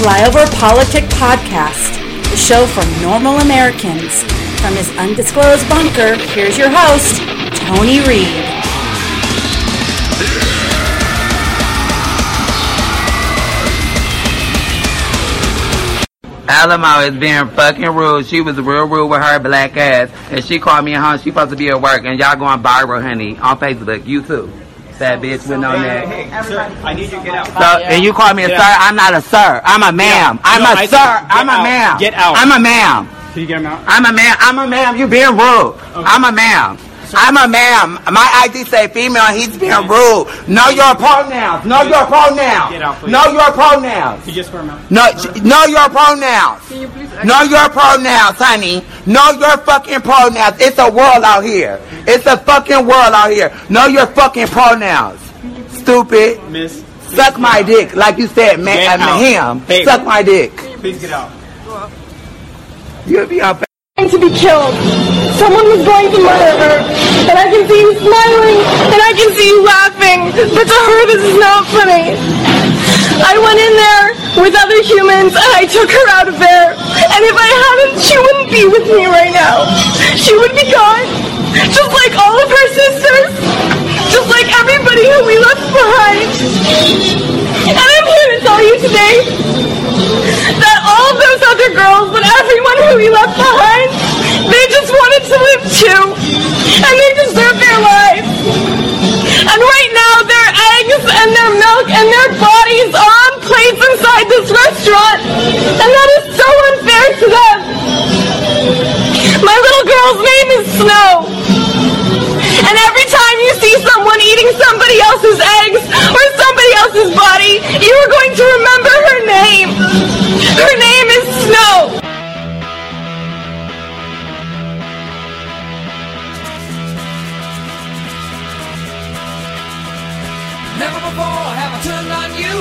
Flyover Politic Podcast, the show for normal Americans. From his undisclosed bunker, here's your host, Tony Reed. Alamo is being fucking rude. She was real rude with her black ass. And she called me a home. She supposed to be at work. And y'all going viral, honey, on Facebook. You too. Fat bitch with no neck. Hey, sir, I need you to get out. So, and you call me a Get sir? out. I'm not a sir. I'm a ma'am. I'm No, a I sir. I'm a out. ma'am. Get out. I'm a ma'am. Can you get him out? I'm a ma'am. I'm a ma'am. You being rude. I'm a ma'am. I'm a ma'am. My ID say female. He's being rude. Know your pronouns. Know your pronouns. Get out, please. Know your pronouns. Can you just swear him out? No, know your pronouns. Can you please? Know your pronouns, honey. Know your fucking pronouns. It's a world out here. It's a fucking world out here. Know your fucking pronouns. Stupid. Miss, Suck my dick, like you said, man. Get uh, him. Baby. Suck my dick. please get out. You'll be on. going to be killed. Someone was going to murder her. And I can see you smiling, and I can see you laughing. But to her, this is not funny. I went in there with other humans, and I took her out of there. And if I hadn't, she wouldn't be with me right now. She would be gone. Just like all of her sisters. Just like everybody who we left behind. And I'm here to tell you today that all those other girls and everyone who we left behind, they just wanted to live too. And they deserve their lives. And right now, their eggs and their milk and their bodies are on plates inside this restaurant. And that is so unfair to them. My little girl's name is Snow. And every time you see someone eating somebody else's eggs or somebody else's body, you are going to remember her name. Her name is Snow.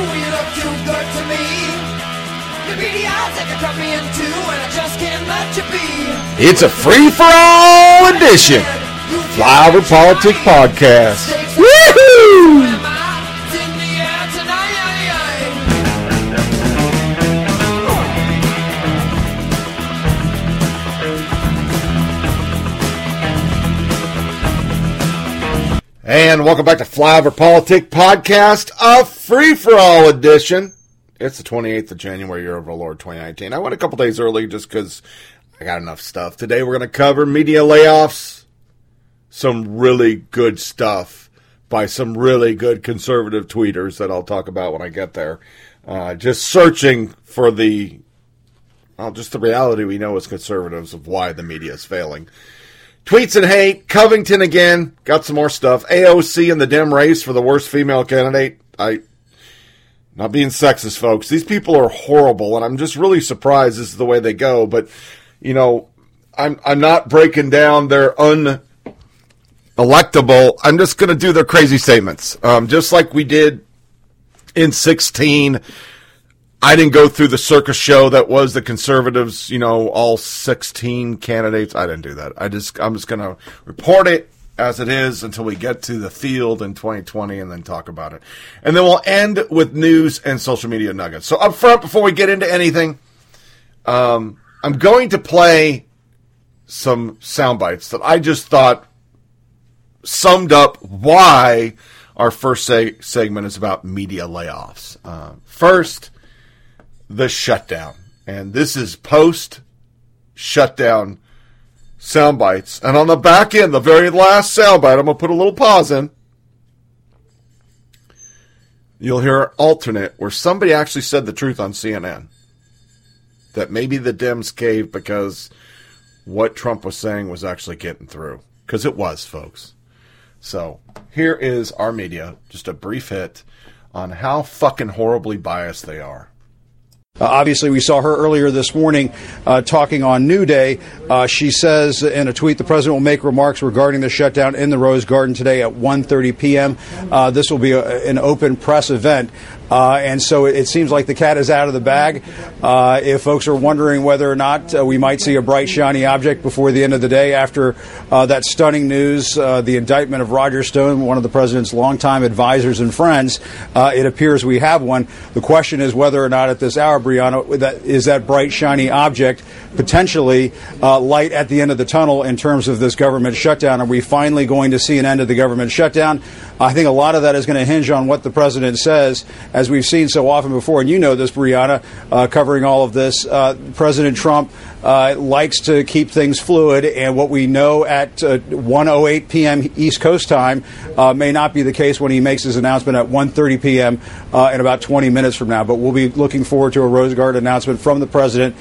You. Look too good to me. Your beady eyes that can cut me in two, and I just can't let you be. It's a free for all edition. Flyover Politics Podcast. Woohoo! And welcome back to Flyover Politic Podcast, a free for all edition. It's the 28th of January, year of our Lord 2019. I went a couple days early just because I got enough stuff. Today we're going to cover media layoffs, some really good stuff by some really good conservative tweeters that I'll talk about when I get there. Uh, just searching for the, well, just the reality we know as conservatives of why the media is failing. Tweets and hate. Covington again. Got some more stuff. AOC in the Dem race for the worst female candidate. I, not being sexist, folks. These people are horrible, and I'm just really surprised this is the way they go. But, you know, I'm I'm not breaking down their unelectable. I'm just going to do their crazy statements, um, just like we did in 16. I didn't go through the circus show that was the conservatives, you know, all 16 candidates. I didn't do that. I just, I'm just going to report it as it is until we get to the field in 2020 and then talk about it. And then we'll end with news and social media nuggets. So up front, before we get into anything, um, I'm going to play some sound bites that I just thought summed up why our first seg- segment is about media layoffs. Uh, first, the shutdown. And this is post shutdown sound bites. And on the back end, the very last sound bite, I'm going to put a little pause in. You'll hear alternate where somebody actually said the truth on CNN. That maybe the Dems caved because what Trump was saying was actually getting through. Because it was, folks. So here is our media, just a brief hit on how fucking horribly biased they are. Uh, obviously, we saw her earlier this morning uh, talking on New Day. Uh, she says in a tweet, the president will make remarks regarding the shutdown in the Rose Garden today at 1:30 p.m. Uh, this will be a, an open press event. Uh, and so it, seems like the cat is out of the bag. Uh, if folks are wondering whether or not uh, we might see a bright, shiny object before the end of the day after uh, that stunning news, uh, the indictment of Roger Stone, one of the president's longtime advisors and friends, uh, it appears we have one. The question is whether or not at this hour, Brianna, that, is that bright, shiny object potentially light at the end of the tunnel in terms of this government shutdown? Are we finally going to see an end of the government shutdown? I think a lot of that is going to hinge on what the president says, as we've seen so often before. And you know this, Brianna, uh, covering all of this. Uh, president Trump uh, likes to keep things fluid, and what we know at 1:08 uh, p.m. East Coast time uh, may not be the case when he makes his announcement at 1:30 p.m. Uh, in about 20 minutes from now. But we'll be looking forward to a Rose Garden announcement from the president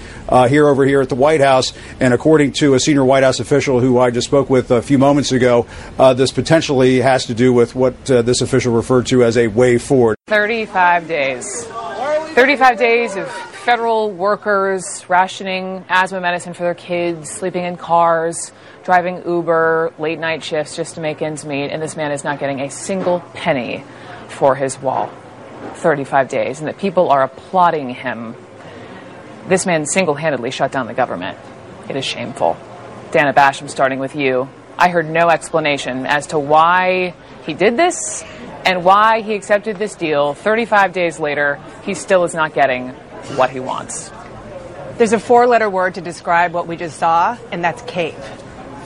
here over here at the White House. And according to a senior White House official who I just spoke with a few moments ago, this potentially has to do with what what uh, this official referred to as a way forward. 35 days. 35 days of federal workers rationing asthma medicine for their kids, sleeping in cars, driving Uber, late night shifts just to make ends meet, and this man is not getting a single penny for his wall. 35 days, and that people are applauding him. This man single handedly shut down the government. It is shameful. Dana Basham, starting with you. I heard no explanation as to why he did this and why he accepted this deal 35 days later, he still is not getting what he wants. There's a four letter word to describe what we just saw, and that's cave.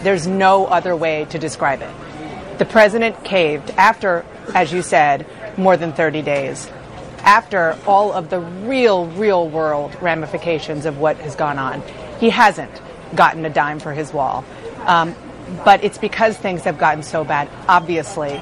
There's no other way to describe it. The president caved after, as you said, more than 30 days, after all of the real, real world ramifications of what has gone on. He hasn't gotten a dime for his wall. Um, but it's because things have gotten so bad. Obviously,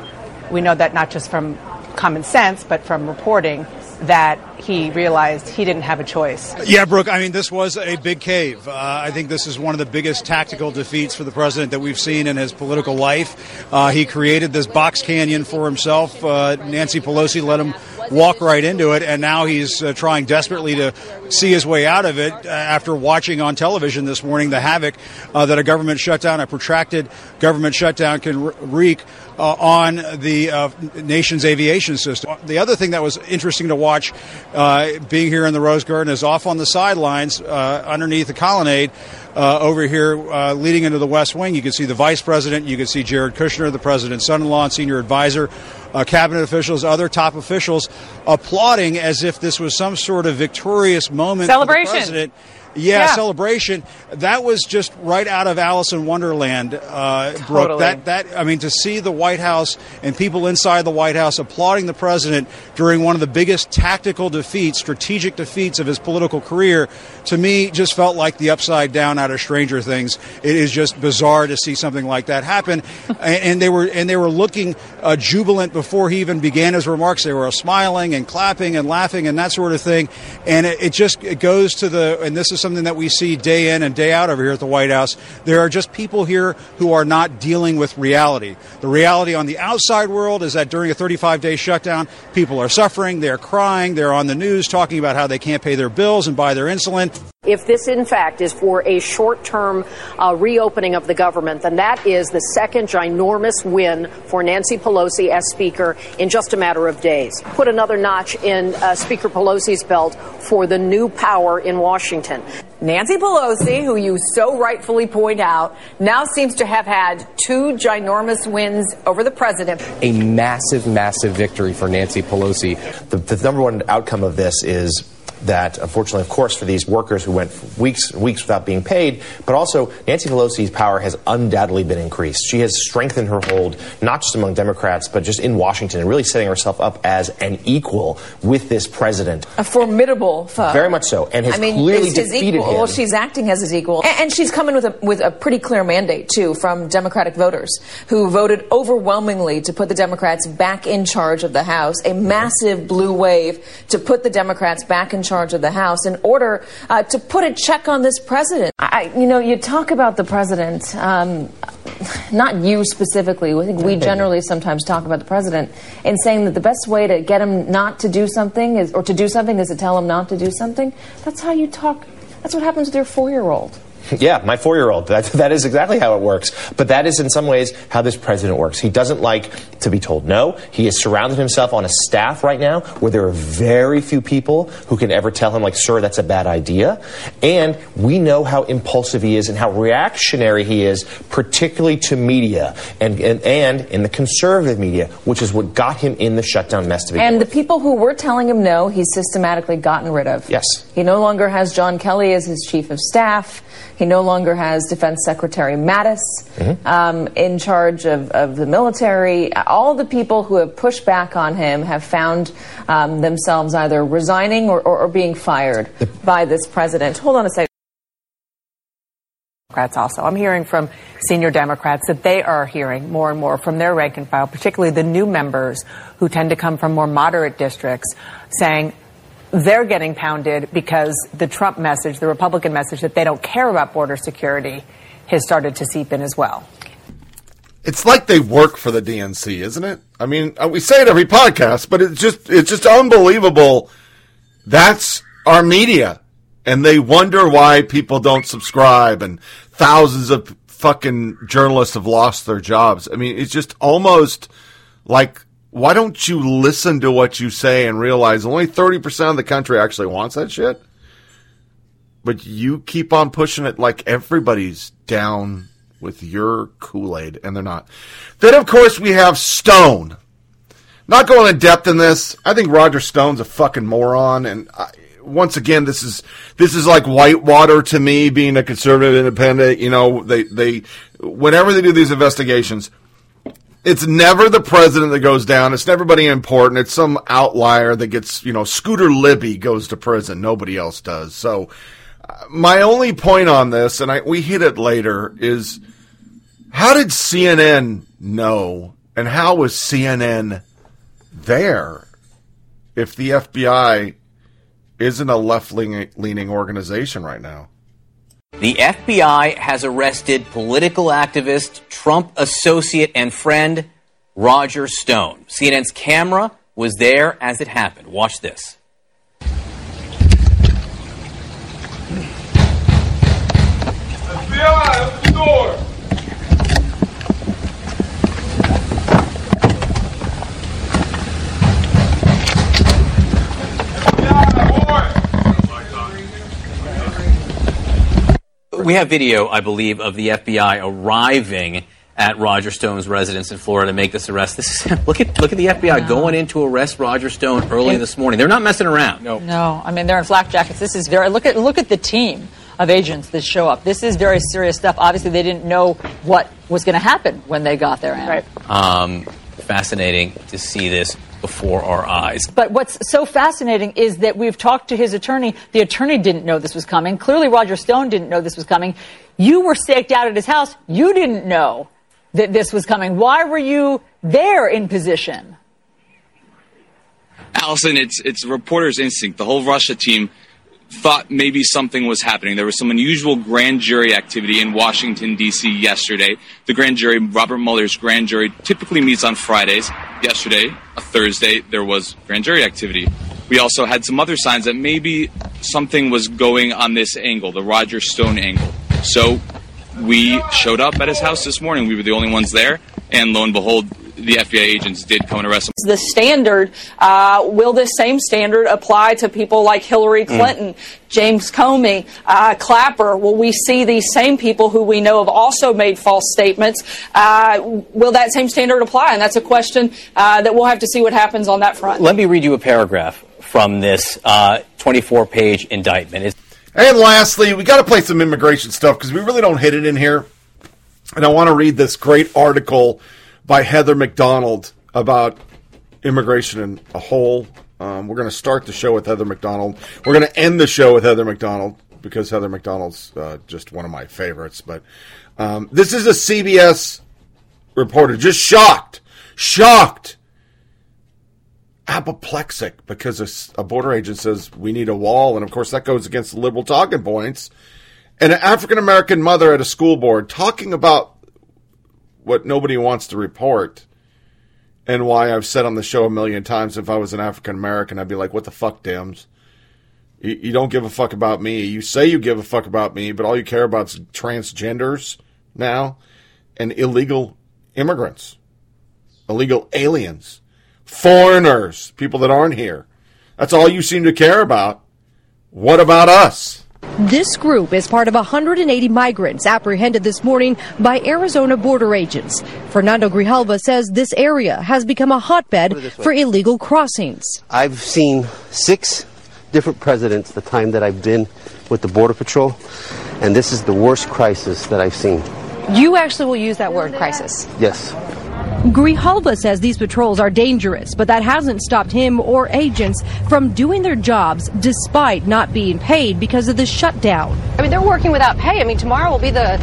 we know that not just from common sense, but from reporting that he realized he didn't have a choice. Yeah, Brooke, I mean, this was a big cave. Uh, I think this is one of the biggest tactical defeats for the president that we've seen in his political life. Uh, he created this box canyon for himself. Uh, Nancy Pelosi let him walk right into it, and now he's uh, trying desperately to see his way out of it uh, after watching on television this morning the havoc uh, that a government shutdown, a protracted government shutdown, can wreak uh, on the uh, nation's aviation system. The other thing that was interesting to watch, uh, being here in the Rose Garden, is off on the sidelines underneath the colonnade. Uh, over here uh, leading into the West Wing. You can see the vice president, you can see Jared Kushner, the president's son in law and senior advisor, uh, cabinet officials, other top officials applauding as if this was some sort of victorious moment Celebration. For the president. Yeah, yeah, celebration. That was just right out of Alice in Wonderland, uh, totally. Brooke. That that I mean, to see the White House and people inside the White House applauding the president during one of the biggest tactical defeats, strategic defeats of his political career, to me, just felt like the upside down out of Stranger Things. It is just bizarre to see something like that happen, and, and, they were and they were looking uh, jubilant before he even began his remarks. They were smiling and clapping and laughing and that sort of thing, and it, it just it goes to the and this is something that we see day in and day out over here at the White House. There are just people here who are not dealing with reality. The reality on the outside world is that during a 35 day shutdown, people are suffering, they're crying, they're on the news talking about how they can't pay their bills and buy their insulin. If this, in fact, is for a short term uh, reopening of the government, then that is the second ginormous win for Nancy Pelosi as Speaker in just a matter of days. Put another notch in uh, Speaker Pelosi's belt for the new power in Washington. Nancy Pelosi, who you so rightfully point out, now seems to have had two ginormous wins over the president. A massive, massive victory for Nancy Pelosi. The, the number one outcome of this is that, unfortunately, of course, for these workers who went weeks weeks without being paid, but also Nancy Pelosi's power has undoubtedly been increased. She has strengthened her hold, not just among Democrats, but just in Washington, and really setting herself up as an equal with this president. A formidable foe. Very much so, and has I mean, clearly defeated equal. him. Well, she's acting as his equal, and, she's coming with a with a pretty clear mandate too from Democratic voters who voted overwhelmingly to put the Democrats back in charge of the House. A massive blue wave to put the Democrats back in charge of the House in order uh, to put a check on this president. I, you know, you talk about the president, um, not you specifically. I think we generally sometimes talk about the president in saying that the best way to get him not to do something is, or to do something is to tell him not to do something. That's how you talk. That's what happens with your four-year-old. Yeah, my four year old. That, that is exactly how it works. But that is, in some ways, how this president works. He doesn't like to be told no. He has surrounded himself on a staff right now where there are very few people who can ever tell him, like, sir, that's a bad idea. And we know how impulsive he is and how reactionary he is, particularly to media and, and, and in the conservative media, which is what got him in the shutdown mess to begin And the people who were telling him no, he's systematically gotten rid of. Yes. He no longer has John Kelly as his chief of staff. He no longer has Defense Secretary Mattis Mm-hmm. um, in charge of, of the military. All the people who have pushed back on him have found um, themselves either resigning or, or, or being fired by this president. Hold on a second. Democrats also. I'm hearing from senior Democrats that they are hearing more and more from their rank and file, particularly the new members who tend to come from more moderate districts, saying they're getting pounded because the Trump message, the Republican message that they don't care about border security, has started to seep in as well. It's like they work for the DNC, isn't it? I mean, uh, we say it every podcast, but it's just it's just unbelievable. That's our media, and they wonder why people don't subscribe, and thousands of fucking journalists have lost their jobs. I mean, it's just almost like why don't you listen to what you say and realize only thirty percent of the country actually wants that shit? But you keep on pushing it like everybody's down with your Kool Aid, and they're not. Then, of course, we have Stone. Not going in depth in this. I think Roger Stone's a fucking moron, and I, once again, this is this is like whitewater to me. Being a conservative independent, you know, they they whenever they do these investigations, it's never the president that goes down. It's never anybody important. It's some outlier that gets, you know, Scooter Libby goes to prison. Nobody else does. So, uh, my only point on this, and I, we hit it later, is how did CNN know, and how was CNN there if the FBI isn't a left leaning organization right now? The FBI has arrested political activist, Trump associate, and friend Roger Stone. CNN's camera was there as it happened. Watch this. FBI, open the door. We have video, I believe, of the FBI arriving at Roger Stone's residence in Florida to make this arrest. This is look at look at the FBI going in to arrest Roger Stone early this morning. They're not messing around. No. No, I mean they're in flak jackets. This is very look at look at the team of agents that show up. This is very serious stuff. Obviously, they didn't know what was going to happen when they got there. Anna. Right. Um, fascinating to see this before our eyes. But what's so fascinating is that we've talked to his attorney. The attorney didn't know this was coming. Clearly, Roger Stone didn't know this was coming. You were staked out at his house. You didn't know that this was coming. Why were you there in position? Allison, it's it's reporter's instinct. The whole Russia team thought maybe something was happening. There was some unusual grand jury activity in Washington D.C. yesterday. The grand jury, Robert Mueller's grand jury, typically meets on Fridays. Yesterday, a Thursday, there was grand jury activity. We also had some other signs that maybe something was going on this angle, the Roger Stone angle. So we showed up at his house this morning. We were the only ones there, and lo and behold, the FBI agents did come and arrest him. the standard. Uh, will this same standard apply to people like Hillary Clinton, James Comey, uh, Clapper? Will we see these same people who we know have also made false statements? Uh, will that same standard apply? And that's a question uh, that we'll have to see what happens on that front. Let me read you a paragraph from this 24 page indictment. It's- And lastly, we got to play some immigration stuff because we really don't hit it in here. And I want to read this great article by Heather Mac Donald about immigration in a whole. Um, we're going to start the show with Heather Mac Donald. We're going to end the show with Heather Mac Donald because Heather Mac Donald's uh, just one of my favorites. But um, this is a CBS reporter, just shocked, shocked, apoplectic because a border agent says we need a wall, and of course that goes against the liberal talking points. And an African American mother at a school board talking about what nobody wants to report, and why I've said on the show a million times if I was an African American, I'd be like, "What the fuck, Dems?" You, you don't give a fuck about me. You say you give a fuck about me, but all you care about is transgenders now and illegal immigrants, illegal aliens, foreigners, people that aren't here. That's all you seem to care about. What about us? This group is part of 180 migrants apprehended this morning by Arizona border agents. Fernando Grijalva says this area has become a hotbed for illegal crossings. I've seen six different presidents the time that I've been with the Border Patrol, and this is the worst crisis that I've seen. You actually will use that word crisis. Yes. Grijalva says these patrols are dangerous, but that hasn't stopped him or agents from doing their jobs despite not being paid because of the shutdown. I mean, they're working without pay. I mean, tomorrow will be the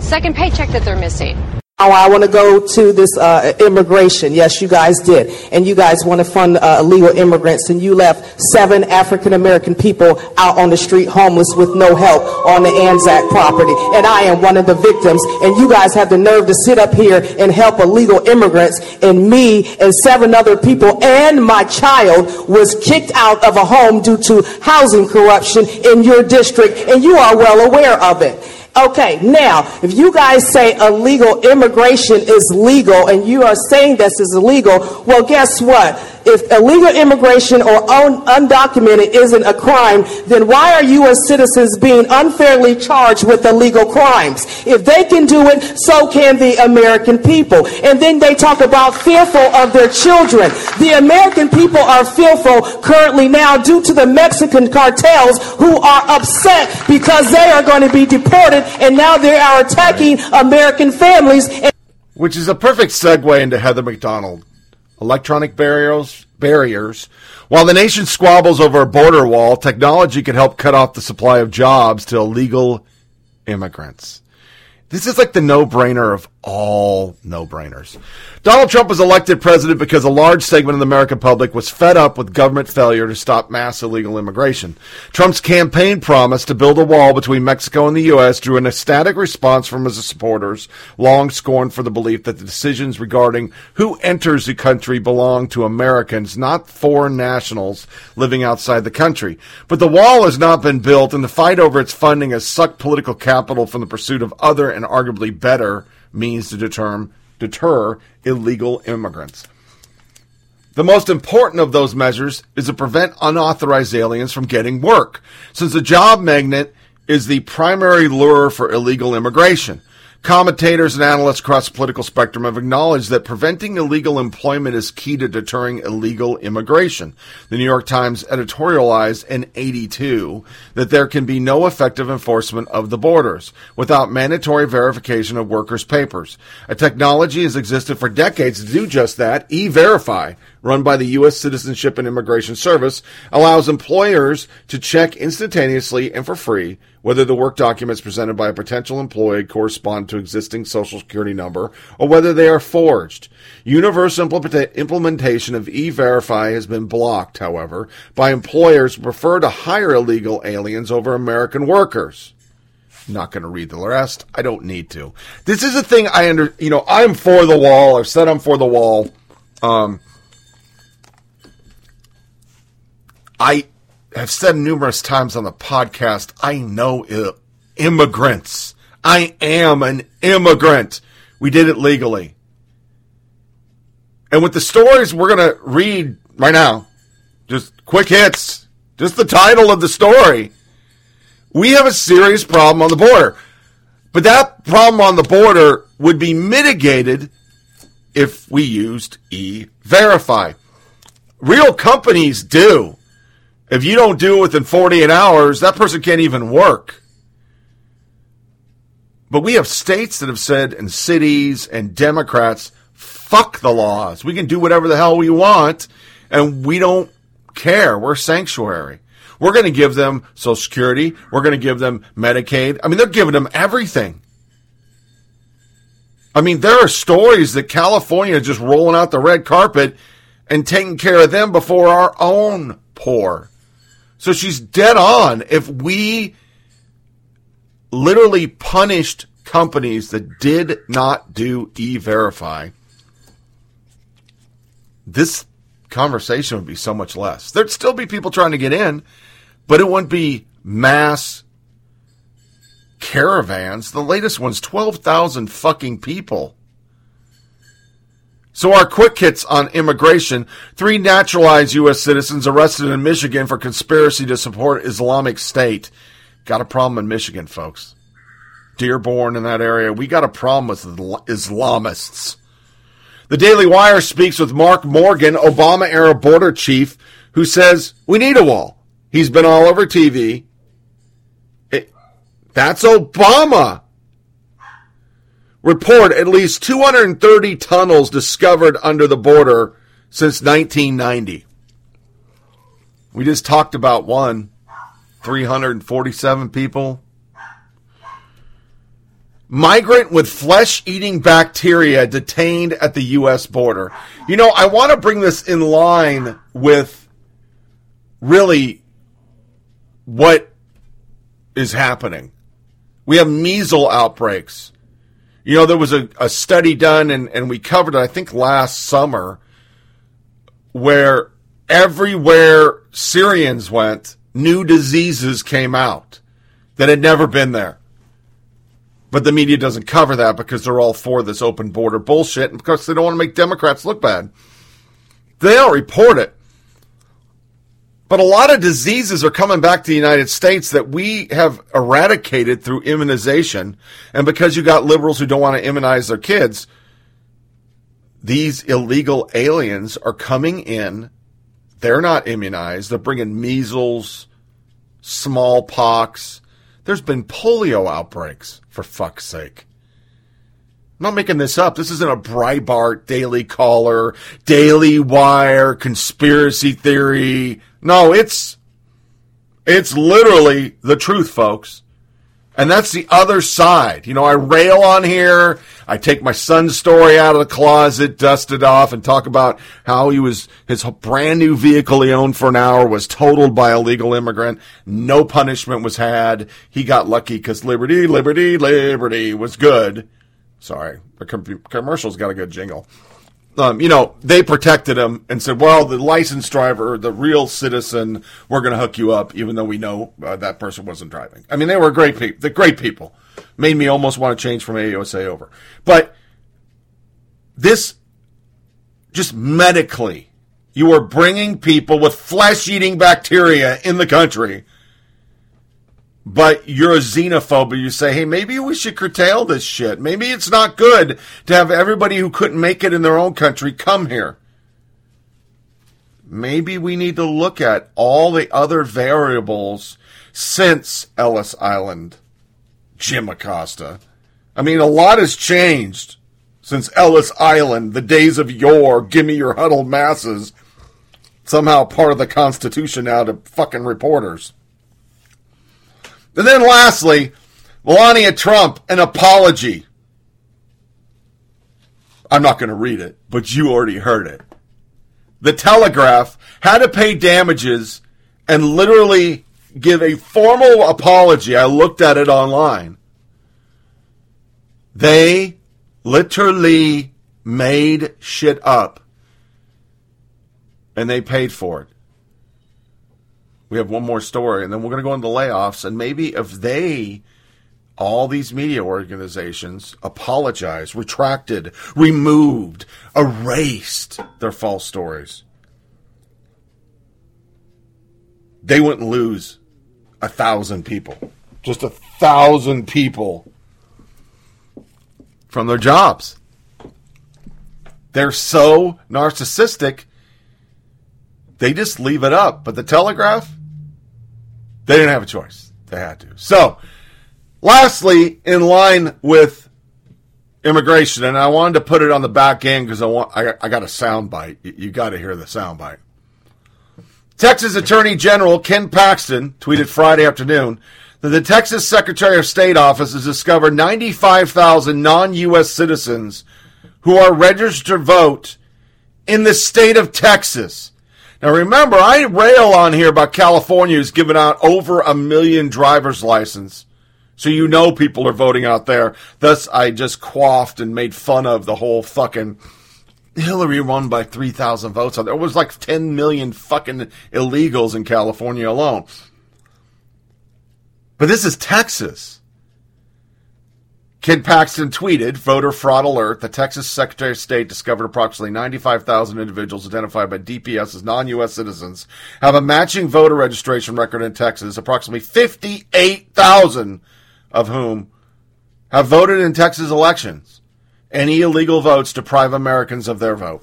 second paycheck that they're missing. Now I want to go to this uh, immigration. Yes, you guys did. And you guys want to fund uh, illegal immigrants, and you left seven African American people out on the street homeless with no help on the Anzac property. And I am one of the victims. And you guys have the nerve to sit up here and help illegal immigrants. And me and seven other people and my child was kicked out of a home due to housing corruption in your district. And you are well aware of it. Okay, now, if you guys say illegal immigration is legal and you are saying this is illegal, well, guess what? If illegal immigration or un- undocumented isn't a crime, then why are U.S. citizens being unfairly charged with illegal crimes? If they can do it, so can the American people. And then they talk about fearful of their children. The American people are fearful currently now due to the Mexican cartels who are upset because they are going to be deported and now they are attacking American families. And- Which is a perfect segue into Heather Mac Donald. Electronic barriers, barriers. While the nation squabbles over a border wall, technology can help cut off the supply of jobs to illegal immigrants. This is like the no-brainer of all no-brainers. Donald Trump was elected president because a large segment of the American public was fed up with government failure to stop mass illegal immigration. Trump's campaign promise to build a wall between Mexico and the U.S. drew an ecstatic response from his supporters, long scorned for the belief that the decisions regarding who enters the country belong to Americans, not foreign nationals living outside the country. But the wall has not been built, and the fight over its funding has sucked political capital from the pursuit of other and arguably better means to deter, deter illegal immigrants. The most important of those measures is to prevent unauthorized aliens from getting work, since the job magnet is the primary lure for illegal immigration. Commentators and analysts across the political spectrum have acknowledged that preventing illegal employment is key to deterring illegal immigration. The New York Times editorialized in 82 that there can be no effective enforcement of the borders without mandatory verification of workers' papers. A technology has existed for decades to do just that. E-Verify, run by the U.S. Citizenship and Immigration Service, allows employers to check instantaneously and for free whether the work documents presented by a potential employee correspond to existing social security number or whether they are forged. Universal implementa- implementation of e-verify has been blocked, however, by employers who prefer to hire illegal aliens over American workers. Not going to read the rest. I don't need to. This is a thing I under, you know, I'm for the wall. I've said I'm for the wall. Um, I have said numerous times on the podcast, I know immigrants. I am an immigrant. We did it legally. And with the stories we're going to read right now, just quick hits, just the title of the story, we have a serious problem on the border. But that problem on the border would be mitigated if we used e verify. Real companies do. If you don't do it within 48 hours, that person can't even work. But we have states that have said, and cities and Democrats, fuck the laws. We can do whatever the hell we want, and we don't care. We're sanctuary. We're going to give them Social Security. We're going to give them Medicaid. I mean, they're giving them everything. I mean, there are stories that California is just rolling out the red carpet and taking care of them before our own poor. So she's dead on. If we literally punished companies that did not do e-verify, this conversation would be so much less. There'd still be people trying to get in, but it wouldn't be mass caravans. The latest one's 12,000 fucking people. So our quick hits on immigration. Three naturalized U.S. citizens arrested in Michigan for conspiracy to support Islamic State. Got a problem in Michigan, folks. Dearborn in that area. We got a problem with Islamists. The Daily Wire speaks with Mark Morgan, Obama era border chief, who says, we need a wall. He's been all over TV. It, that's Obama. Report at least 230 tunnels discovered under the border since 1990. We just talked about one 347 people. Migrant with flesh eating bacteria detained at the U.S. border. You know, I want to bring this in line with really what is happening. We have measles outbreaks. You know, there was a, a study done, and, and we covered it, I think, last summer, where everywhere Syrians went, new diseases came out that had never been there. But the media doesn't cover that because they're all for this open border bullshit and because they don't want to make Democrats look bad. They don't report it. But a lot of diseases are coming back to the United States that we have eradicated through immunization. And because you got liberals who don't want to immunize their kids, these illegal aliens are coming in. They're not immunized. They're bringing measles, smallpox. There's been polio outbreaks, for fuck's sake. I'm not making this up. This isn't a Breitbart, Daily Caller, Daily Wire, conspiracy theory. No, it's it's literally the truth, folks. And that's the other side. You know, I rail on here. I take my son's story out of the closet, dust it off, and talk about how he was, his brand new vehicle he owned for an hour was totaled by a legal immigrant. No punishment was had. He got lucky because liberty, liberty, liberty was good. Sorry, the com- commercial's got a good jingle um, you know, they protected him and said, well, the licensed driver, the real citizen, we're going to hook you up, even though we know uh, that person wasn't driving. I mean, they were great people. The great people made me almost want to change from AUSA over. But this, just medically, you are bringing people with flesh eating bacteria in the country but you're a xenophobe. You say, hey, maybe we should curtail this shit. Maybe it's not good to have everybody who couldn't make it in their own country come here. Maybe we need to look at all the other variables since Ellis Island, Jim Acosta. I mean, a lot has changed since Ellis Island, the days of yore, give me your huddled masses, somehow part of the Constitution now to fucking reporters. And then lastly, Melania Trump, an apology. I'm not going to read it, but you already heard it. The Telegraph had to pay damages and literally give a formal apology. I looked at it online. They literally made shit up and they paid for it. We have one more story, and then we're going to go into layoffs. And maybe if they, all these media organizations, apologized, retracted, removed, erased their false stories, they wouldn't lose a thousand people. Just a thousand people from their jobs. They're so narcissistic, they just leave it up. But the Telegraph, they didn't have a choice. They had to. So, lastly, in line with immigration, and I wanted to put it on the back end because I want I, I got a sound bite. You, you got to hear the sound bite. Texas Attorney General Ken Paxton tweeted Friday afternoon that the Texas Secretary of State office has discovered 95,000 non-U.S. citizens who are registered to vote in the state of Texas now remember, I rail on here about California who's given out over a million driver's license. So you know people are voting out there. Thus, I just quaffed and made fun of the whole fucking Hillary won by 3,000 votes. There was like 10 million fucking illegals in California alone. But this is Texas. Ken Paxton tweeted, voter fraud alert. The Texas Secretary of State discovered approximately 95,000 individuals identified by DPS as non-U.S. citizens have a matching voter registration record in Texas, approximately 58,000 of whom have voted in Texas elections. Any illegal votes deprive Americans of their vote.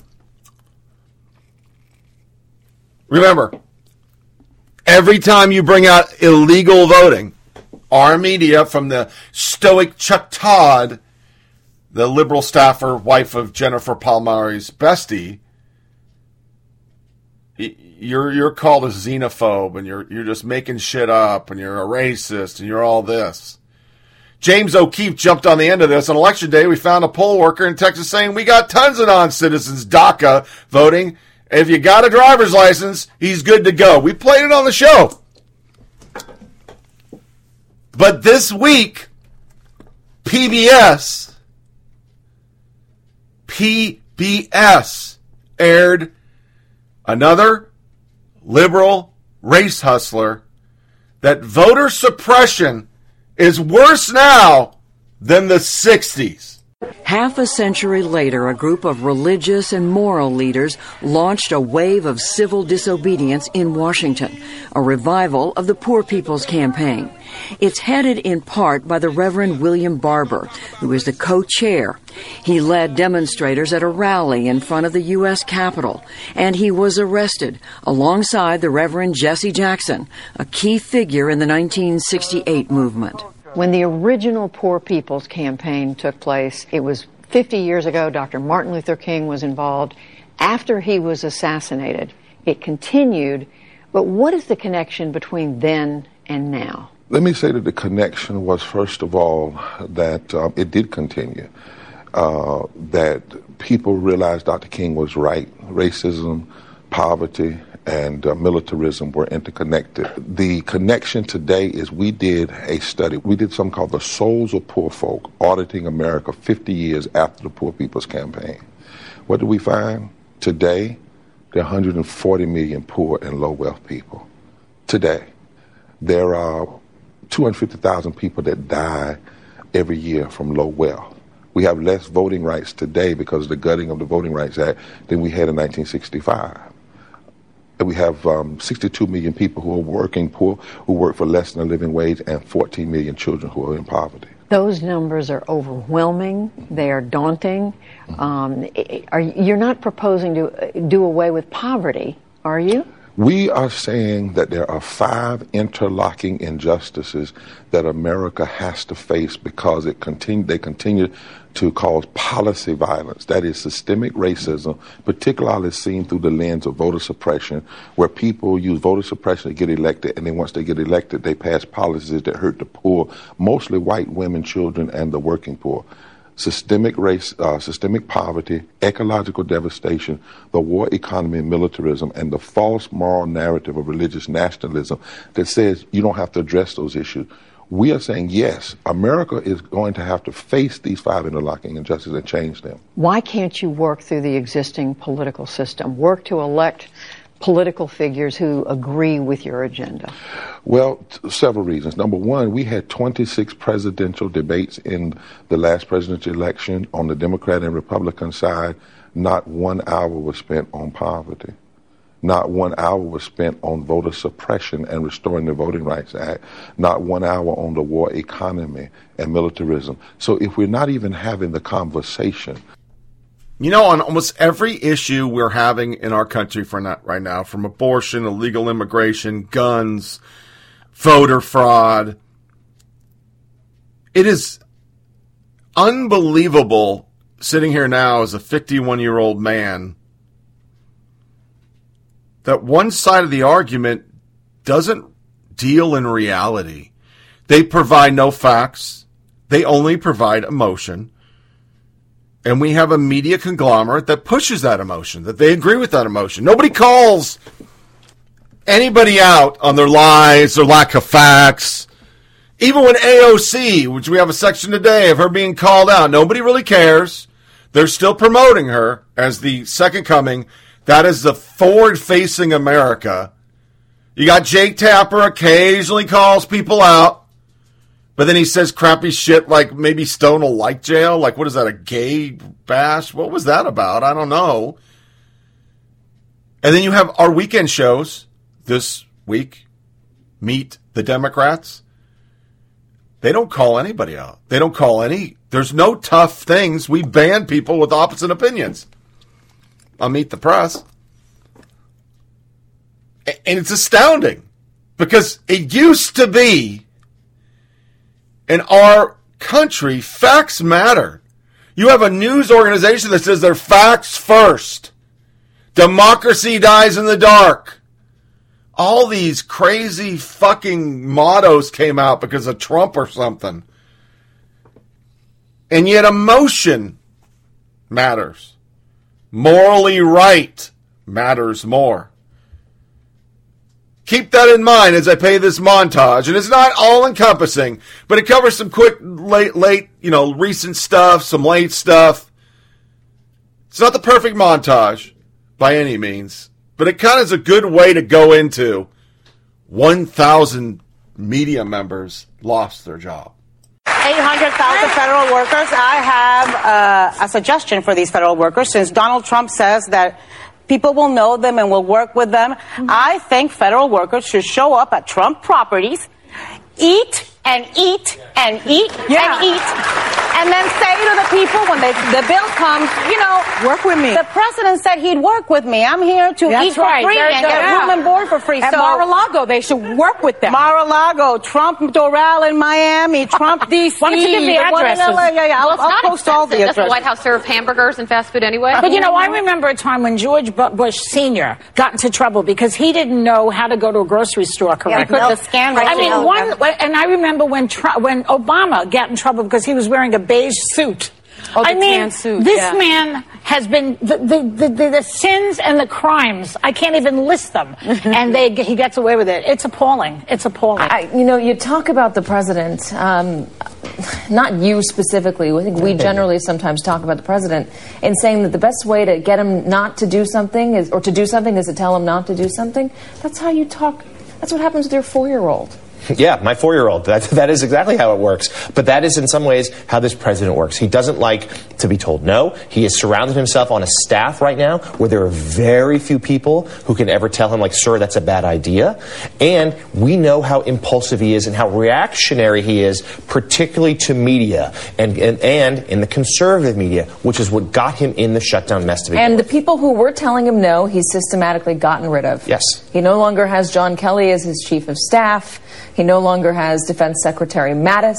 Remember, every time you bring out illegal voting, our uh, media, from the stoic Chuck Todd, the liberal staffer, wife of Jennifer Palmieri's bestie, you're you're called a xenophobe and you're you're just making shit up and you're a racist and you're all this. James O'Keefe jumped on the end of this. On election day, we found a poll worker in Texas saying we got tons of non-citizens DACA voting. If you got a driver's license, he's good to go. We played it on the show. But this week, PBS, PBS aired another liberal race hustler that voter suppression is worse now than the 60s. Half a century later, a group of religious and moral leaders launched a wave of civil disobedience in Washington, a revival of the Poor People's Campaign. It's headed in part by the Reverend William Barber, who is the co-chair. He led demonstrators at a rally in front of the U.S. Capitol, and he was arrested alongside the Reverend Jesse Jackson, a key figure in the 1968 movement. When the original Poor People's Campaign took place, it was 50 years ago. Dr. Martin Luther King was involved. After he was assassinated, it continued. But what is the connection between then and now? Let me say that the connection was, first of all, that um, it did continue. Uh, that people realized Dr. King was right. Racism, poverty, and uh, militarism were interconnected. The connection today is we did a study. We did something called the Souls of Poor Folk, auditing America 50 years after the Poor People's Campaign. What did we find? Today, there are 140 million poor and low wealth people. Today, there are 250,000 people that die every year from low wealth. We have less voting rights today because of the gutting of the Voting Rights Act than we had in 1965 we have um, 62 million people who are working poor, who work for less than a living wage, and 14 million children who are in poverty. Those numbers are overwhelming. They are daunting. Um, are, you're not proposing to do away with poverty, are you? We are saying that there are five interlocking injustices that America has to face because it continue, they continue to cause policy violence. That is systemic racism, particularly seen through the lens of voter suppression, where people use voter suppression to get elected, and then once they get elected, they pass policies that hurt the poor, mostly white women, children, and the working poor. Systemic race, uh, systemic poverty, ecological devastation, the war economy and militarism, and the false moral narrative of religious nationalism that says you don't have to address those issues we are saying, yes, America is going to have to face these five interlocking injustices and change them. Why can't you work through the existing political system? Work to elect political figures who agree with your agenda? Well, t- several reasons. Number one, we had 26 presidential debates in the last presidential election on the Democrat and Republican side. Not one hour was spent on poverty. Not one hour was spent on voter suppression and restoring the Voting Rights Act. Not one hour on the war economy and militarism. So if we're not even having the conversation, you know, on almost every issue we're having in our country for not right now, from abortion, illegal immigration, guns, voter fraud, it is unbelievable sitting here now as a 51 year old man that one side of the argument doesn't deal in reality. They provide no facts. They only provide emotion. And we have a media conglomerate that pushes that emotion, that they agree with that emotion. Nobody calls anybody out on their lies or lack of facts. Even when AOC, which we have a section today of her being called out, nobody really cares. They're still promoting her as the second coming that is the forward facing America. You got Jake Tapper occasionally calls people out. But then he says crappy shit like maybe Stone will like jail. Like, what is that, a gay bash? What was that about? I don't know. And then you have our weekend shows this week meet the Democrats. They don't call anybody out. They don't call any. There's no tough things. We ban people with opposite opinions. I'll meet the press. And it's astounding because it used to be in our country, facts matter. You have a news organization that says they're facts first. Democracy dies in the dark. All these crazy fucking mottos came out because of Trump or something. And yet emotion matters. Morally right matters more. Keep that in mind as I pay this montage. And it's not all encompassing, but it covers some quick, late, late, you know, recent stuff, some late stuff. It's not the perfect montage by any means, but it kind of is a good way to go into 1,000 media members lost their job. 800,000 federal workers. I have uh, a suggestion for these federal workers since Donald Trump says that people will know them and will work with them. Mm-hmm. I think federal workers should show up at Trump properties, eat and eat and eat and eat, and then say to the people when they, the bill comes, you know, Work with me. The president said he'd work with me. I'm here to That's eat for right. free Very and get room and board for free. At so Mar-a-Lago, they should work with them. Mar-a-Lago, Trump Doral in Miami, Trump DC. Why don't you give the one addresses? LA. Yeah, yeah, I'll, Well, I'll not post all the expensive. Doesn't the White House serve hamburgers and fast food anyway? But you know, I remember a time when George Bush Sr. got into trouble because he didn't know how to go to a grocery store correctly. put the scan right I mean, one, and I remember when Tru- when Obama got in trouble because he was wearing a beige suit. Oh, the I mean, tan suit, this yeah. man has been the the, the, the the sins and the crimes. I can't even list them, and they he gets away with it. It's appalling. It's appalling. I, you know, you talk about the president, um, not you specifically. I think we generally sometimes talk about the president in saying that the best way to get him not to do something is, or to do something is to tell him not to do something. That's how you talk. That's what happens with your four-year-old. Yeah, my four year old. That, that is exactly how it works. But that is in some ways how this president works. He doesn't like to be told no. He has surrounded himself on a staff right now where there are very few people who can ever tell him, like, sir, that's a bad idea. And we know how impulsive he is and how reactionary he is, particularly to media and, and, and in the conservative media, which is what got him in the shutdown mess to begin And with. the people who were telling him no, he's systematically gotten rid of. Yes. He no longer has John Kelly as his chief of staff. He no longer has Defense Secretary Mattis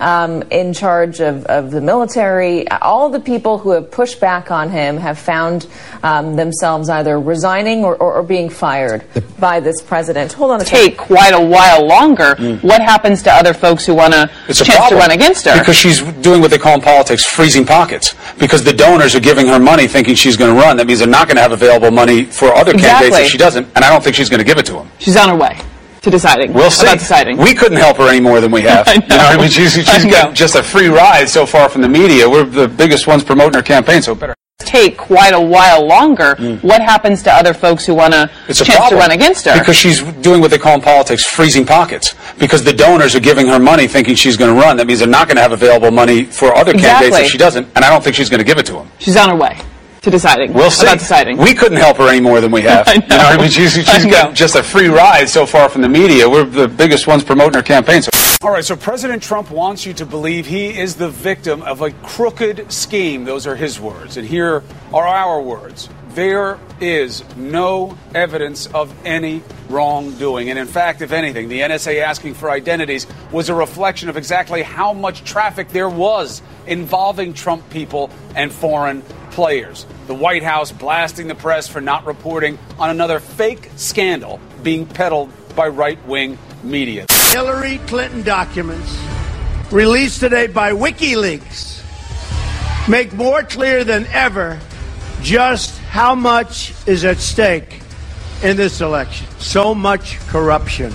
um, in charge of, of the military. All the people who have pushed back on him have found um, themselves either resigning or, or, or being fired by this president. Hold on a second. take quite a while longer. What happens to other folks who want a It's a chance to run against her? because she's doing what they call in politics freezing pockets. Because the donors are giving her money thinking she's going to run. That means they're not going to have available money for other candidates if she doesn't. And I don't think she's going to give it to them. She's on her way to deciding. We'll see. About deciding. We couldn't help her any more than we have. I You know, I know. mean, she's, she's know. got just a free ride so far from the media. We're the biggest ones promoting her campaign, so it better. take quite a while longer. Mm. What happens to other folks who want a It's a chance problem to run against her? because she's doing what they call in politics freezing pockets. Because the donors are giving her money thinking she's going to run. That means they're not going to have available money for other candidates if she doesn't. And I don't think she's going to give it to them. She's on her way to deciding. We'll see. About deciding. We couldn't help her any more than we have. I You know, I mean, she's, I know. got just a free ride so far from the media. We're the biggest ones promoting her campaign. So All right, so President Trump wants you to believe he is the victim of a crooked scheme. Those are his words. And here are our words. There is no evidence of any wrongdoing. And in fact, if anything, the NSA asking for identities was a reflection of exactly how much traffic there was involving Trump people and foreign players. The White House blasting the press for not reporting on another fake scandal being peddled by right wing media. Hillary Clinton documents released today by WikiLeaks make more clear than ever just how much is at stake in this election. So much corruption.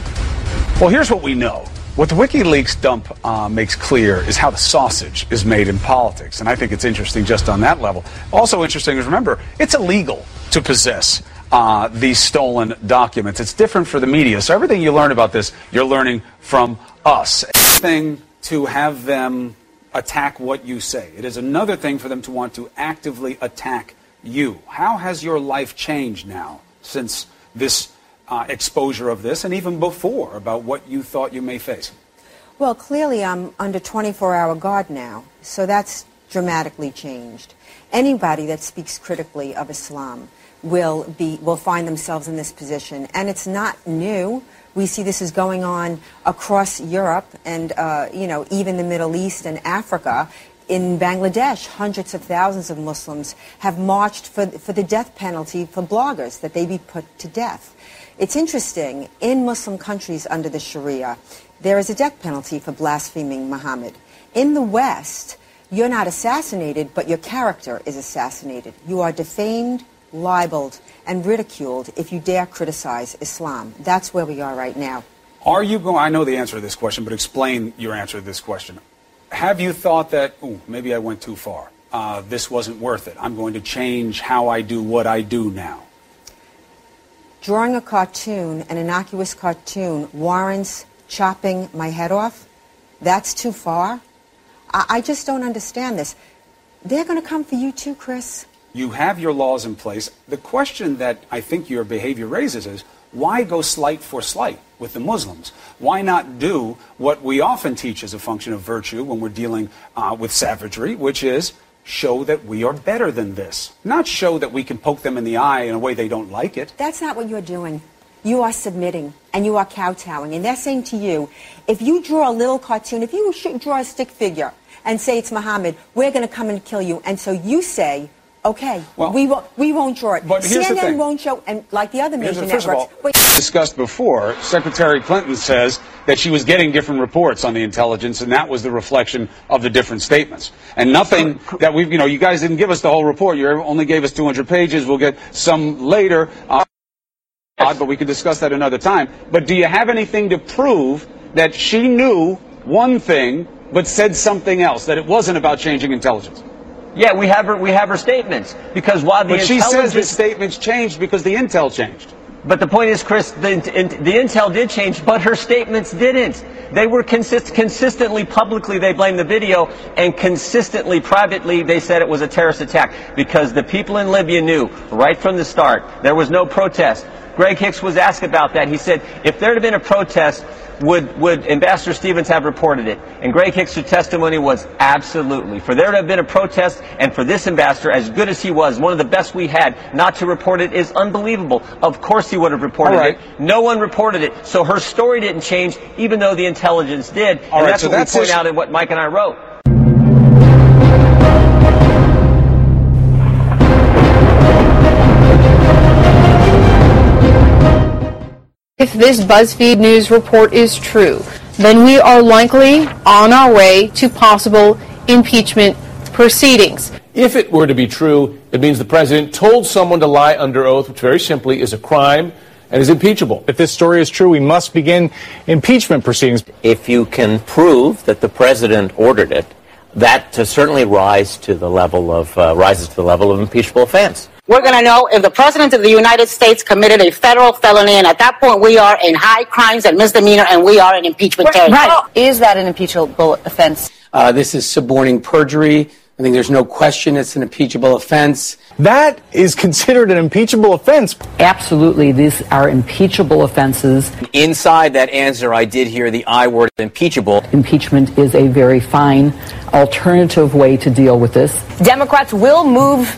Well, here's what we know. What the WikiLeaks dump uh, makes clear is how the sausage is made in politics. And I think it's interesting just on that level. Also interesting is remember, it's illegal to possess uh, these stolen documents. It's different for the media. So everything you learn about this, you're learning from us. Everything to have them attack what you say. It is another thing for them to want to actively attack you. How has your life changed now since this uh, exposure of this and even before about what you thought you may face? Well, clearly I'm under 24-hour guard now, so that's dramatically changed. Anybody that speaks critically of Islam will be will find themselves in this position, and it's not new. We see this is going on across Europe and uh, you know even the Middle East and Africa. In Bangladesh, hundreds of thousands of Muslims have marched for, for the death penalty for bloggers, that they be put to death. It's interesting, in Muslim countries under the Sharia, there is a death penalty for blaspheming Muhammad. In the West, you're not assassinated, but your character is assassinated. You are defamed, libeled, and ridiculed if you dare criticize Islam. That's where we are right now. Are you going? I know the answer to this question, but explain your answer to this question. Have you thought that, ooh, maybe I went too far? Uh, this wasn't worth it. I'm going to change how I do what I do now. Drawing a cartoon, an innocuous cartoon, warrants chopping my head off? That's too far? I, I just don't understand this. They're going to come for you too, Chris. You have your laws in place. The question that I think your behavior raises is why go slight for slight with the Muslims? Why not do what we often teach as a function of virtue when we're dealing uh, with savagery, which is show that we are better than this, not show that we can poke them in the eye in a way they don't like it. That's not what you're doing. You are submitting and you are kowtowing. And they're saying to you, if you draw a little cartoon, if you draw a stick figure and say it's Muhammad, we're going to come and kill you. And so you say, okay, well, we, won't, we won't draw it. But CNN won't show, and like the other major the- first of networks. all, wait, discussed before, Secretary Clinton says that she was getting different reports on the intelligence, and that was the reflection of the different statements. And nothing that we've, you know, you guys didn't give us the whole report. You only gave us 200 pages. We'll get some later. Uh, but we can discuss that another time. But do you have anything to prove that she knew one thing but said something else, that it wasn't about changing intelligence? Yeah, we have her. We have her statements because while the But she says the statements changed because the intel changed. But the point is, Chris, the, the intel did change, but her statements didn't. They were consist, consistently publicly, they blamed the video, and consistently privately, they said it was a terrorist attack because the people in Libya knew right from the start there was no protest. Greg Hicks was asked about that. He said, if there had been a protest, would, would Ambassador Stevens have reported it? And Greg Hicks' testimony was absolutely. For there to have been a protest, and for this ambassador, as good as he was, one of the best we had, not to report it is unbelievable. Of course he would have reported right. it. No one reported it. So her story didn't change, even though the intelligence did. All and right, that's so what that's we point out in what Mike and I wrote. If this BuzzFeed News report is true, then we are likely on our way to possible impeachment proceedings. If it were to be true, it means the president told someone to lie under oath, which very simply is a crime and is impeachable. If this story is true, we must begin impeachment proceedings. If you can prove that the president ordered it, that certainly rise to the level of uh, rises to the level of impeachable offense. We're going to know if the President of the United States committed a federal felony, and at that point we are in high crimes and misdemeanor, and we are in impeachment territory. Right. Is that an impeachable offense? Uh, this is suborning perjury. I think there's no question it's an impeachable offense. That is considered an impeachable offense. Absolutely, these are impeachable offenses. Inside that answer, I did hear the I word impeachable. Impeachment is a very fine alternative way to deal with this. Democrats will move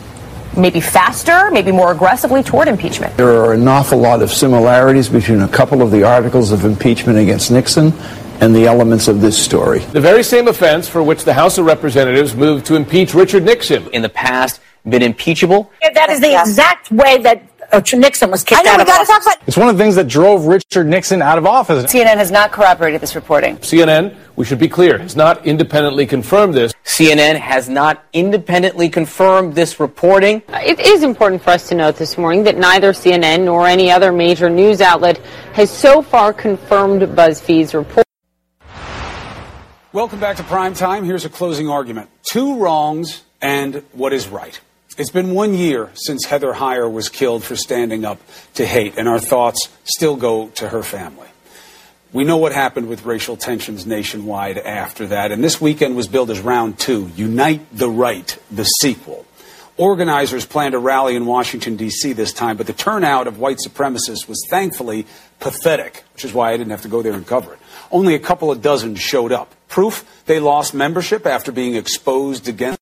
maybe faster, maybe more aggressively toward impeachment. There are an awful lot of similarities between a couple of the articles of impeachment against Nixon and the elements of this story. The very same offense for which the House of Representatives moved to impeach Richard Nixon. In the past, been impeachable. That is the exact way that Oh, Nixon was kicked I know, out we of gotta office. talk about It's one of the things that drove Richard Nixon out of office. CNN has not corroborated this reporting. CNN, we should be clear, has not independently confirmed this. CNN has not independently confirmed this reporting. It is important for us to note this morning that neither CNN nor any other major news outlet has so far confirmed BuzzFeed's report. Welcome back to Prime Time. Here's a closing argument. Two wrongs and what is right. It's been one year since Heather Heyer was killed for standing up to hate, and our thoughts still go to her family. We know what happened with racial tensions nationwide after that, and this weekend was billed as round two Unite the Right, the sequel. Organizers planned a rally in Washington, D.C. this time, but the turnout of white supremacists was thankfully pathetic, which is why I didn't have to go there and cover it. Only a couple of dozen showed up. Proof they lost membership after being exposed against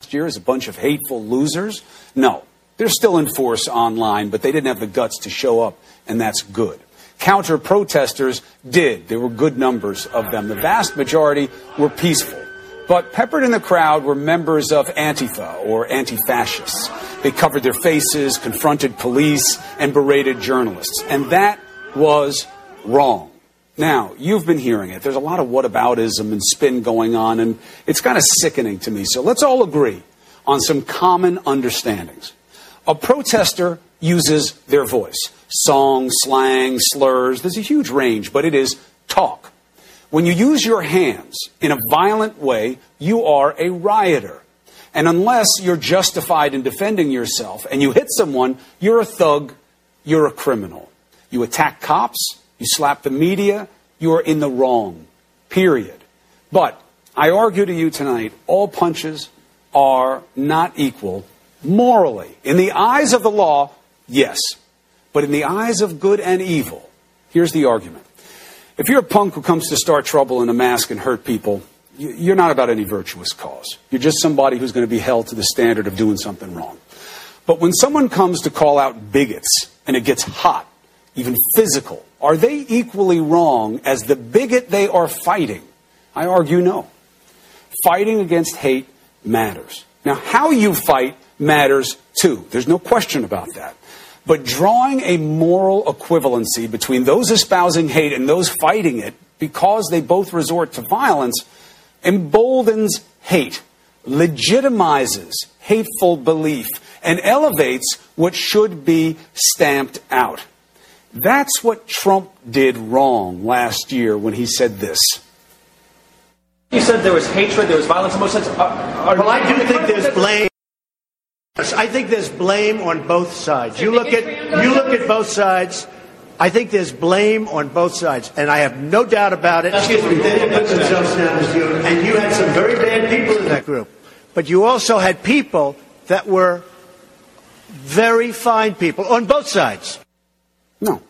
last year as a bunch of hateful losers? No. They're still in force online, but they didn't have the guts to show up, and that's good. Counter protesters did. There were good numbers of them. The vast majority were peaceful. But peppered in the crowd were members of Antifa or anti fascists. They covered their faces, confronted police, and berated journalists. And that was wrong. Now, you've been hearing it. There's a lot of whataboutism and spin going on, and it's kind of sickening to me. So let's all agree on some common understandings. A protester uses their voice song, slang, slurs. There's a huge range, but it is talk. When you use your hands in a violent way, you are a rioter. And unless you're justified in defending yourself and you hit someone, you're a thug, you're a criminal. You attack cops, you slap the media, you are in the wrong. Period. But I argue to you tonight all punches are not equal morally. In the eyes of the law, yes. But in the eyes of good and evil, here's the argument. If you're a punk who comes to start trouble in a mask and hurt people, you're not about any virtuous cause. You're just somebody who's going to be held to the standard of doing something wrong. But when someone comes to call out bigots and it gets hot, even physical, are they equally wrong as the bigot they are fighting? I argue no. Fighting against hate matters. Now, how you fight matters too. There's no question about that. But drawing a moral equivalency between those espousing hate and those fighting it because they both resort to violence emboldens hate, legitimizes hateful belief, and elevates what should be stamped out. That's what Trump did wrong last year when he said this. You said there was hatred, there was violence on both sides. Are, are well, I do think there's blame. I think there's blame on both sides. You look at you look at both sides. I think there's blame on both sides, and I have no doubt about it. Excuse me, they didn't put themselves down as you, and you had some very bad people in that group, but you also had people that were very fine people on both sides. No.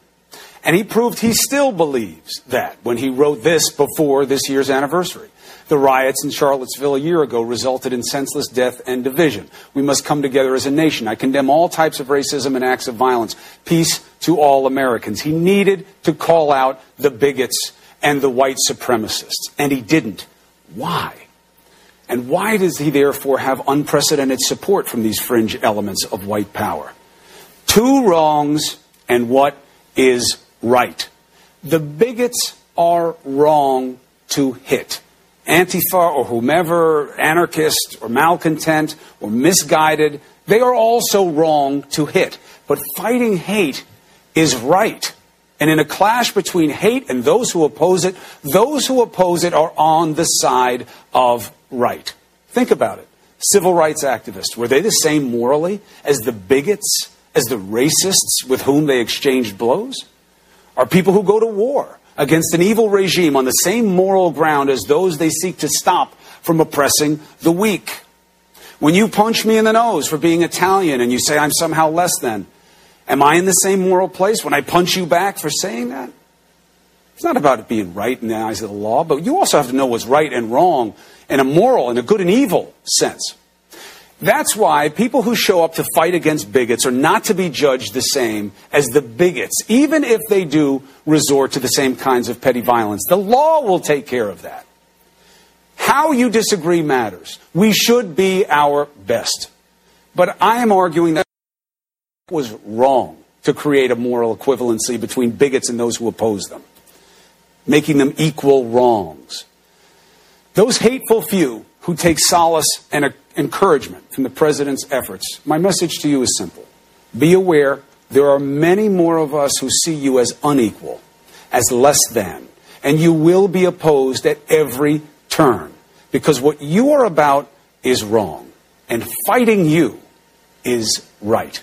And he proved he still believes that when he wrote this before this year's anniversary. The riots in Charlottesville a year ago resulted in senseless death and division. We must come together as a nation. I condemn all types of racism and acts of violence. Peace to all Americans. He needed to call out the bigots and the white supremacists, and he didn't. Why? And why does he therefore have unprecedented support from these fringe elements of white power? Two wrongs and what is right. The bigots are wrong to hit. Antifa or whomever, anarchist or malcontent or misguided, they are also wrong to hit. But fighting hate is right. And in a clash between hate and those who oppose it, those who oppose it are on the side of right. Think about it. Civil rights activists, were they the same morally as the bigots, as the racists with whom they exchanged blows? Are people who go to war against an evil regime on the same moral ground as those they seek to stop from oppressing the weak. When you punch me in the nose for being Italian and you say I'm somehow less than, am I in the same moral place when I punch you back for saying that? It's not about it being right in the eyes of the law, but you also have to know what's right and wrong in a moral, in a good and evil sense. That's why people who show up to fight against bigots are not to be judged the same as the bigots, even if they do resort to the same kinds of petty violence. The law will take care of that. How you disagree matters. We should be our best. But I am arguing that it was wrong to create a moral equivalency between bigots and those who oppose them, making them equal wrongs. Those hateful few who take solace and encouragement from the president's efforts. My message to you is simple. Be aware there are many more of us who see you as unequal, as less than, and you will be opposed at every turn because what you are about is wrong, and fighting you is right.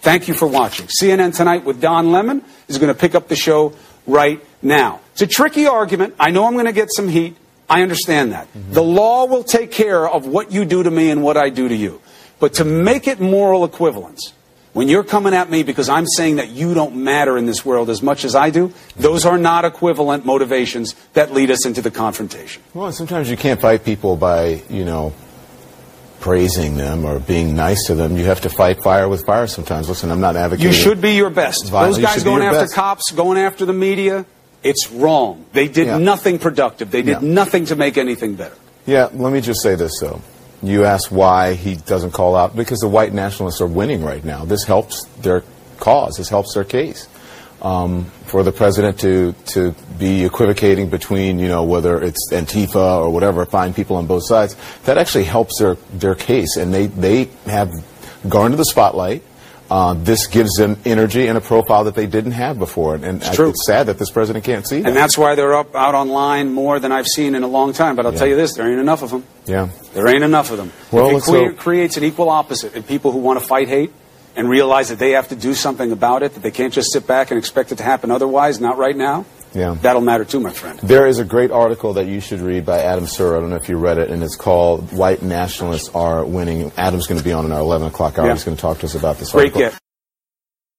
Thank you for watching. CNN Tonight with Don Lemon is going to pick up the show right Now, it's a tricky argument. I know I'm going to get some heat. I understand that. Mm-hmm. The law will take care of what you do to me and what I do to you. But to make it moral equivalence, when you're coming at me because I'm saying that you don't matter in this world as much as I do, those are not equivalent motivations that lead us into the confrontation. Well, sometimes you can't fight people by, you know, praising them or being nice to them. You have to fight fire with fire sometimes. Listen, I'm not advocating. You should be your best. violence. Those guys going after best. cops, going after the media, it's wrong. They did Yeah. nothing productive. They did Yeah. nothing to make anything better. Yeah, let me just say this though. You ask why he doesn't call out because the white nationalists are winning right now. This helps their cause. This helps their case. Um, for the president to to be equivocating between you know whether it's Antifa or whatever, find people on both sides, that actually helps their their case, and they they have garnered the spotlight. Uh, this gives them energy and a profile that they didn't have before, and I- true. it's sad that this president can't see that. And that's why they're up out online more than I've seen in a long time. But I'll Yeah. tell you this: there ain't enough of them. yeah. There ain't enough of them. Well, it hope. creates an equal opposite in people who want to fight hate and realize that they have to do something about it, that they can't just sit back and expect it to happen otherwise, not right now, Yeah. that'll matter too, my friend. There is a great article that you should read by Adam Serwer. I don't know if you read it, and it's called "White Nationalists Are Winning." Adam's going to be on in our 11 o'clock hour. Yeah. He's going to talk to us about this Great article. gift.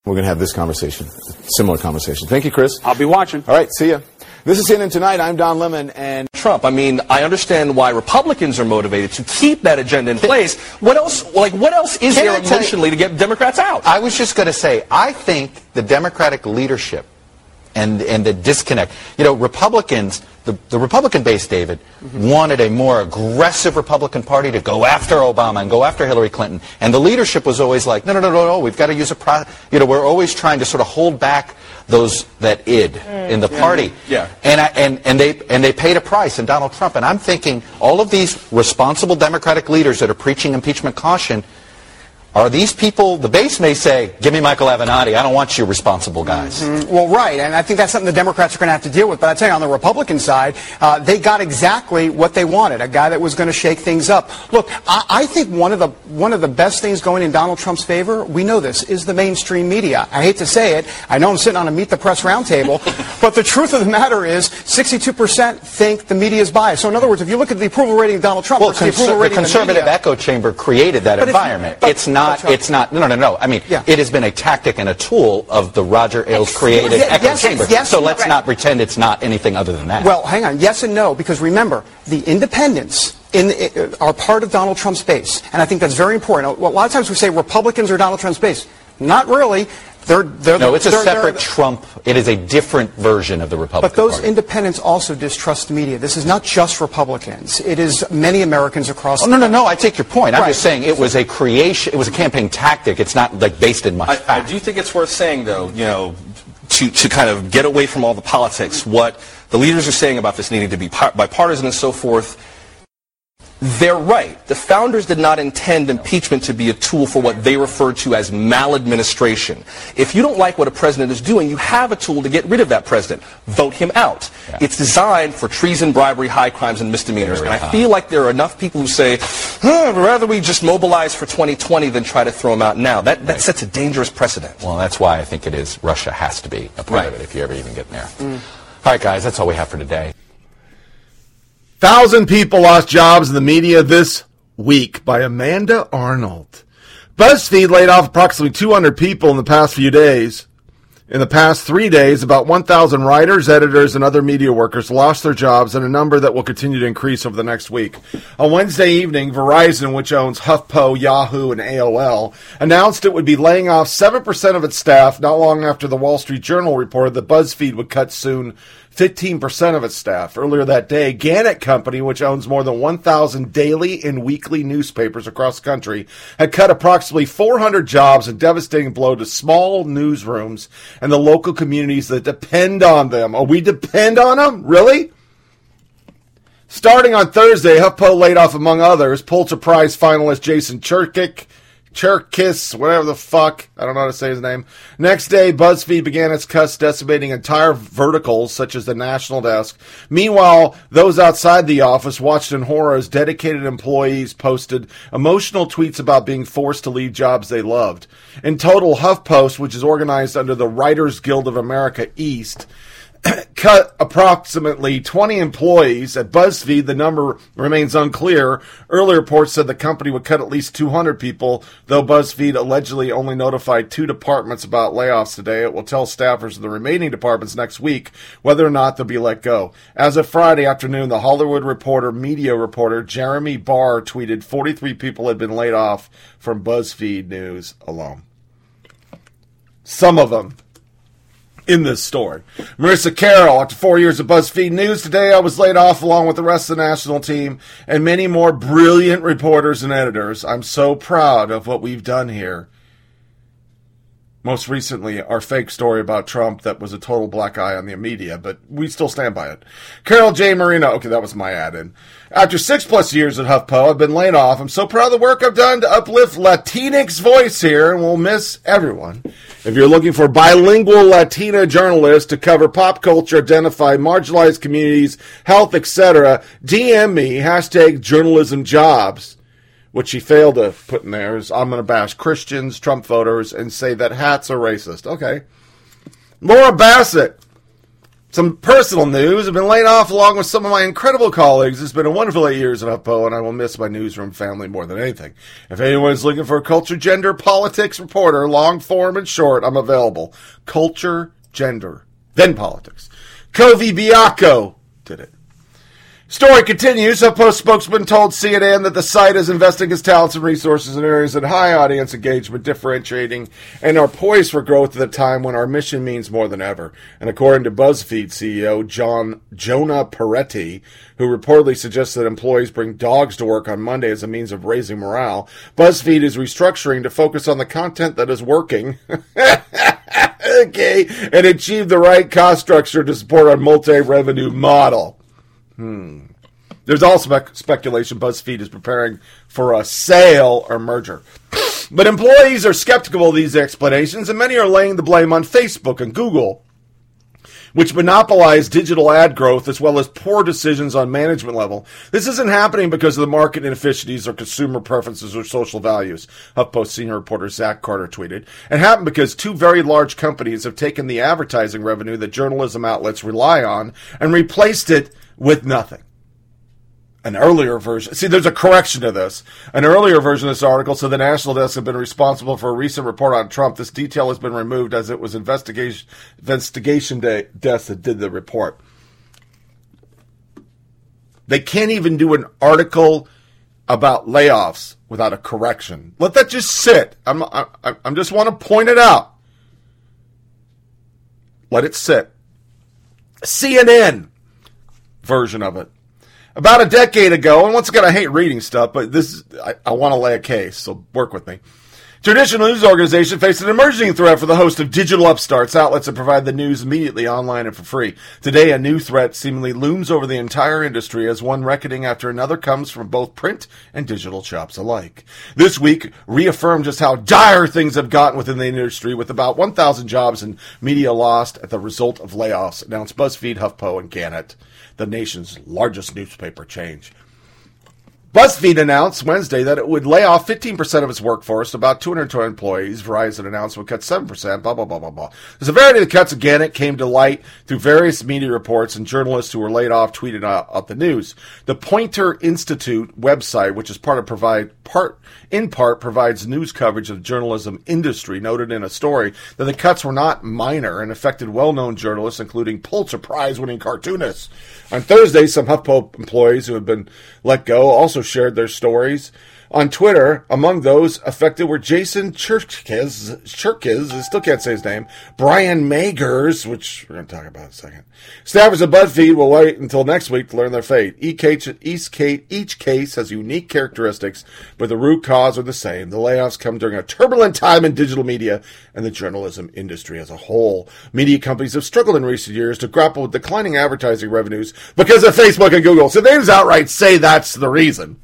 We're going to have this conversation, similar conversation. Thank you, Chris. I'll be watching. All right, see ya. This is CNN Tonight. I'm Don Lemon, and Trump. I mean, I understand why Republicans are motivated to keep that agenda in place. What else? Like, what else is Can there I tell you- emotionally to get Democrats out? I was just going to say, I think the Democratic leadership and and the disconnect. You know, Republicans, the, the Republican base, David, mm-hmm. wanted a more aggressive Republican Party to go after Obama and go after Hillary Clinton, and the leadership was always like, no, no, no, no, no, we've got to use a pro. You know, we're always trying to sort of hold back those that id mm. in the Yeah. party. Yeah. And, I, and, and, they, and they paid a price in Donald Trump. And I'm thinking all of these responsible Democratic leaders that are preaching impeachment caution, are these people, the base may say, give me Michael Avenatti, I don't want you responsible guys. Mm, Well, right, and I think that's something the Democrats are going to have to deal with. But I tell you, on the Republican side, uh, they got exactly what they wanted—a guy that was going to shake things up. Look, I, I think one of the one of the best things going in Donald Trump's favor, we know this, is the mainstream media. I hate to say it, I know I'm sitting on a Meet the Press roundtable, but the truth of the matter is, 62% think the media is biased. So, in other words, if you look at the approval rating of Donald Trump Well, versus the approval the rating the conservative media, echo chamber created that But if- environment. it's not. Chuck- It's not. No, no, no. I mean, it has been a tactic and a tool of the Roger Ailes created Yes, echo yes, chamber. yes, so let's right. not pretend it's not anything other than that. Well, hang on. Yes and no, because remember, the independents in the, are part of Donald Trump's base, and I think that's very important. A lot of times we say Republicans are Donald Trump's base. Not really. They're, they're no, it's a they're- they're- separate Trump. It is a different version of the Republican But those Party. independents also distrust the media. This is not just Republicans. It is many Americans across. Oh, no, no, no. I take your point. I'm Right. just saying it was a creation. It was a campaign tactic. It's not like based in much I, I fact. do think it's worth saying, though, you know, to, to kind of get away from all the politics, what the leaders are saying about this needing to be bipartisan and so forth, they're right. The founders did not intend impeachment to be a tool for what they referred to as maladministration. If you don't like what a president is doing, you have a tool to get rid of that president. Vote him out. It's designed for treason, bribery, high crimes, and misdemeanors. Very and I high. feel like there are enough people who say, "Huh, rather we just mobilize for 2020 than try to throw him out now. That, that sets a dangerous precedent. Well, that's why I think it is. Russia has to be a part of it if you ever even get there. All right, guys, that's all we have for today. Thousand people lost jobs in the media this week by Amanda Arnold. BuzzFeed laid off approximately 200 people in the past few days. In the past three days, about 1,000 writers, editors, and other media workers lost their jobs, and a number that will continue to increase over the next week. On Wednesday evening, Verizon, which owns HuffPo, Yahoo, and AOL, announced it would be laying off 7% of its staff not long after the Wall Street Journal reported that BuzzFeed would cut soon 15% of its staff. Earlier that day, Gannett Company, which owns more than 1,000 daily and weekly newspapers across the country, had cut approximately 400 jobs, a devastating blow to small newsrooms and the local communities that depend on them. Oh, we depend on them? Really? Starting on Thursday, HuffPo laid off, among others, Pulitzer Prize finalist Jason Cherkick, Cherkis, whatever the fuck. I don't know how to say his name. Next day, BuzzFeed began its cuts, decimating entire verticals such as the national desk. Meanwhile, those outside the office watched in horror as dedicated employees posted emotional tweets about being forced to leave jobs they loved. In total, HuffPost, which is organized under the Writers Guild of America East, cut approximately 20 employees. At BuzzFeed, the number remains unclear. Earlier reports said the company would cut at least 200 people, though BuzzFeed allegedly only notified two departments about layoffs today. It will tell staffers of the remaining departments next week whether or not they'll be let go. As of Friday afternoon, the Hollywood Reporter media reporter Jeremy Barr tweeted 43 people had been laid off from BuzzFeed News alone. Some of them in this story. Marissa Carroll, after four years of BuzzFeed News, today I was laid off along with the rest of the national team and many more brilliant reporters and editors. I'm so proud of what we've done here. Most recently, our fake story about Trump that was a total black eye on the media, but we still stand by it. Carolina Moreno, okay, that was my add in. After six plus years at HuffPo, I've been laid off. I'm so proud of the work I've done to uplift Latinx voice here, and we'll miss everyone. If you're looking for bilingual Latina journalists to cover pop culture, identify marginalized communities, health, etc., DM me, hashtag journalism jobs. What she failed to put in there is I'm going to bash Christians, Trump voters, and say that hats are racist. Okay. Laura Bassett. Some personal news. I've been laid off along with some of my incredible colleagues. It's been a wonderful eight years at HuffPo, and I will miss my newsroom family more than anything. If anyone is looking for a culture, gender, politics reporter, long form and short, I'm available. Culture, gender, then politics. Kovi Biako did it. Story continues. HuffPost spokesman told CNN that the site is investing its talents and resources in areas of high audience engagement, differentiating, and are poised for growth at a time when our mission means more than ever. And according to BuzzFeed CEO John Jonah Peretti, who reportedly suggests that employees bring dogs to work on Monday as a means of raising morale, BuzzFeed is restructuring to focus on the content that is working. okay, and achieve the right cost structure to support our multi-revenue model. Hmm. There's also spec- speculation BuzzFeed is preparing for a sale or merger. But employees are skeptical of these explanations, and many are laying the blame on Facebook and Google, which monopolize digital ad growth as well as poor decisions on management level. This isn't happening because of the market inefficiencies or consumer preferences or social values, HuffPost senior reporter Zach Carter tweeted. It happened because two very large companies have taken the advertising revenue that journalism outlets rely on and replaced it with nothing. An earlier version, see, there's a correction to this. An earlier version of this article said the National Desk had been responsible for a recent report on Trump. This detail has been removed as it was investigation investigation day, desk that did the report. They can't even do an article about layoffs without a correction. Let that just sit. I'm I, I'm just want to point it out. Let it sit. CNN version of it. About a decade ago, and once again, I hate reading stuff, but this is, I, I want to lay a case, so work with me. Traditional news organization faced an emerging threat for the host of digital upstarts, outlets that provide the news immediately online and for free. Today, a new threat seemingly looms over the entire industry as one reckoning after another comes from both print and digital shops alike. This week reaffirmed just how dire things have gotten within the industry, with about 1,000 jobs and media lost at the result of layoffs, announced BuzzFeed, HuffPo, and Gannett, the nation's largest newspaper chain. BuzzFeed announced Wednesday that it would lay off 15% of its workforce, about 220 employees. Verizon announced it would cut 7%, blah, blah, blah, blah, blah. The severity of the cuts again, it came to light through various media reports and journalists who were laid off tweeted out, out the news. The Poynter Institute website, which is part of provide, part, in part provides news coverage of the journalism industry, noted in a story that the cuts were not minor and affected well-known journalists, including Pulitzer Prize-winning cartoonists. On Thursday, some HuffPo employees who had been let go also shared their stories on Twitter. Among those affected were Jason Churkiz, Churkiz, I still can't say his name, Brian Magers, which we're going to talk about in a second. Staffers at BuzzFeed will wait until next week to learn their fate. Each case has unique characteristics, but the root cause are the same. The layoffs come during a turbulent time in digital media and the journalism industry as a whole. Media companies have struggled in recent years to grapple with declining advertising revenues because of Facebook and Google. So they just outright say that's the reason.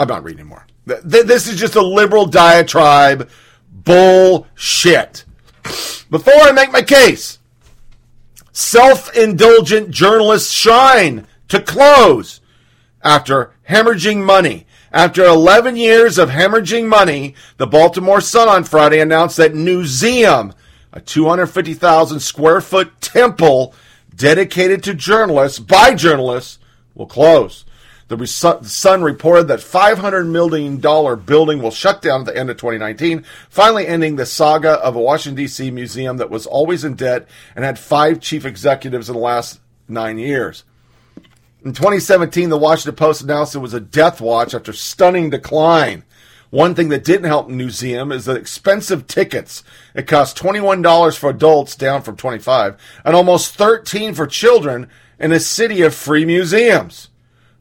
I'm not reading more. This is just a liberal diatribe. Bullshit. Before I make my case, self indulgent journalists shine to close after hemorrhaging money. After 11 years of hemorrhaging money, the Baltimore Sun on Friday announced that Newseum, a 250,000 square foot temple dedicated to journalists by journalists will close. The Sun reported that $500 million building will shut down at the end of 2019, finally ending the saga of a Washington, D.C. museum that was always in debt and had five chief executives in the last nine years. In 2017, the Washington Post announced it was a death watch after stunning decline. One thing that didn't help the museum is the expensive tickets. It cost $21 for adults, down from 25, and almost 13 for children in a city of free museums.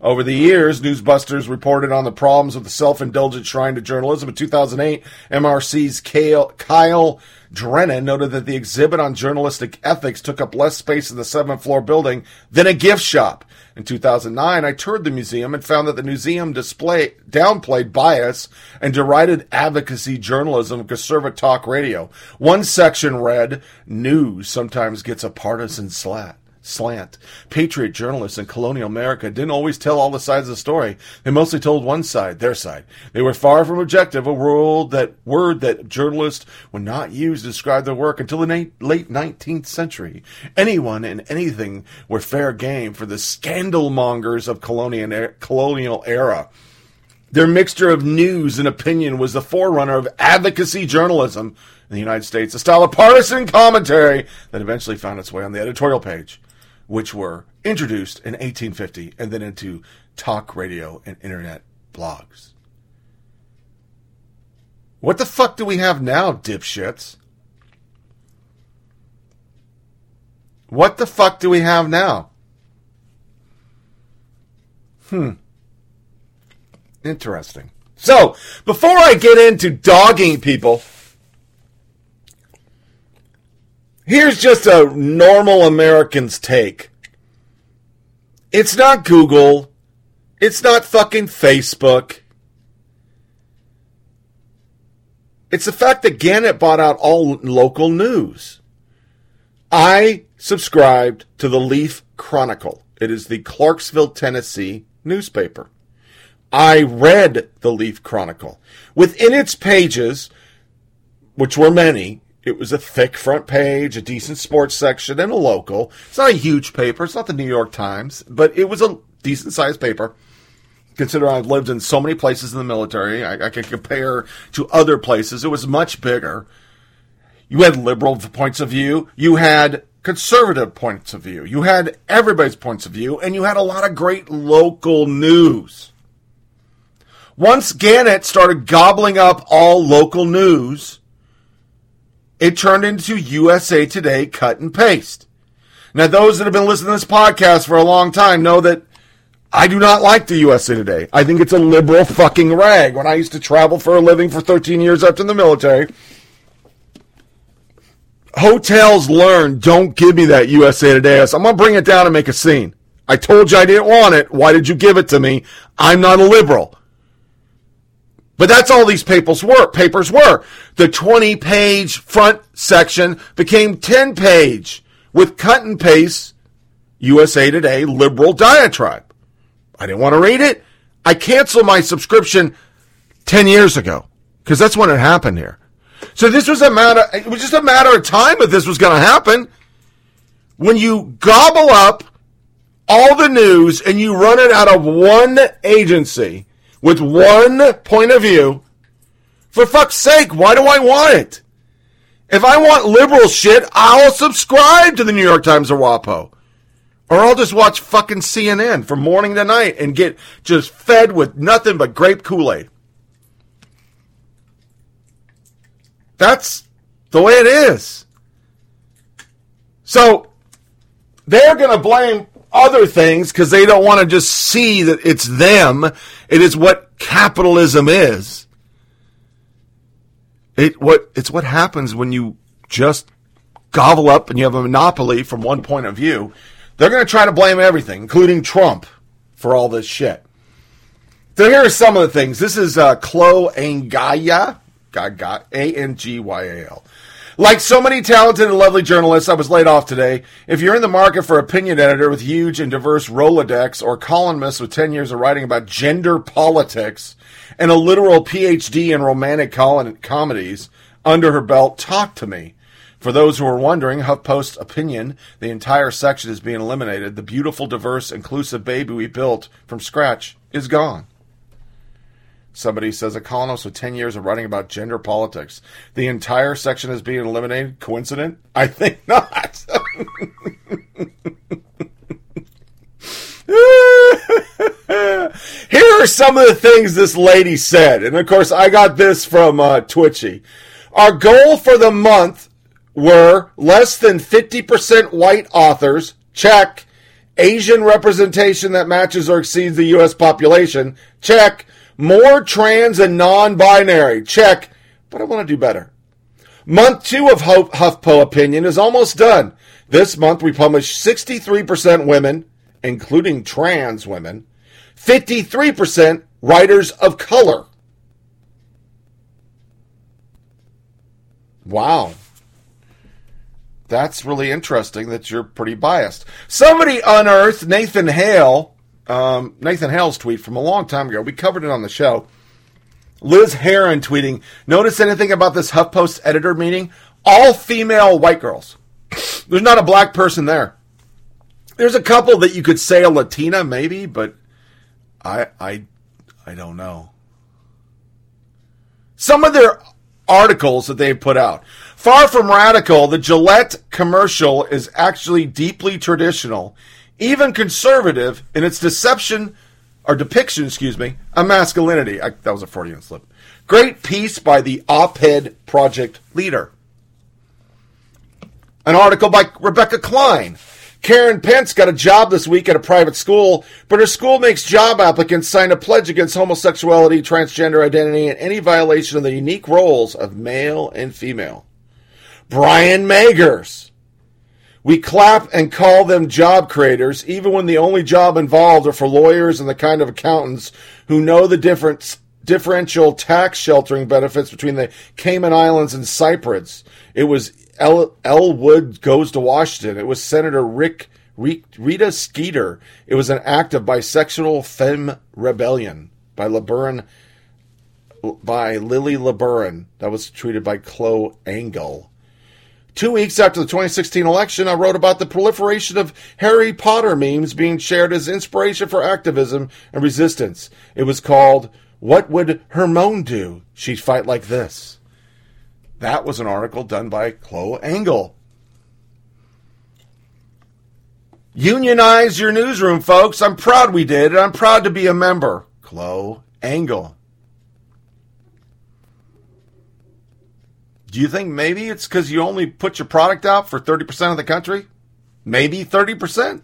Over the years, Newsbusters reported on the problems of the self-indulgent shrine to journalism. In 2008, MRC's Kyle, Drennen noted that the exhibit on journalistic ethics took up less space in the seventh floor building than a gift shop. In 2009, I toured the museum and found that the museum display downplayed bias and derided advocacy journalism of conservative talk radio. One section read, "News sometimes gets a partisan slat." Slant. Patriot journalists in colonial America didn't always tell all the sides of the story. They mostly told one side, their side. They were far from objective, a world that word that journalists would not use to describe their work until the na- late 19th century. Anyone and anything were fair game for the scandal mongers of colonial colonial era. Their mixture of news and opinion was the forerunner of advocacy journalism in the United States, a style of partisan commentary that eventually found its way on the editorial page which were introduced in 1850 and then into talk radio and internet blogs. What the fuck do we have now, dipshits? What the fuck do we have now? Hmm. Interesting. So, before I get into dogging people, Here's just a normal American's take. It's not Google. It's not fucking Facebook. It's the fact that Gannett bought out all local news. I subscribed to the Leaf Chronicle. It is the Clarksville, Tennessee newspaper. I read the Leaf Chronicle. Within its pages, which were many, it was a thick front page, a decent sports section, and a local. It's not a huge paper. It's not the New York Times, but it was a decent sized paper. Considering I've lived in so many places in the military, I, I can compare to other places. It was much bigger. You had liberal points of view. You had conservative points of view. You had everybody's points of view, and you had a lot of great local news. Once Gannett started gobbling up all local news, it turned into USA Today cut and paste. Now, those that have been listening to this podcast for a long time know that I do not like the USA Today. I think it's a liberal fucking rag. When I used to travel for a living for 13 years after the military, hotels learn don't give me that USA Today. So I'm going to bring it down and make a scene. I told you I didn't want it. Why did you give it to me? I'm not a liberal. But that's all these papers were. Papers were. The 20 page front section became 10 page with cut and paste USA Today liberal diatribe. I didn't want to read it. I canceled my subscription 10 years ago because that's when it happened here. So this was a matter, it was just a matter of time if this was going to happen. When you gobble up all the news and you run it out of one agency, with one point of view, for fuck's sake, why do I want it? If I want liberal shit, I'll subscribe to the New York Times or WAPO. Or I'll just watch fucking CNN from morning to night and get just fed with nothing but grape Kool Aid. That's the way it is. So they're going to blame other things because they don't want to just see that it's them. It is what capitalism is. It what it's what happens when you just gobble up and you have a monopoly from one point of view. They're going to try to blame everything, including Trump, for all this shit. So here are some of the things. This is uh, Chloe Angyal, A N G Y A L. Like so many talented and lovely journalists, I was laid off today. If you're in the market for opinion editor with huge and diverse Rolodex or columnist with 10 years of writing about gender politics and a literal PhD in romantic comedies under her belt, talk to me. For those who are wondering, HuffPost opinion, the entire section is being eliminated. The beautiful, diverse, inclusive baby we built from scratch is gone. Somebody says a columnist with 10 years of writing about gender politics. The entire section is being eliminated. Coincident? I think not. Here are some of the things this lady said. And of course, I got this from uh, Twitchy. Our goal for the month were less than 50% white authors. Check. Asian representation that matches or exceeds the U.S. population. Check. More trans and non binary. Check. But I want to do better. Month two of HuffPo opinion is almost done. This month we published 63% women, including trans women, 53% writers of color. Wow. That's really interesting that you're pretty biased. Somebody unearthed Nathan Hale, um, Nathan Hale's tweet from a long time ago. We covered it on the show. Liz Heron tweeting, notice anything about this HuffPost editor meeting? All female white girls. There's not a black person there. There's a couple that you could say a Latina, maybe, but I I I don't know. Some of their articles that they put out. Far from radical, the Gillette commercial is actually deeply traditional, even conservative in its deception or depiction, excuse me, of masculinity. I, that was a Freudian slip. Great piece by the op-ed project leader. An article by Rebecca Klein. Karen Pence got a job this week at a private school, but her school makes job applicants sign a pledge against homosexuality, transgender identity, and any violation of the unique roles of male and female. Brian Magers. We clap and call them job creators, even when the only job involved are for lawyers and the kind of accountants who know the difference differential tax sheltering benefits between the Cayman Islands and Cyprus. It was El, Wood goes to Washington. It was Senator Rick Rita Skeeter. It was an act of bisexual femme rebellion by LeBaron by Lily LeBaron. That was tweeted by Chloe Angyal. Two weeks after the 2016 election, I wrote about the proliferation of Harry Potter memes being shared as inspiration for activism and resistance. It was called What Would Hermione Do? She'd fight like this. That was an article done by Chloe Angyal. Unionize your newsroom, folks. I'm proud we did, and I'm proud to be a member. Chloe Angyal. Do you think maybe it's because you only put your product out for 30% of the country? Maybe 30%?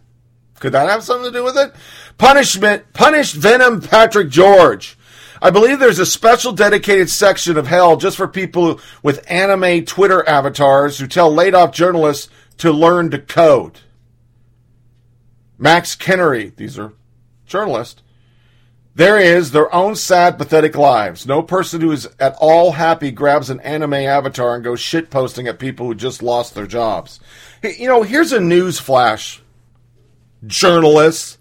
Could that have something to do with it? Punishment, punished Venom Patrick George. I believe there's a special dedicated section of hell just for people with anime Twitter avatars who tell laid off journalists to learn to code. Max Kennery, these are journalists. There is their own sad, pathetic lives. No person who is at all happy grabs an anime avatar and goes shit posting at people who just lost their jobs. You know, here's a news flash, journalists.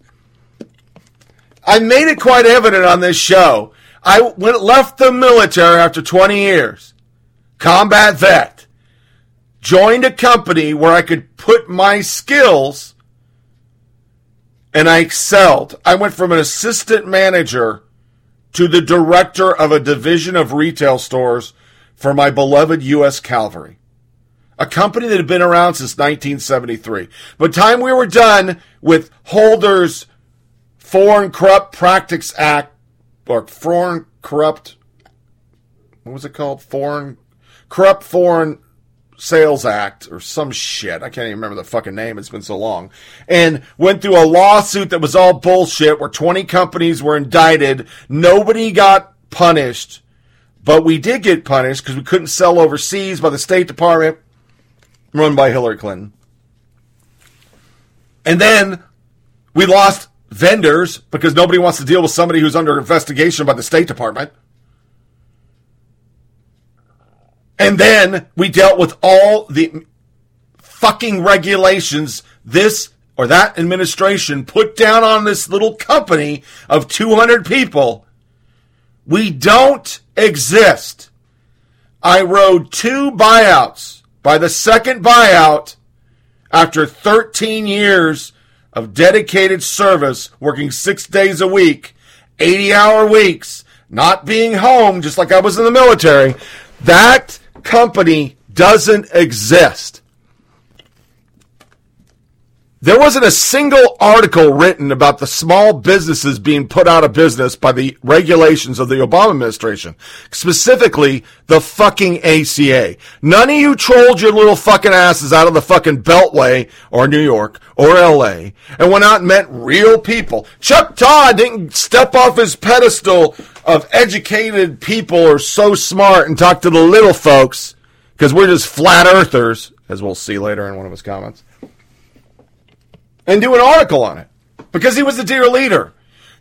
I made it quite evident on this show I went, left the military after 20 years, combat vet, joined a company where I could put my skills and I excelled. I went from an assistant manager to the director of a division of retail stores for my beloved U.S. Cavalry. A company that had been around since 1973. By the time we were done with Holder's Foreign Corrupt Practice Act or foreign corrupt what was it called? Foreign corrupt foreign sales act or some shit. I can't even remember the fucking name. It's been so long. And went through a lawsuit that was all bullshit where 20 companies were indicted. Nobody got punished, but we did get punished because we couldn't sell overseas by the State Department run by Hillary Clinton. And then we lost vendors because nobody wants to deal with somebody who's under investigation by the State Department. And then we dealt with all the fucking regulations this or that administration put down on this little company of 200 people. We don't exist. I rode two buyouts by the second buyout after 13 years of dedicated service, working six days a week, 80 hour weeks, not being home, just like I was in the military. That company doesn't exist. There wasn't a single article written about the small businesses being put out of business by the regulations of the Obama administration. Specifically, the fucking ACA. None of you trolled your little fucking asses out of the fucking Beltway or New York or LA and went out and met real people. Chuck Todd didn't step off his pedestal of educated people or so smart and talk to the little folks because we're just flat earthers, as we'll see later in one of his comments and do an article on it because he was the dear leader.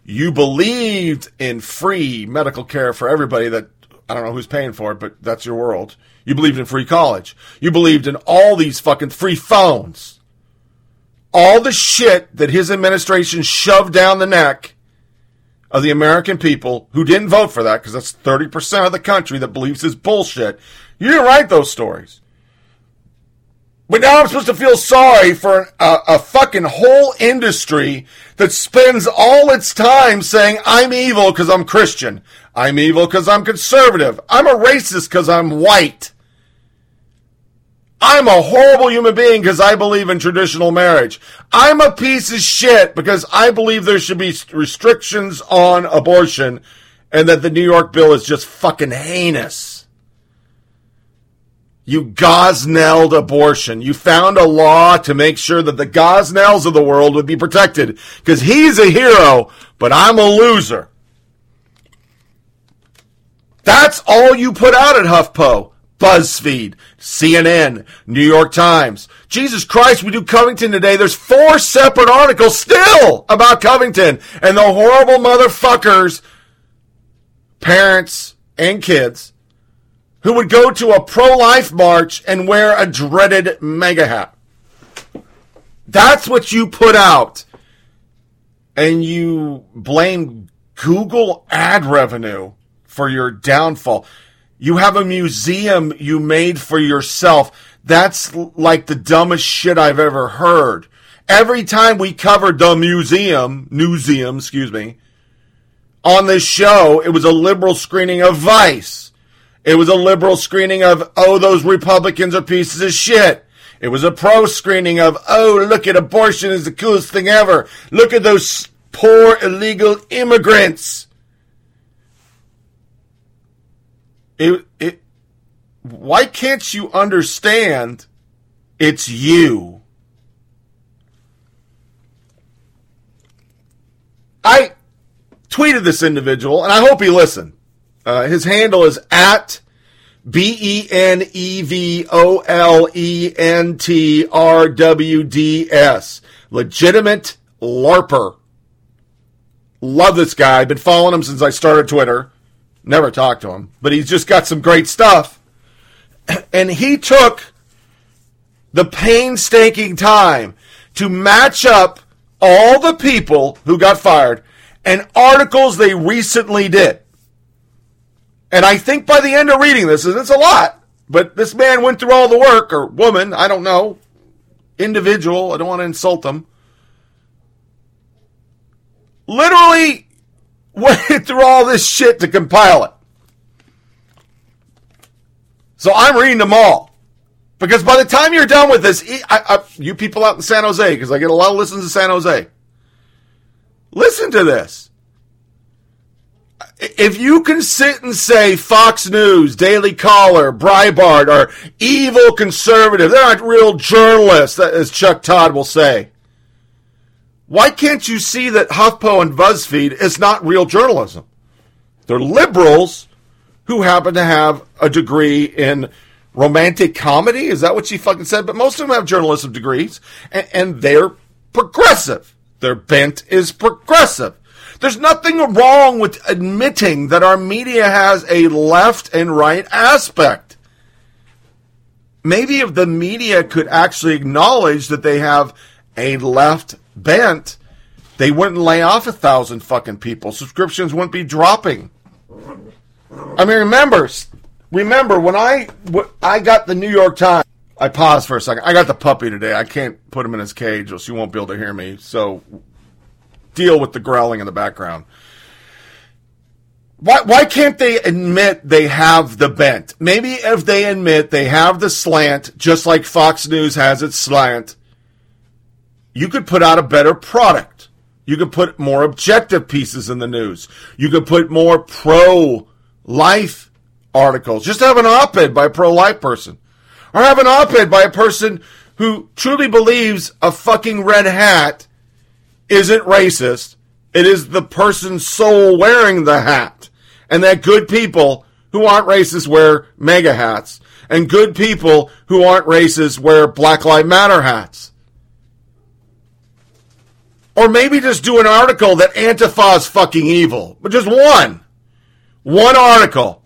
You believed in free medical care for everybody that I don't know who's paying for it, but that's your world. You believed in free college. You believed in all these fucking free phones. All the shit that his administration shoved down the neck of the American people who didn't vote for that because that's 30% of the country that believes his bullshit. You didn't write those stories. But now I'm supposed to feel sorry for a, a, fucking whole industry that spends all its time saying, I'm evil because I'm Christian. I'm evil because I'm conservative. I'm a racist because I'm white. I'm a horrible human being because I believe in traditional marriage. I'm a piece of shit because I believe there should be restrictions on abortion and that the New York bill is just fucking heinous. You Gosnelled abortion. You found a law to make sure that the Gosnells of the world would be protected. Because he's a hero, but I'm a loser. That's all you put out at HuffPo. BuzzFeed, CNN, New York Times. Jesus Christ, we do Covington today. There's four separate articles still about Covington and the horrible motherfuckers, parents and kids who would go to a pro life march and wear a dreaded mega hat. That's what you put out. And you blame Google ad revenue for your downfall. You have a museum you made for yourself. That's like the dumbest shit I've ever heard. Every time we covered the museum, museum, excuse me, on this show, it was a liberal screening of Vice. It was a liberal screening of, oh, those Republicans are pieces of shit. It was a pro screening of, oh, look at abortion is the coolest thing ever. Look at those poor illegal immigrants. It, it, why can't you understand it's you? I tweeted this individual, and I hope he listened. Uh, his handle is at B E N E V O L E N T R W D S. Legitimate LARPer. Love this guy. Been following him since I started Twitter. Never talked to him, but he's just got some great stuff. And he took the painstaking time to match up all the people who got fired and articles they recently did. And I think by the end of reading this, and it's a lot, but this man went through all the work, or woman, I don't know, individual, I don't want to insult them, literally went through all this shit to compile it. So I'm reading them all. Because by the time you're done with this, I, I, you people out in San Jose, because I get a lot of listens in San Jose, listen to this if you can sit and say Fox News, Daily Caller, Breitbart are evil conservative, they're not real journalists, as Chuck Todd will say. Why can't you see that HuffPo and BuzzFeed is not real journalism? They're liberals who happen to have a degree in romantic comedy. Is that what she fucking said? But most of them have journalism degrees, and, and they're progressive. Their bent is progressive. There's nothing wrong with admitting that our media has a left and right aspect. Maybe if the media could actually acknowledge that they have a left bent, they wouldn't lay off a thousand fucking people. Subscriptions wouldn't be dropping. I mean, remember, remember when I I got the New York Times I paused for a second. I got the puppy today. I can't put him in his cage, or she won't be able to hear me. So deal with the growling in the background. Why, why can't they admit they have the bent? Maybe if they admit they have the slant, just like Fox News has its slant, you could put out a better product. You could put more objective pieces in the news. You could put more pro life articles. Just have an op ed by a pro life person. Or have an op ed by a person who truly believes a fucking red hat isn't racist. It is the person's soul wearing the hat. And that good people who aren't racist wear mega hats. And good people who aren't racist wear Black Lives Matter hats. Or maybe just do an article that Antifa is fucking evil. But just one. One article.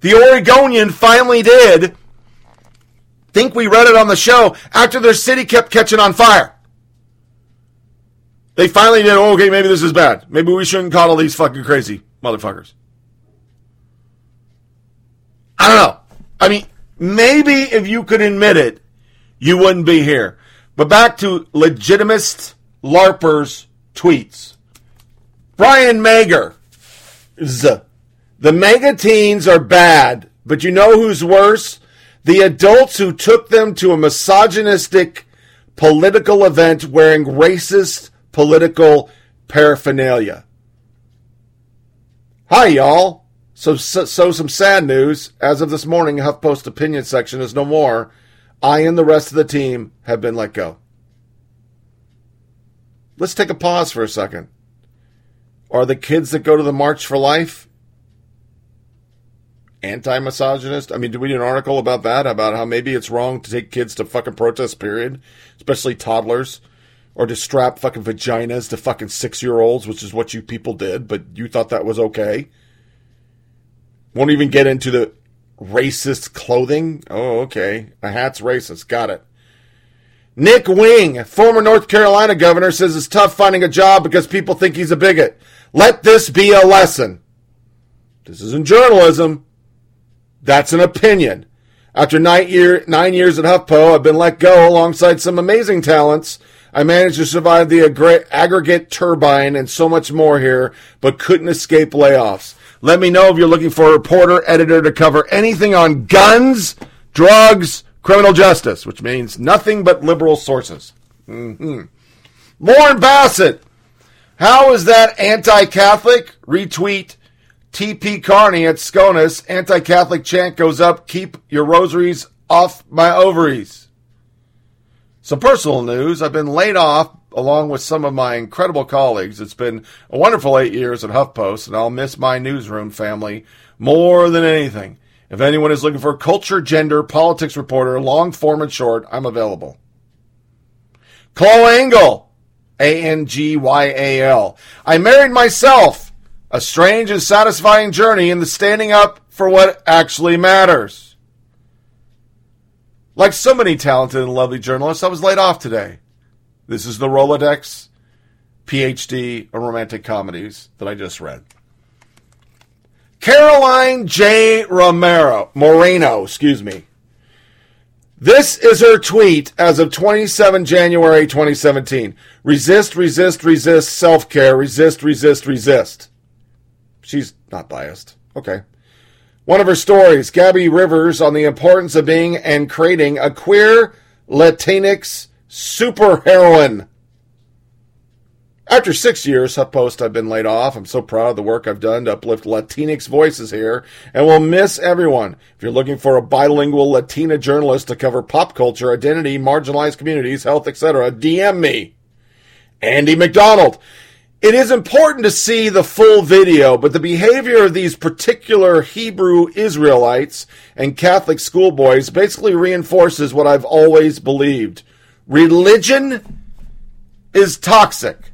The Oregonian finally did. Think we read it on the show after their city kept catching on fire. They finally did, oh, okay, maybe this is bad. Maybe we shouldn't coddle these fucking crazy motherfuckers. I don't know. I mean, maybe if you could admit it, you wouldn't be here. But back to legitimist LARPers tweets. Brian Mager. Uh, the mega teens are bad, but you know who's worse? The adults who took them to a misogynistic political event wearing racist political paraphernalia. Hi, y'all. So, so, so, some sad news. As of this morning, HuffPost opinion section is no more. I and the rest of the team have been let go. Let's take a pause for a second. Are the kids that go to the March for Life anti misogynist? I mean, did we do an article about that? About how maybe it's wrong to take kids to fucking protest, period? Especially toddlers. Or to strap fucking vaginas to fucking six year olds, which is what you people did, but you thought that was okay? Won't even get into the racist clothing. Oh, okay. A hat's racist. Got it. Nick Wing, former North Carolina governor, says it's tough finding a job because people think he's a bigot. Let this be a lesson. This isn't journalism. That's an opinion. After nine, year, nine years at HuffPo, I've been let go alongside some amazing talents. I managed to survive the aggr- aggregate turbine and so much more here, but couldn't escape layoffs. Let me know if you're looking for a reporter, editor to cover anything on guns, drugs, criminal justice, which means nothing but liberal sources. Mm-hmm. Lauren Bassett, how is that anti-Catholic? Retweet TP Carney at SCONUS. Anti-Catholic chant goes up. Keep your rosaries off my ovaries. Some personal news. I've been laid off along with some of my incredible colleagues. It's been a wonderful eight years at HuffPost, and I'll miss my newsroom family more than anything. If anyone is looking for a culture, gender, politics reporter, long form and short, I'm available. Chloe Angyal, A N G Y A L. I married myself. A strange and satisfying journey in the standing up for what actually matters. Like so many talented and lovely journalists, I was laid off today. This is the Rolodex PhD of romantic comedies that I just read. Caroline J. Romero, Moreno, excuse me. This is her tweet as of 27 January 2017. Resist, resist, resist, self care, resist, resist, resist. She's not biased. Okay. One of her stories, Gabby Rivers, on the importance of being and creating a queer Latinx superheroine. After six years, HuffPost, I've been laid off. I'm so proud of the work I've done to uplift Latinx voices here, and will miss everyone. If you're looking for a bilingual Latina journalist to cover pop culture, identity, marginalized communities, health, etc., DM me. Andy McDonald. It is important to see the full video, but the behavior of these particular Hebrew Israelites and Catholic schoolboys basically reinforces what I've always believed. Religion is toxic.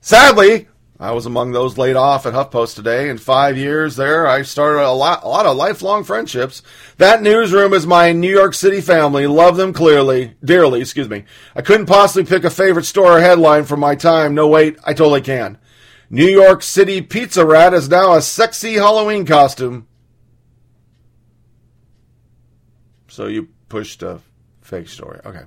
Sadly, I was among those laid off at HuffPost today. In five years there, I started a lot, a lot of lifelong friendships. That newsroom is my New York City family. Love them clearly, dearly, excuse me. I couldn't possibly pick a favorite store or headline from my time. No, wait, I totally can. New York City Pizza Rat is now a sexy Halloween costume. So you pushed a fake story. Okay.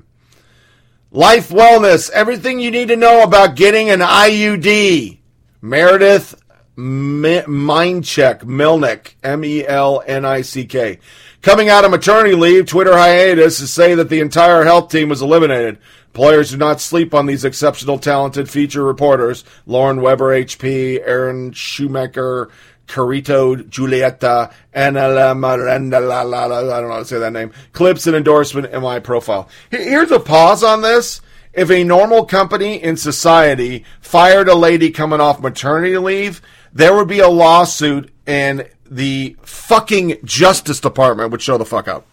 Life Wellness, everything you need to know about getting an IUD. Meredith Mi- Mindcheck Melnick, M E L N I C K. Coming out of maternity leave, Twitter hiatus to say that the entire health team was eliminated. Players do not sleep on these exceptional, talented feature reporters. Lauren Weber, HP, Erin Schumaker, Carito Julieta, Anna La Miranda, la, la, la, I don't know how to say that name. Clips and endorsement in my profile. Here's a pause on this. If a normal company in society fired a lady coming off maternity leave, there would be a lawsuit and the fucking Justice Department would show the fuck up.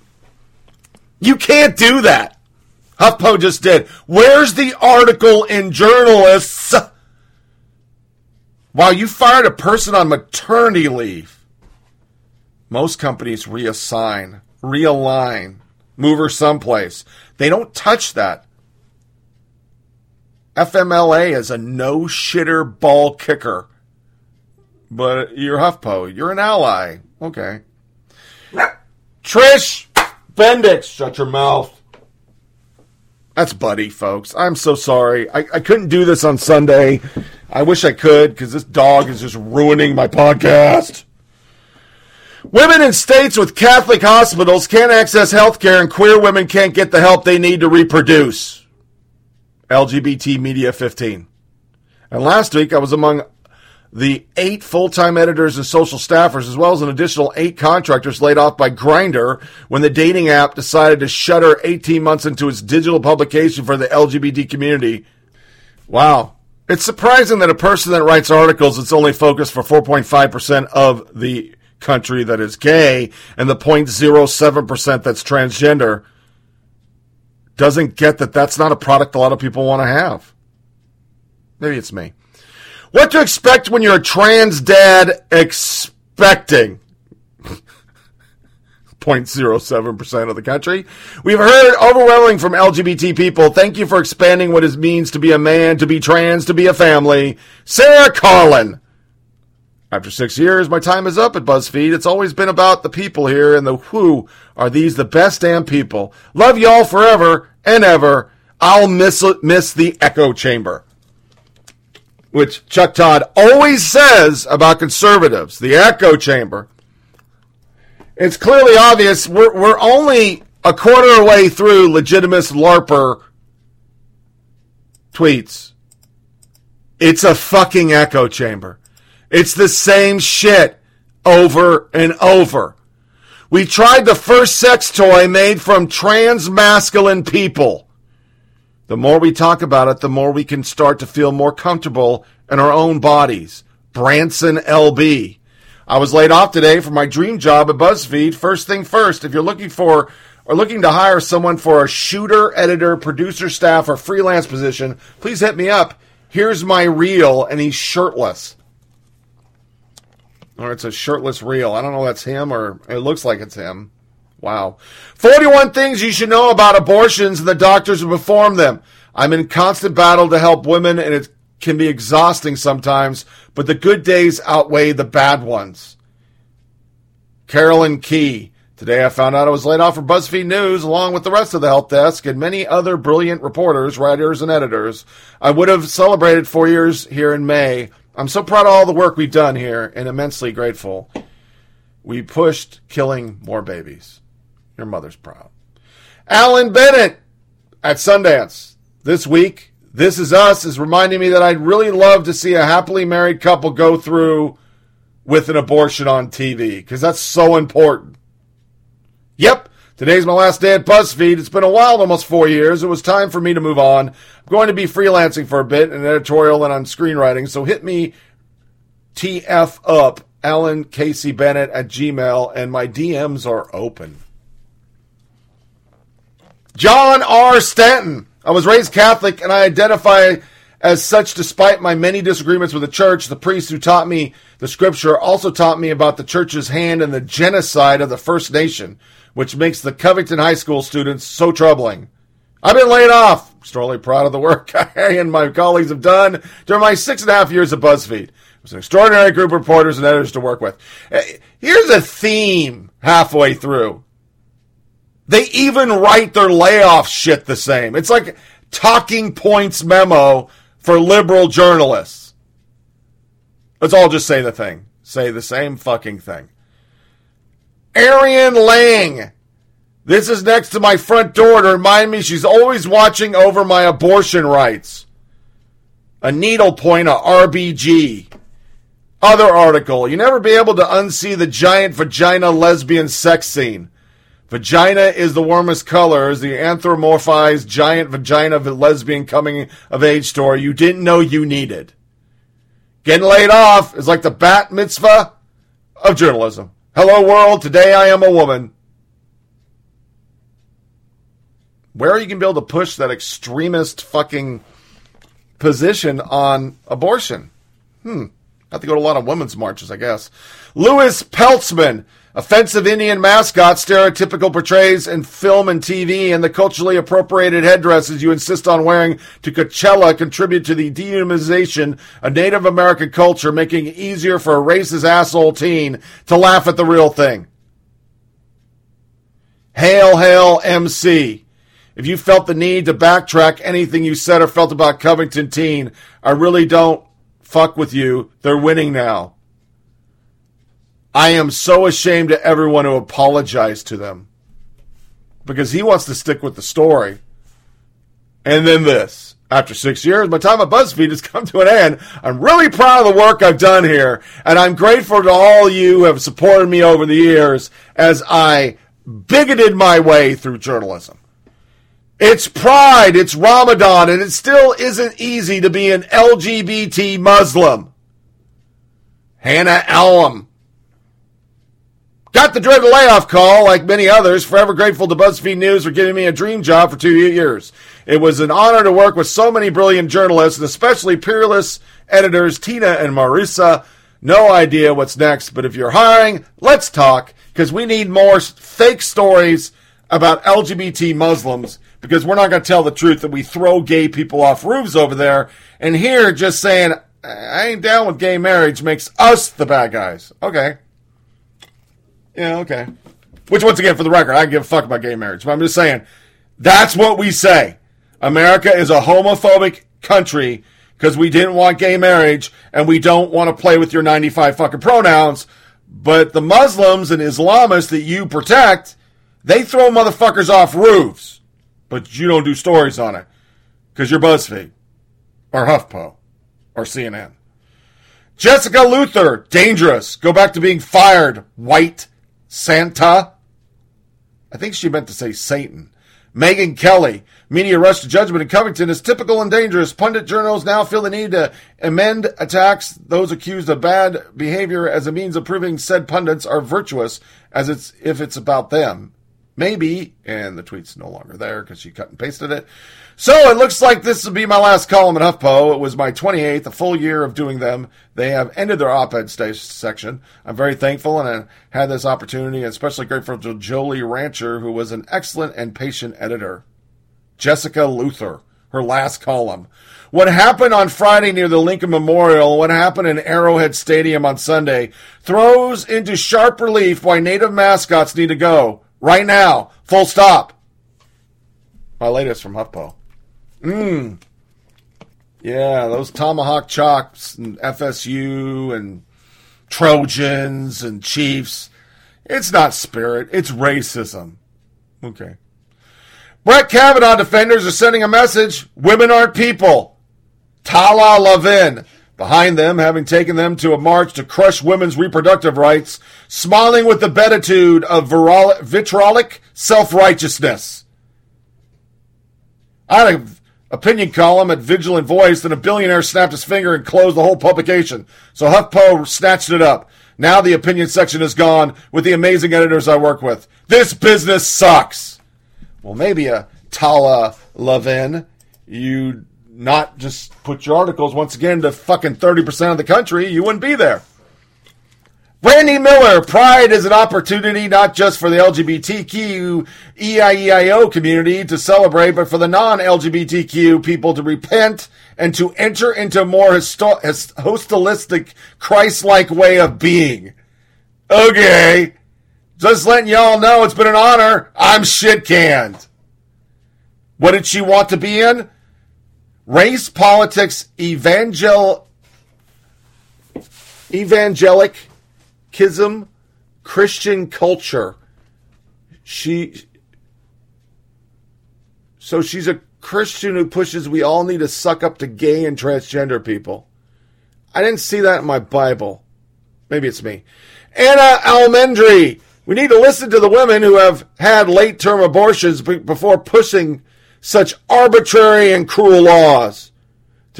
You can't do that. HuffPo just did. Where's the article in journalists? Wow, you fired a person on maternity leave. Most companies reassign, realign, move her someplace. They don't touch that. FMLA is a no shitter ball kicker. But you're HuffPo. You're an ally. Okay. Trish Bendix, shut your mouth. That's Buddy, folks. I'm so sorry. I, I couldn't do this on Sunday. I wish I could because this dog is just ruining my podcast. Women in states with Catholic hospitals can't access health care, and queer women can't get the help they need to reproduce. LGBT Media 15. And last week, I was among the eight full-time editors and social staffers, as well as an additional eight contractors laid off by Grindr when the dating app decided to shutter 18 months into its digital publication for the LGBT community. Wow. It's surprising that a person that writes articles that's only focused for 4.5% of the country that is gay and the 0.07% that's transgender doesn't get that that's not a product a lot of people want to have. Maybe it's me. What to expect when you're a trans dad expecting? 0.07% of the country. We've heard overwhelming from LGBT people. Thank you for expanding what it means to be a man, to be trans, to be a family. Sarah Carlin. After six years, my time is up at BuzzFeed. It's always been about the people here and the who are these the best damn people. Love y'all forever and ever. I'll miss miss the echo chamber which Chuck Todd always says about conservatives, the echo chamber. It's clearly obvious we're, we're only a quarter way through legitimate LARPer tweets. It's a fucking echo chamber. It's the same shit over and over. We tried the first sex toy made from trans masculine people. The more we talk about it, the more we can start to feel more comfortable in our own bodies. Branson LB. I was laid off today from my dream job at BuzzFeed. First thing first, if you're looking for or looking to hire someone for a shooter, editor, producer, staff, or freelance position, please hit me up. Here's my reel, and he's shirtless. Or it's a shirtless reel. I don't know if that's him or it looks like it's him. Wow. 41 things you should know about abortions and the doctors who perform them. I'm in constant battle to help women and it can be exhausting sometimes, but the good days outweigh the bad ones. Carolyn Kee. Today I found out I was laid off from BuzzFeed News along with the rest of the help desk and many other brilliant reporters, writers, and editors. I would have celebrated four years here in May. I'm so proud of all the work we've done here and immensely grateful. We pushed killing more babies. Your mother's proud. Alan Bennett at Sundance this week. This is Us is reminding me that I'd really love to see a happily married couple go through with an abortion on TV because that's so important. Yep, today's my last day at BuzzFeed. It's been a while, almost four years. It was time for me to move on. I'm going to be freelancing for a bit in editorial and on screenwriting, so hit me TF up, Alan Casey Bennett at Gmail, and my DMs are open. John R. Stanton. I was raised Catholic and I identify as such despite my many disagreements with the church. The priest who taught me the scripture also taught me about the church's hand in the genocide of the First Nation, which makes the Covington High School students so troubling. I've been laid off. Extremely proud of the work I and my colleagues have done during my six and a half years at BuzzFeed. It was an extraordinary group of reporters and editors to work with. Eh, Here's a theme halfway through They even write their layoff shit the same. It's like talking points memo for liberal journalists. Let's all just say the thing. Say the same fucking thing. Arian Lang. This is next to my front door to remind me she's always watching over my abortion rights. A needlepoint, a RBG. Other article. You never be able to unsee the giant vagina lesbian sex scene. Vagina is the warmest color is the anthropomorphized giant vagina lesbian coming of age story you didn't know you needed. Getting laid off is like the bat mitzvah of journalism. Hello world, today I am a woman. Where are you going to be able to push that extremist fucking position on abortion? Hmm. Have to go to a lot of women's marches, I guess. Louis Peitzman, offensive Indian mascots, stereotypical portrays in film and TV, and the culturally appropriated headdresses you insist on wearing to Coachella contribute to the dehumanization of Native American culture, making it easier for a racist asshole teen to laugh at the real thing. Hail, hail, MC. If you felt the need to backtrack anything you said or felt about Covington Teen, I really don't fuck with you. They're winning now. I am so ashamed to everyone who apologized to them because he wants to stick with the story. And then this. After six years, my time at BuzzFeed has come to an end. I'm really proud of the work I've done here, and I'm grateful to all you who have supported me over the years as I bigoted my way through journalism. It's Pride, it's Ramadan, and it still isn't easy to be an LGBT Muslim. Hannah Allam. Got the dreaded layoff call, like many others. Forever grateful to BuzzFeed News for giving me a dream job for two years. It was an honor to work with so many brilliant journalists, and especially peerless editors Tina and Marissa. No idea what's next, but if you're hiring, let's talk, because we need more fake stories about LGBT Muslims, because we're not going to tell the truth that we throw gay people off roofs over there. And here, just saying, I ain't down with gay marriage makes us the bad guys. Okay. Yeah, okay. Which, once again, for the record, I give a fuck about gay marriage. But I'm just saying, that's what we say. America is a homophobic country because we didn't want gay marriage and we don't want to play with your 95 fucking pronouns. But the Muslims and Islamists that you protect, they throw motherfuckers off roofs. But you don't do stories on it because you're BuzzFeed or HuffPo or CNN. Jessica Luther, dangerous. Go back to being fired, white Santa. I think she meant to say Satan. Megyn Kelly, media rush to judgment in Covington is typical and dangerous. Pundit journals now feel the need to amend attacks those accused of bad behavior as a means of proving said pundits are virtuous, as it's if it's about them. Maybe, and the tweet's no longer there because she cut and pasted it. So it looks like this will be my last column at HuffPo. It was my 28th, a full year of doing them. They have ended their op-ed section. I'm very thankful and I had this opportunity, especially grateful to Jolie Rancher, who was an excellent and patient editor. Jessica Luther, her last column. What happened on Friday near the Lincoln Memorial, what happened in Arrowhead Stadium on Sunday, throws into sharp relief why native mascots need to go. Right now. Full stop. My latest from HuffPo. Mmm. Yeah, those tomahawk chops and FSU and Trojans and Chiefs. It's not spirit, it's racism. Okay. Brett Kavanaugh defenders are sending a message women aren't people. Tala Levin. Behind them, having taken them to a march to crush women's reproductive rights, smiling with the beatitude of vitriolic self righteousness. I had an opinion column at Village Voice, then a billionaire snapped his finger and closed the whole publication. So HuffPo snatched it up. Now the opinion section is gone with the amazing editors I work with. This business sucks. Well, maybe a Tala Levin, you not just put your articles once again to fucking 30% of the country, you wouldn't be there. Brandy Miller, Pride is an opportunity not just for the LGBTQ EIEIO community to celebrate, but for the non-LGBTQ people to repent and to enter into a more histo- holistic, Christ-like way of being. Okay. Just letting y'all know it's been an honor. I'm shit canned. What did she want to be in? Race politics, evangel, evangelicism, Christian culture. She, so she's a Christian who pushes we all need to suck up to gay and transgender people. I didn't see that in my Bible. Maybe it's me. Anna Almendri. We need to listen to the women who have had late term abortions before pushing such arbitrary and cruel laws.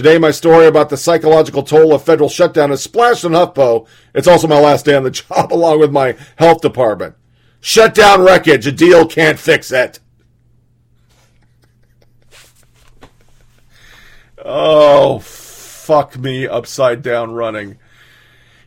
Today, my story about the psychological toll of federal shutdown is splashed in HuffPo. It's also my last day on the job, along with my health department. Shutdown wreckage. A deal can't fix it. Oh, fuck me upside down running.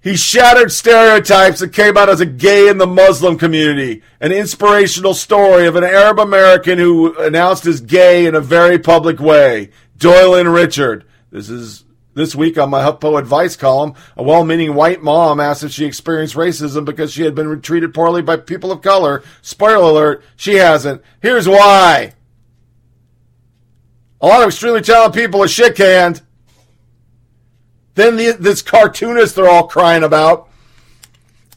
He shattered stereotypes that came out as a gay in the Muslim community. An inspirational story of an Arab American who announced as gay in a very public way. Doylen Richard. This is this week on my HuffPo advice column. A well-meaning white mom asked if she experienced racism because she had been treated poorly by people of color. Spoiler alert, she hasn't. Here's why. A lot of extremely talented people are shit canned. Then the, this cartoonist they're all crying about.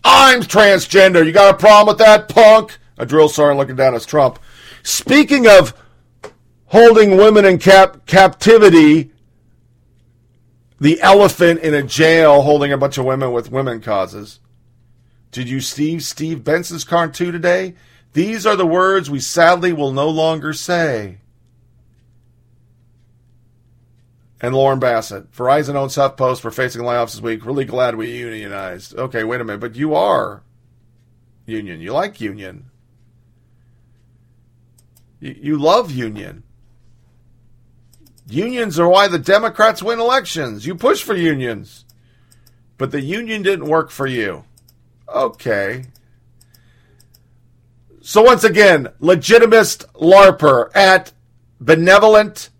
I'm transgender. You got a problem with that, punk? A drill sergeant looking down at Trump. Speaking of holding women in cap- captivity, the elephant in a jail holding a bunch of women with women causes. Did you see Steve Benson's cartoon today? These are the words we sadly will no longer say. and Lauren Bassett. Verizon owns HuffPost. We're facing layoffs this week. Really glad we unionized. Okay, wait a minute, but you are union. You like union. You love union. Unions are why the Democrats win elections. You push for unions. But the union didn't work for you. Okay. So once again, legitimist LARPer at benevolent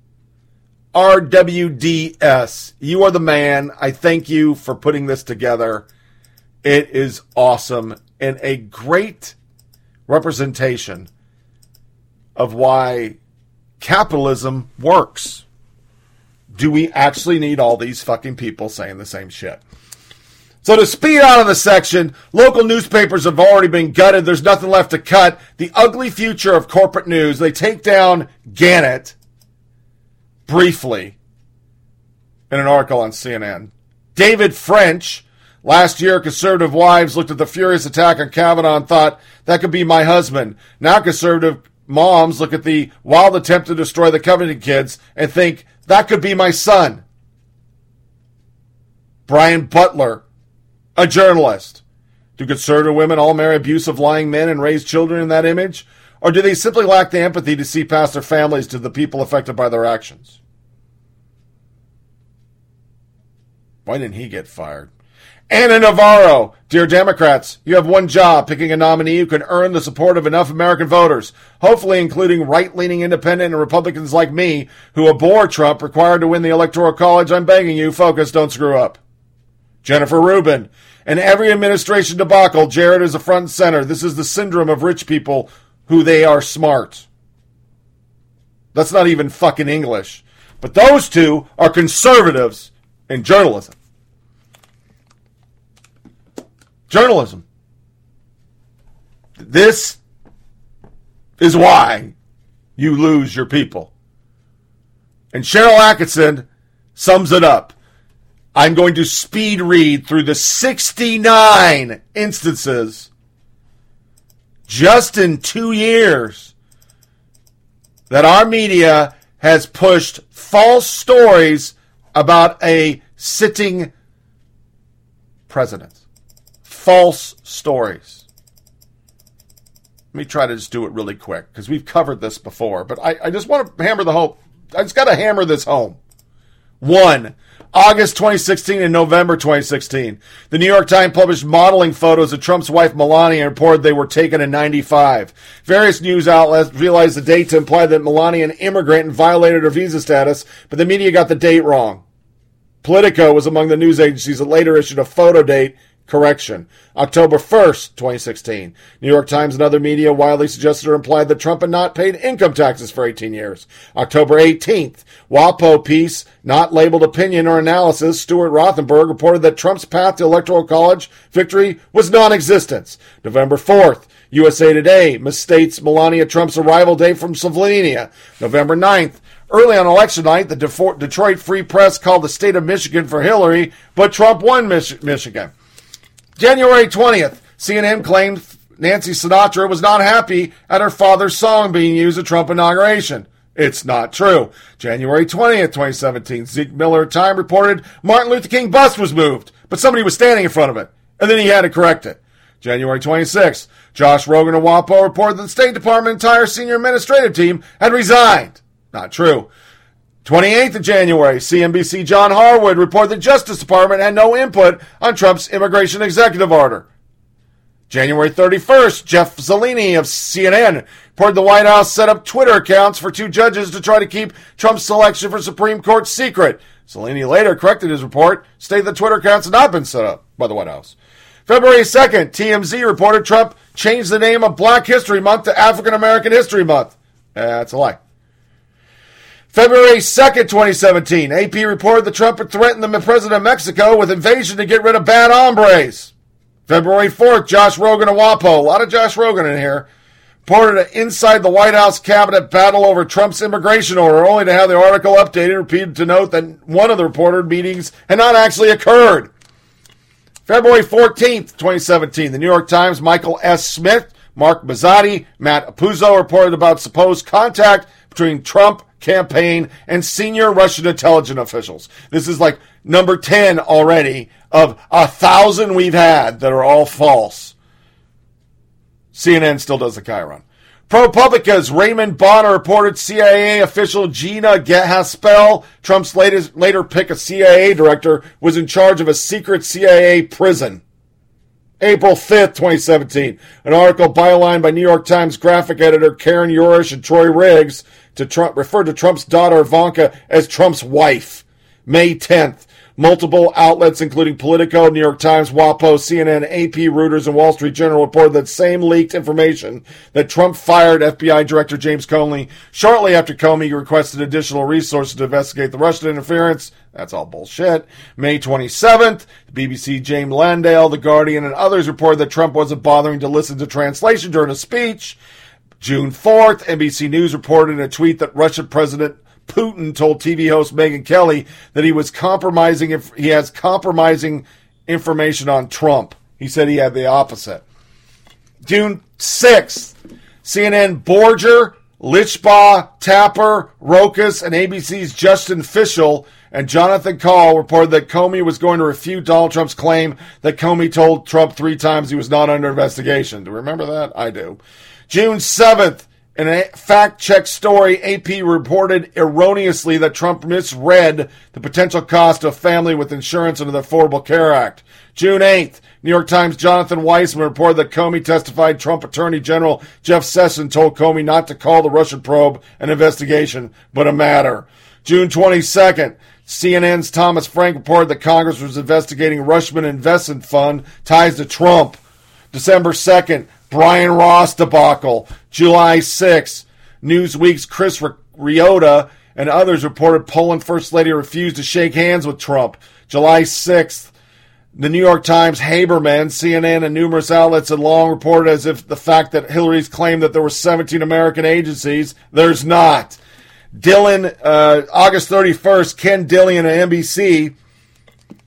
RWDS. You are the man. I thank you for putting this together. It is awesome and a great representation of why capitalism works. Do we actually need all these fucking people saying the same shit? So to speed out of the section, local newspapers have already been gutted. There's nothing left to cut. The ugly future of corporate news. They take down Gannett briefly in an article on CNN. David French, last year, conservative wives looked at the furious attack on Kavanaugh and thought, that could be my husband. Now, conservative moms look at the wild attempt to destroy the Covington kids and think, that could be my son. Brian Butler, a journalist. Do conservative women all marry abusive, lying men and raise children in that image? Or do they simply lack the empathy to see past their families to the people affected by their actions? Why didn't he get fired? Ana Navarro, dear Democrats, you have one job picking a nominee who can earn the support of enough American voters, hopefully including right leaning independent and Republicans like me who abhor Trump required to win the Electoral College. I'm begging you, focus, don't screw up. Jennifer Rubin, in every administration debacle, Jared is a front and center. This is the syndrome of rich people who they are smart. That's not even fucking English. But those two are conservatives in journalism. Journalism. This is why you lose your people. And Sharyl Atkinson sums it up. I'm going to speed read through the 69 instances just in two years that our media has pushed false stories about a sitting president. False stories. Let me try to just do it really quick because we've covered this before, but I, I just want to hammer the home. I just got to hammer this home. One, August 2016 and November 2016. The New York Times published modeling photos of Trump's wife Melania and reported they were taken in 95. Various news outlets realized the date to imply that Melania, an immigrant, violated her visa status, but the media got the date wrong. Politico was among the news agencies that later issued a photo date Correction. October 1st, 2016. New York Times and other media widely suggested or implied that Trump had not paid income taxes for 18 years. October 18th. WAPO piece, not labeled opinion or analysis, Stuart Rothenberg reported that Trump's path to electoral college victory was non-existent. November 4th. USA Today misstates Melania Trump's arrival date from Slovenia. November 9th. Early on election night, the Detroit Free Press called the state of Michigan for Hillary, but Trump won Mich- Michigan. January 20th, CNN claimed Nancy Sinatra was not happy at her father's song being used at Trump inauguration. It's not true. January 20th, 2017, Zeke Miller Time reported Martin Luther King bus was moved, but somebody was standing in front of it, and then he had to correct it. January 26th, Josh Rogin of WAPO reported that the State Department entire senior administrative team had resigned. Not true. 28th of January, CNBC John Harwood reported the Justice Department had no input on Trump's immigration executive order. January 31st, Jeff Zeleny of CNN reported the White House set up Twitter accounts for two judges to try to keep Trump's selection for Supreme Court secret. Zeleny later corrected his report, stating the Twitter accounts had not been set up by the White House. February 2nd, TMZ reported Trump changed the name of Black History Month to African American History Month. That's a lie. February 2nd, 2017, AP reported that Trump had threatened the president of Mexico with invasion to get rid of bad hombres. February 4th, Josh Rogin of WAPO, a lot of Josh Rogin in here, reported an inside the White House cabinet battle over Trump's immigration order, only to have the article updated, repeated to note that one of the reported meetings had not actually occurred. February 14th, 2017, the New York Times, Michael S. Smith, Mark Mazzetti, Matt Apuzzo reported about supposed contact between Trump campaign and senior Russian intelligence officials. This is like number 10 already of a thousand we've had that are all false. CNN still does the Chiron. ProPublica's Raymond Bonner reported CIA official Gina Haspel, Trump's latest, later pick a CIA director, was in charge of a secret CIA prison. April 5th, 2017. An article bylined by New York Times graphic editor Karen Yourish and Troy Riggs to Trump referred to Trump's daughter Ivanka as Trump's wife. May 10th. Multiple outlets, including Politico, New York Times, WAPO, CNN, AP, Reuters, and Wall Street Journal, reported that same leaked information that Trump fired FBI Director James Comey shortly after Comey requested additional resources to investigate the Russian interference. That's all bullshit. May 27th, the BBC James Landale, The Guardian, and others reported that Trump wasn't bothering to listen to translation during a speech. June 4th, NBC News reported in a tweet that Russian President Putin told TV host Megyn Kelly that he was compromising if he has compromising information on Trump. He said he had the opposite. June 6th, CNN Borger, Lichtblau, Tapper, Rokus, and ABC's Justin Fishel and Jonathan Karl reported that Comey was going to refute Donald Trump's claim that Comey told Trump three times he was not under investigation. Do you remember that? I do. June 7th, in a fact check story, AP reported erroneously that Trump misread the potential cost of family with insurance under the Affordable Care Act. June 8th, New York Times Jonathan Weisman reported that Comey testified Trump Attorney General Jeff Sessions told Comey not to call the Russian probe an investigation, but a matter. June 22nd, CNN's Thomas Frank reported that Congress was investigating Rushman investment fund ties to Trump. December 2nd, Brian Ross debacle. July 6th, Newsweek's Chris Riotta and others reported Poland First Lady refused to shake hands with Trump. July 6th, the New York Times, Haberman, CNN, and numerous outlets had long reported as if the fact that Hillary's claimed that there were 17 American agencies, there's not. Dylan, uh, August 31st, Ken Dillion at NBC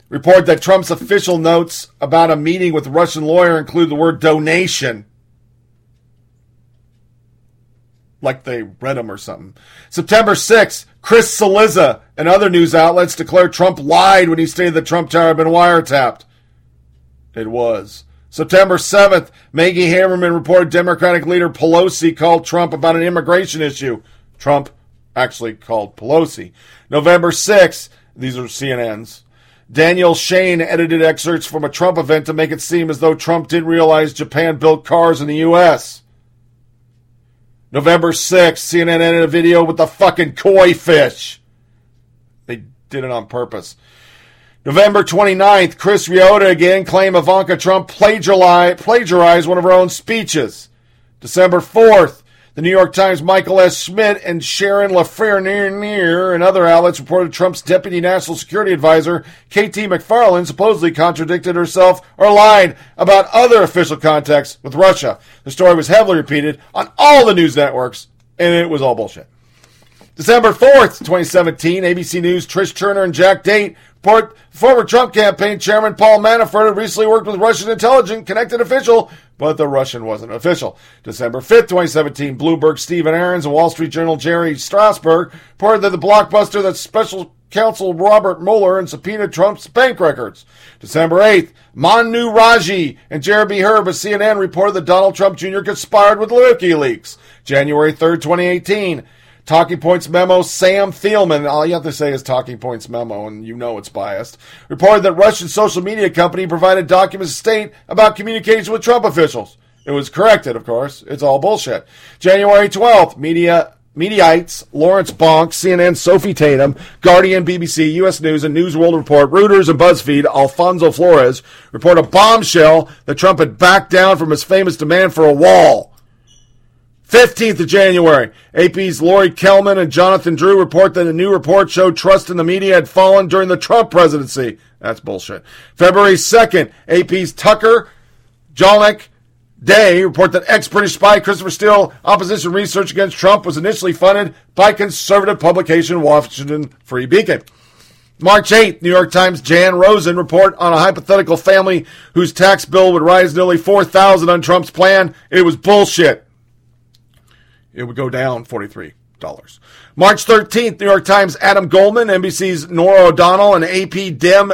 report that Trump's official notes about a meeting with a Russian lawyer include the word donation. Like they read them or something. September 6th, Chris Cillizza and other news outlets declare Trump lied when he stated that Trump Tower had been wiretapped. It was. September 7th, Maggie Haberman reported Democratic leader Pelosi called Trump about an immigration issue. Trump actually called Pelosi. November 6th, these are CNN's. Daniel Shane edited excerpts from a Trump event to make it seem as though Trump didn't realize Japan built cars in the U.S. November 6th, CNN edited a video with the fucking koi fish. They did it on purpose. November 29th, Chris Riotta again claimed Ivanka Trump plagiarized, plagiarized one of her own speeches. December 4th, the New York Times' Michael S. Schmidt and Sharon LaFraniere and other outlets reported Trump's deputy national security advisor, KT McFarland, supposedly contradicted herself or lied about other official contacts with Russia. The story was heavily repeated on all the news networks, and it was all bullshit. December 4th, 2017, ABC News' Trish Turner and Jack Date report former Trump campaign chairman Paul Manafort had recently worked with Russian intelligence connected official, but the Russian wasn't official. December 5th, 2017, Bloomberg Stephen Aarons and Wall Street Journal Jerry Strasburg reported that the blockbuster that special counsel Robert Mueller and subpoenaed Trump's bank records. December 8th, Manu Raju and Jeremy Herb of CNN reported that Donald Trump Jr. conspired with WikiLeaks. January 3rd, 2018, Talking Points memo, Sam Thielman, all you have to say is Talking Points memo, and you know it's biased, reported that Russian social media company provided documents to state about communication with Trump officials. It was corrected, of course. It's all bullshit. January 12th, media Mediaites, Lawrence Bonk, CNN, Sophie Tatum, Guardian, BBC, U.S. News, and News World Report, Reuters, and BuzzFeed, Alfonso Flores, report a bombshell that Trump had backed down from his famous demand for a wall. 15th of January, AP's Lori Kellman and Jonathan Drew report that a new report showed trust in the media had fallen during the Trump presidency. That's bullshit. February 2nd, AP's Tucker Jalonick Day report that ex-British spy Christopher Steele opposition research against Trump was initially funded by conservative publication Washington Free Beacon. March 8th, New York Times Jan Rosen report on a hypothetical family whose tax bill would rise nearly 4000 on Trump's plan. It was bullshit it would go down $43. March 13th, New York Times Adam Goldman, NBC's Norah O'Donnell, and AP Dem,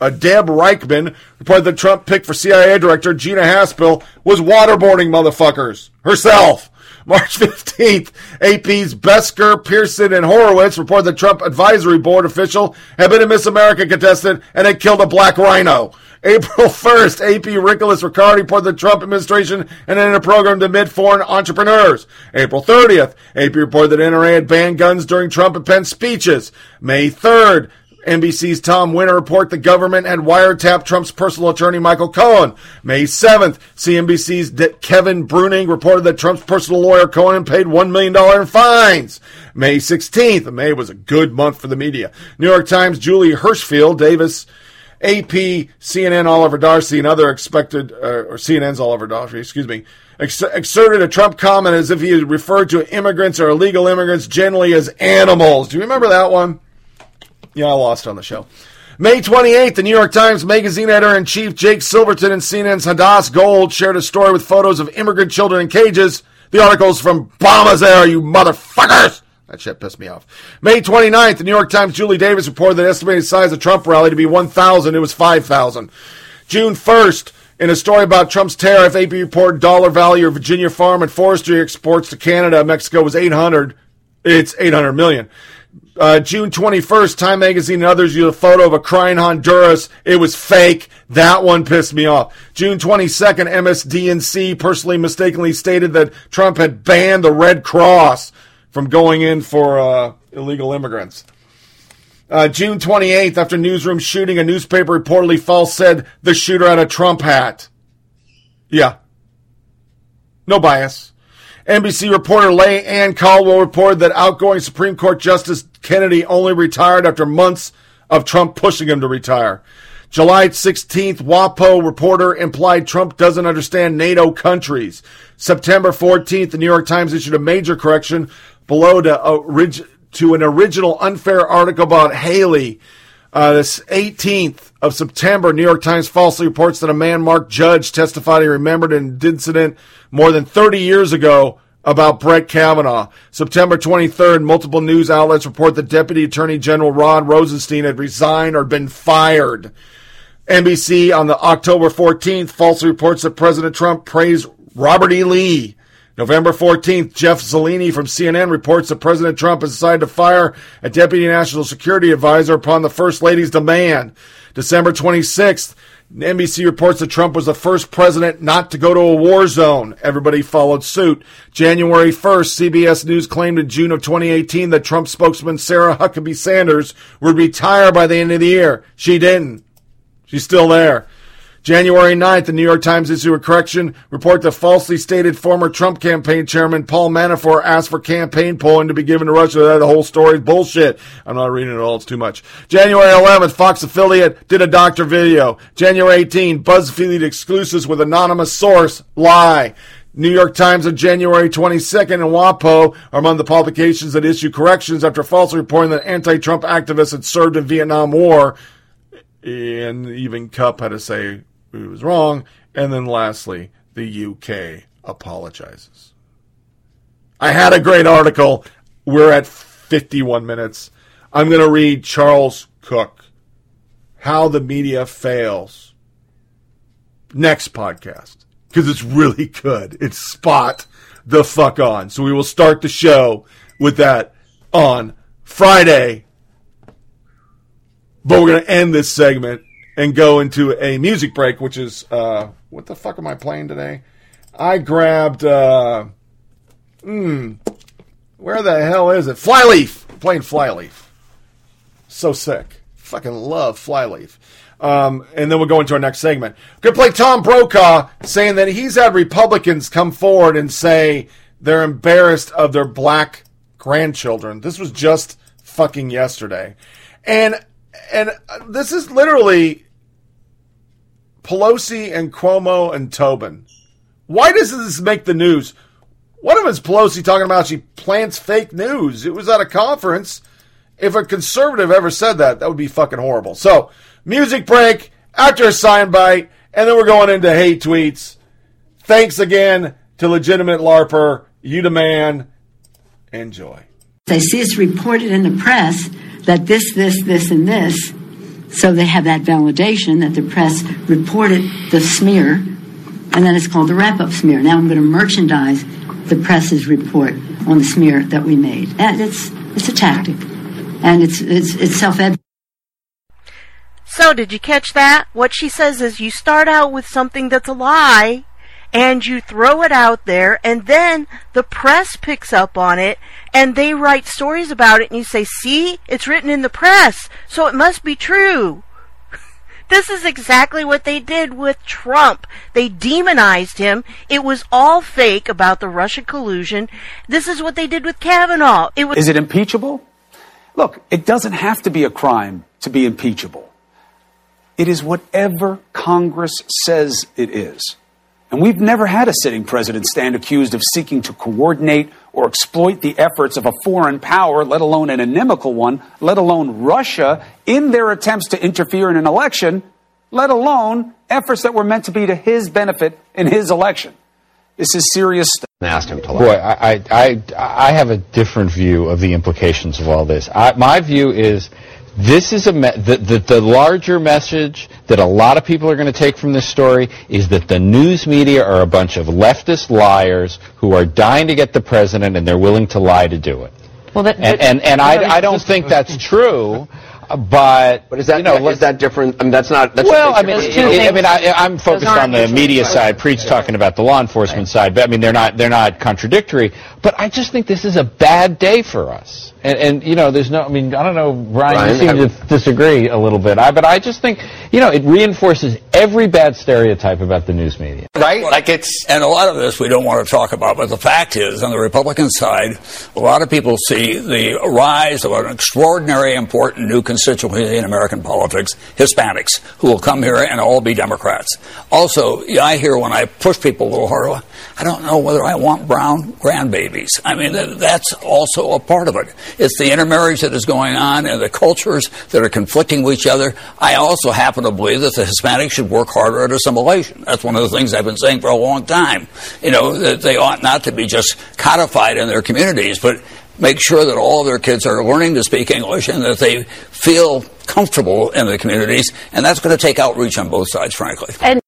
uh, Deb Riechmann reported that Trump pick for CIA Director Gina Haspel was waterboarding motherfuckers herself. March 15th, AP's Besker, Pearson, and Horowitz report that Trump advisory board official had been a Miss America contestant and had killed a black rhino. April 1st, AP Nicholas Riccardi reported the Trump administration and ended a program to admit foreign entrepreneurs. April 30th, AP reported that NRA had banned guns during Trump and Pence speeches. May 3rd, NBC's Tom Winter report the government had wiretapped Trump's personal attorney Michael Cohen. May 7th, CNBC's Kevin Bruning reported that Trump's personal lawyer Cohen paid $1 million in fines. May 16th, May was a good month for the media. New York Times Julie Hirschfeld Davis AP, CNN, Oliver Darcy, and other expected, uh, or CNN's Oliver Darcy, excuse me, ex- exerted a Trump comment as if he had referred to immigrants or illegal immigrants generally as animals. Do you remember that one? Yeah, I lost on the show. May 28th, the New York Times Magazine editor in chief Jake Silverstein and CNN's Hadas Gold shared a story with photos of immigrant children in cages. The article's from Obama's era, you motherfuckers! That shit pissed me off. May 29th, the New York Times Julie Davis reported the estimated size of Trump rally to be 1,000. It was 5,000. June 1st, in a story about Trump's tariff, AP reported dollar value of Virginia farm and forestry exports to Canada, Mexico was 800. It's 800 million. Uh, June 21st, Time Magazine and others used a photo of a crying Honduras. It was fake. That one pissed me off. June 22nd, MSDNC personally mistakenly stated that Trump had banned the Red Cross from going in for uh, illegal immigrants. Uh, June 28th, after newsroom shooting, a newspaper reportedly false said the shooter had a Trump hat. Yeah. No bias. NBC reporter Leigh Ann Caldwell reported that outgoing Supreme Court Justice Kennedy only retired after months of Trump pushing him to retire. July 16th, WAPO reporter implied Trump doesn't understand NATO countries. September 14th, the New York Times issued a major correction below to, uh, to an original unfair article about Haley. Uh, this 18th of September, New York Times falsely reports that a man, Mark Judge, testified he remembered an incident more than 30 years ago about Brett Kavanaugh. September 23rd, multiple news outlets report that Deputy Attorney General Rod Rosenstein had resigned or been fired. NBC on the October 14th falsely reports that President Trump praised Robert E. Lee November 14th, Jeff Zeleny from CNN reports that President Trump has decided to fire a deputy national security advisor upon the First Lady's demand. December 26th, NBC reports that Trump was the first president not to go to a war zone. Everybody followed suit. January 1st, CBS News claimed in June of 2018 that Trump spokesman Sarah Huckabee Sanders would retire by the end of the year. She didn't. She's still there. January 9th, the New York Times issued a correction report that falsely stated former Trump campaign chairman Paul Manafort asked for campaign polling to be given to Russia. The whole story is bullshit. I'm not reading it all, it's too much. January 11th, Fox affiliate did a doctor video. January 18th, BuzzFeed exclusives with anonymous source. Lie. New York Times on January 22nd and WAPO are among the publications that issue corrections after falsely reporting that anti-Trump activists had served in Vietnam War. And even Cup had to say it was wrong. And then lastly, the UK apologizes. I had a great article. We're at 51 minutes. I'm going to read Charles Cooke, How the Media Fails. Next podcast. Because it's really good. It's spot the fuck on. So we will start the show with that on Friday. But we're going to end this segment and go into a music break, which is uh, what the fuck am I playing today? I grabbed uh, hmm, where the hell is it? Flyleaf. I'm playing Flyleaf. So sick. Fucking love Flyleaf. Um, and then we'll go into our next segment. Gonna play Tom Brokaw saying that he's had Republicans come forward and say they're embarrassed of their black grandchildren. This was just fucking yesterday. And and this is literally Pelosi and Cuomo and Tobin. Why does this make the news? One of them is Pelosi talking about she plants fake news. It was at a conference. If a conservative ever said that, that would be fucking horrible. So, music break, after a sign bite, and then we're going into hate tweets. Thanks again to legitimate LARPer, you the man. Enjoy. They see it's reported in the press that this, this, this, and this, so they have that validation that the press reported the smear, and then it's called the wrap up smear. Now I'm going to merchandise the press's report on the smear that we made. And it's, it's a tactic, and it's, it's, it's self evident. So, did you catch that? What she says is you start out with something that's a lie and you throw it out there and then the press picks up on it and they write stories about it and you say, see, it's written in the press, so it must be true. This is exactly what they did with Trump. They demonized him. It was all fake about the Russia collusion. This is what they did with Kavanaugh. It was Is it impeachable? Look, it doesn't have to be a crime to be impeachable. It is whatever Congress says it is. And we've never had a sitting president stand accused of seeking to coordinate or exploit the efforts of a foreign power, let alone an inimical one, let alone Russia, in their attempts to interfere in an election, let alone efforts that were meant to be to his benefit in his election. This is serious stuff. Asked him to Boy, I, I, I, I have a different view of the implications of all this. I, my view is this is a me- the, the, the larger message that a lot of people are going to take from this story is that the news media are a bunch of leftist liars who are dying to get the president and they're willing to lie to do it. Well, that, And and, and I, I don't think that's true. But But is that you know, is that different? I mean, that's not. That's well, a I big mean, difference. I, I mean, I, I'm focused on the media exclusive. side. Preach talking about the law enforcement side, but I mean, they're not they're not contradictory. But I just think this is a bad day for us. And, and you know, there's no. I mean, I don't know, Brian. Brian, you seem I- to disagree a little bit. I, but I just think, you know, it reinforces every bad stereotype about the news media. right? Like it's And a lot of this we don't want to talk about, but the fact is, on the Republican side, a lot of people see the rise of an extraordinary important new constituency in American politics, Hispanics, who will come here and all be Democrats. Also, I hear when I push people a little harder, I don't know whether I want brown grandbabies. I mean, that's also a part of it. It's the intermarriage that is going on and the cultures that are conflicting with each other. I also happen to believe that the Hispanics should work harder at assimilation. That's one of the things I've been saying for a long time. You know, that they ought not to be just codified in their communities, but make sure that all of their kids are learning to speak English and that they feel comfortable in the communities. And that's going to take outreach on both sides, frankly. And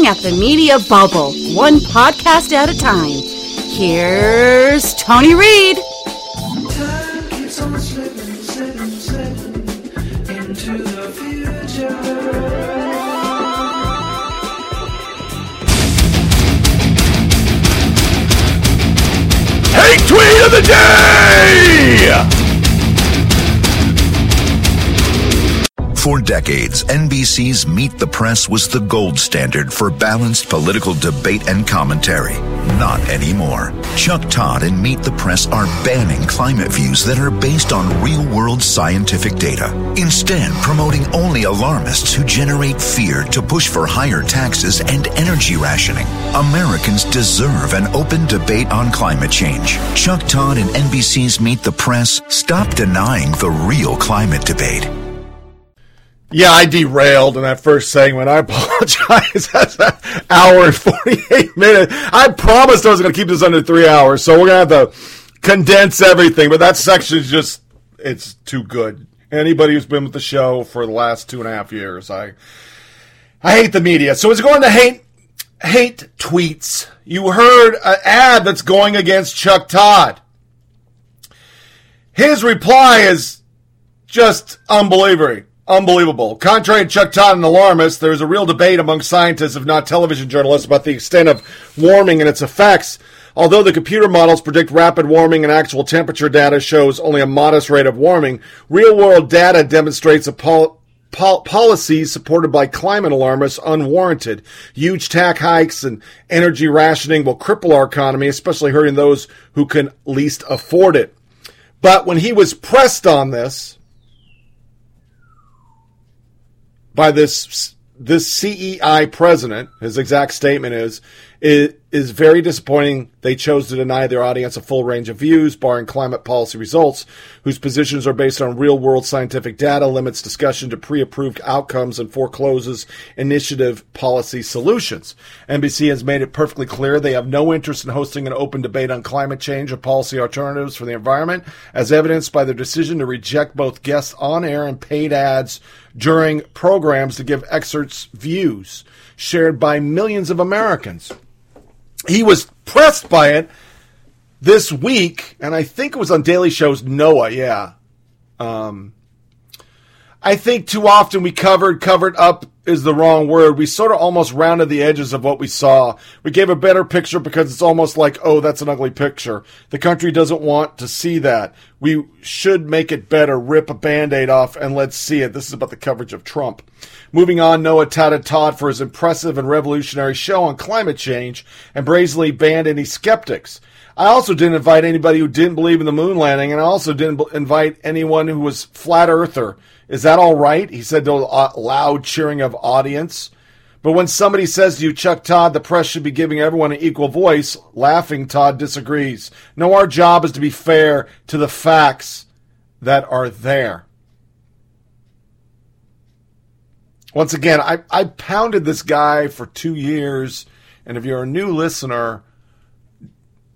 Poking at the media bubble, one podcast at a time. Here's Tony Reed. Hate tweet of the day! For decades, NBC's Meet the Press was the gold standard for balanced political debate and commentary. Not anymore. Chuck Todd and Meet the Press are banning climate views that are based on real world scientific data, instead, promoting only alarmists who generate fear to push for higher taxes and energy rationing. Americans deserve an open debate on climate change. Chuck Todd and NBC's Meet the Press stop denying the real climate debate. Yeah, I derailed in that first segment. I apologize. That's an hour and 48 minutes. I promised I was going to keep this under three hours, so we're going to have to condense everything. But that section is just, it's too good. Anybody who's been with the show for the last two and a half years, I, I hate the media. So it's going to hate, hate tweets. You heard an ad that's going against Chuck Todd. His reply is just unbelievable. Unbelievable. Contrary to Chuck Todd, an alarmist, there's a real debate among scientists, if not television journalists, about the extent of warming and its effects. Although the computer models predict rapid warming and actual temperature data shows only a modest rate of warming, real world data demonstrates a pol- pol- policies supported by climate alarmists unwarranted. Huge tax hikes and energy rationing will cripple our economy, especially hurting those who can least afford it. But when he was pressed on this, by this this CEI president, his exact statement is, it is very disappointing they chose to deny their audience a full range of views, barring climate policy results, whose positions are based on real world scientific data, limits discussion to pre approved outcomes, and forecloses initiative policy solutions. NBC has made it perfectly clear they have no interest in hosting an open debate on climate change or policy alternatives for the environment, as evidenced by their decision to reject both guests on air and paid ads during programs to give excerpts views shared by millions of Americans. He was pressed by it this week, and I think it was on Daily Show's Noah, yeah. Um, I think too often we covered, covered up is the wrong word. We sort of almost rounded the edges of what we saw. We gave a better picture because it's almost like, oh, that's an ugly picture. The country doesn't want to see that. We should make it better, rip a band aid off, and let's see it. This is about the coverage of Trump. Moving on, Noah touted Todd for his impressive and revolutionary show on climate change and brazenly banned any skeptics. I also didn't invite anybody who didn't believe in the moon landing, and I also didn't invite anyone who was flat earther. Is that all right? He said to a loud cheering of audience. But when somebody says to you, Chuck Todd, the press should be giving everyone an equal voice, laughing, Todd disagrees. No, our job is to be fair to the facts that are there. Once again, I, I pounded this guy for two years, and if you're a new listener,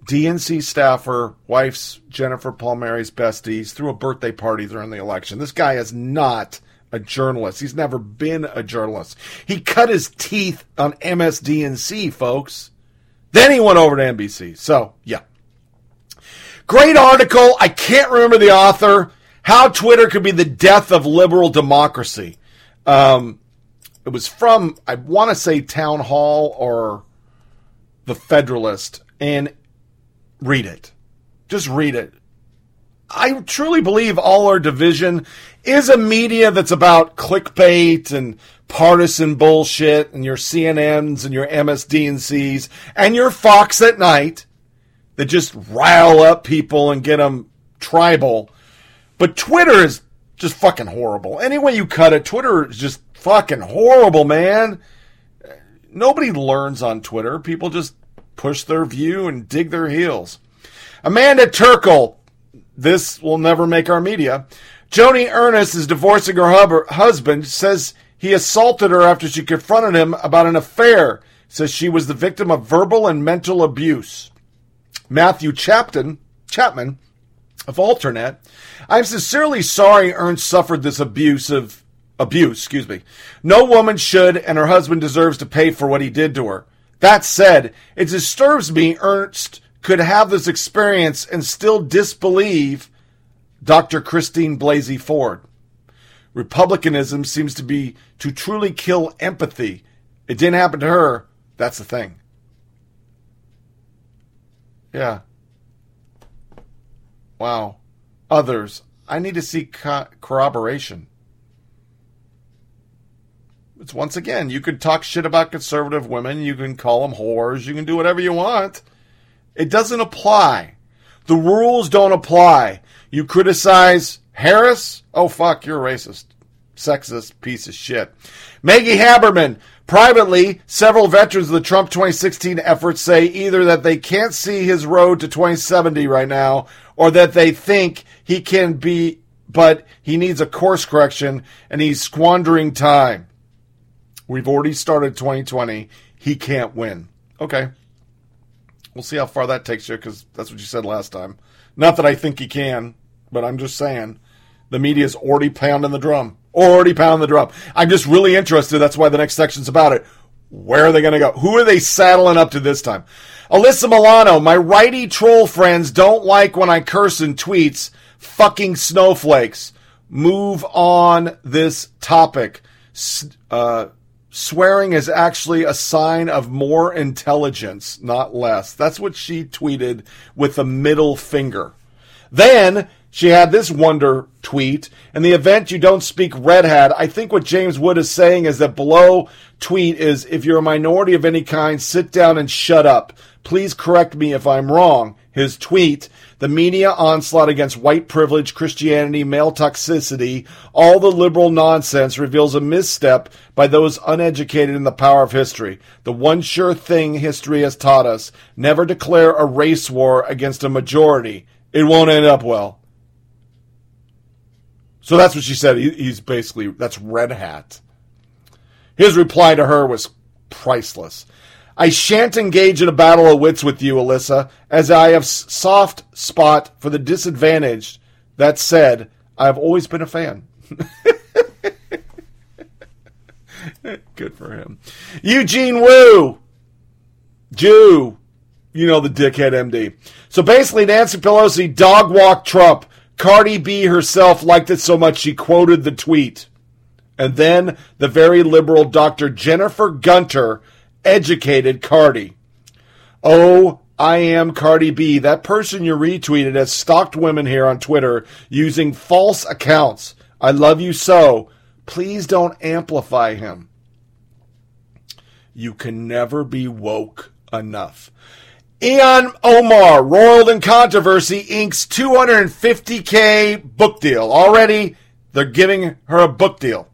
DNC staffer, wife's Jennifer Palmieri's besties, threw a birthday party during the election. This guy is not a journalist. He's never been a journalist. He cut his teeth on MSDNC, folks. Then he went over to NBC. So, yeah. Great article. I can't remember the author. How Twitter could be the death of liberal democracy. Um, it was from, I want to say, Town Hall or The Federalist. And read it. Just read it. I truly believe all our division is a media that's about clickbait and partisan bullshit and your CNNs and your MSDNCs and your Fox at night that just rile up people and get them tribal. But Twitter is just fucking horrible. Any way you cut it, Twitter is just fucking horrible, man. Nobody learns on Twitter. People just push their view and dig their heels. Amanda Terkel, this will never make our media. Joni Ernst is divorcing her husband, says he assaulted her after she confronted him about an affair, says she was the victim of verbal and mental abuse. Matthew Chapton, Chapman of Alternet, I'm sincerely sorry Ernst suffered this abuse of abuse, excuse me. No woman should and her husband deserves to pay for what he did to her. That said, it disturbs me Ernst could have this experience and still disbelieve Dr. Christine Blasey Ford. Republicanism seems to be to truly kill empathy. It didn't happen to her. That's the thing. Yeah. Wow. Others. I need to see co- corroboration. It's once again, you could talk shit about conservative women, you can call them whores, you can do whatever you want. It doesn't apply. The rules don't apply. You criticize Harris? Oh, fuck, you're a racist. Sexist piece of shit. Maggie Haberman. Privately, several veterans of the Trump 2016 effort say either that they can't see his road to 2070 right now, or that they think he can be, but he needs a course correction and he's squandering time. We've already started 2020. He can't win. Okay. We'll see how far that takes you because that's what you said last time. Not that I think he can, but I'm just saying the media's already pounding the drum. Already pounding the drum. I'm just really interested. That's why the next section's about it. Where are they going to go? Who are they saddling up to this time? Alyssa Milano, my righty troll friends don't like when I curse in tweets. Fucking snowflakes. Move on this topic. Uh, swearing is actually a sign of more intelligence, not less. That's what she tweeted with the middle finger. Then she had this wonder tweet. In the event you don't speak Red Hat, I think what James Wood is saying is that below tweet is if you're a minority of any kind, sit down and shut up. Please correct me if I'm wrong. His tweet, the media onslaught against white privilege, Christianity, male toxicity, all the liberal nonsense reveals a misstep by those uneducated in the power of history. The one sure thing history has taught us never declare a race war against a majority. It won't end up well. So that's what she said. He's basically, that's Red Hat. His reply to her was priceless. I shan't engage in a battle of wits with you, Alyssa, as I have soft spot for the disadvantaged. That said, I have always been a fan. Good for him. Eugene Gu. Jew. You know the dickhead MD. So basically, Nancy Pelosi dog walked Trump. Cardi B herself liked it so much she quoted the tweet. And then the very liberal Dr. Jennifer Gunter educated Cardi. Oh, I am Cardi B. That person you retweeted has stalked women here on Twitter using false accounts. I love you so. Please don't amplify him. You can never be woke enough. Ilhan Omar, roiled in controversy, inks 250k book deal. Already, they're giving her a book deal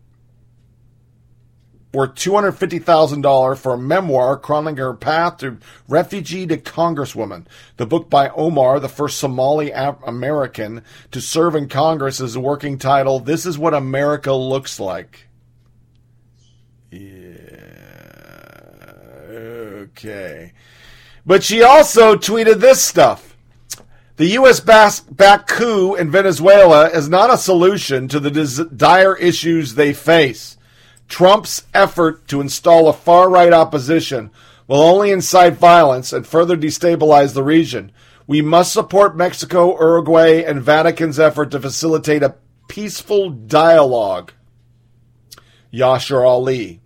worth $250,000 for a memoir chronicling her path to refugee to congresswoman. The book by Omar, the first Somali American to serve in Congress, is a working title, This is What America Looks Like. Okay. But she also tweeted this stuff. The U.S. backed coup in Venezuela is not a solution to the dire issues they face. Trump's effort to install a far right opposition will only incite violence and further destabilize the region. We must support Mexico, Uruguay, and Vatican's effort to facilitate a peaceful dialogue. Yashar Ali.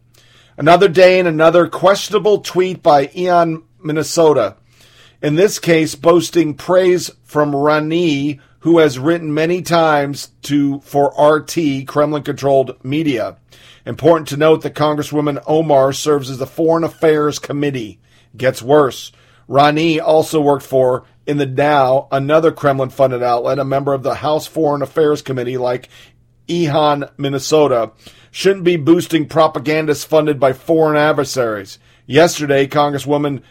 Another day and another questionable tweet by Eon, Minnesota. In this case, boasting praise from Rani, who has written many times to for RT, Kremlin-controlled media. Important to note that Congresswoman Omar serves as the Foreign Affairs Committee. Gets worse. Rani also worked for, in the Now, another Kremlin funded outlet, a member of the House Foreign Affairs Committee like Ehan, Minnesota, shouldn't be boosting propagandists funded by foreign adversaries. Yesterday, Congresswoman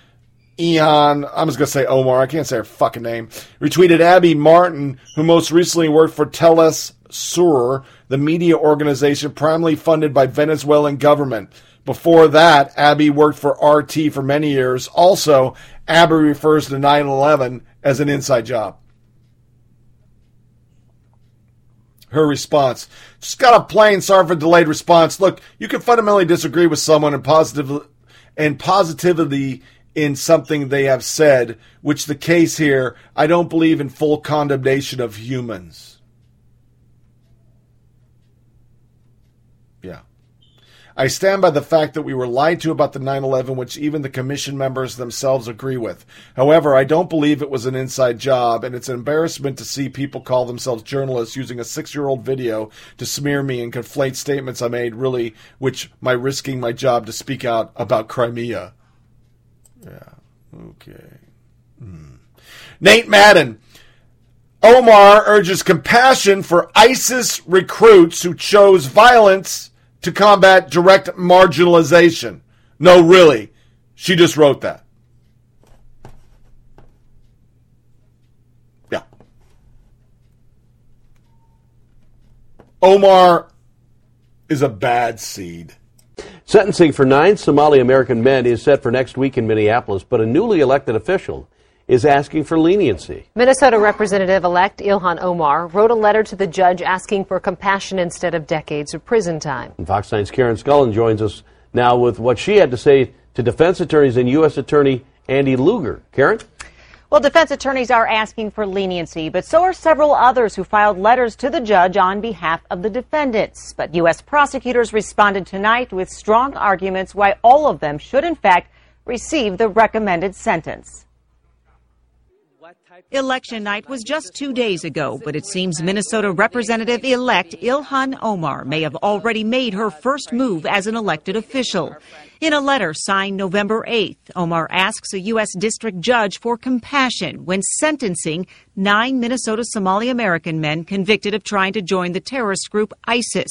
Eon, I'm just going to say Omar, I can't say her fucking name, retweeted Abby Martin, who most recently worked for Teles Sur, the media organization primarily funded by Venezuelan government. Before that, Abby worked for RT for many years. Also, Abby refers to 9 11 as an inside job. Her response. Just got a plain sorry for delayed response. Look, you can fundamentally disagree with someone and positively positive and positivity in something they have said, which the case here, I don't believe in full condemnation of humans. Yeah. I stand by the fact that we were lied to about the 9 11, which even the commission members themselves agree with. However, I don't believe it was an inside job, and it's an embarrassment to see people call themselves journalists using a six year old video to smear me and conflate statements I made, really, which my risking my job to speak out about Crimea. Yeah, okay. Hmm. Nate Madden. Omar urges compassion for ISIS recruits who chose violence to combat direct marginalization. No, really. She just wrote that. Yeah. Omar is a bad seed. Sentencing for nine Somali American men is set for next week in Minneapolis, but a newly elected official is asking for leniency. Minnesota Representative elect Ilhan Omar wrote a letter to the judge asking for compassion instead of decades of prison time. And Fox 9's Karen Scullin joins us now with what she had to say to defense attorneys and U.S. Attorney Andy Luger. Karen? Well, defense attorneys are asking for leniency, but so are several others who filed letters to the judge on behalf of the defendants. But U.S. prosecutors responded tonight with strong arguments why all of them should, in fact, receive the recommended sentence. Election night was just two days ago, but it seems Minnesota Representative elect Ilhan Omar may have already made her first move as an elected official. In a letter signed November 8th, Omar asks a U.S. district judge for compassion when sentencing nine Minnesota Somali American men convicted of trying to join the terrorist group ISIS.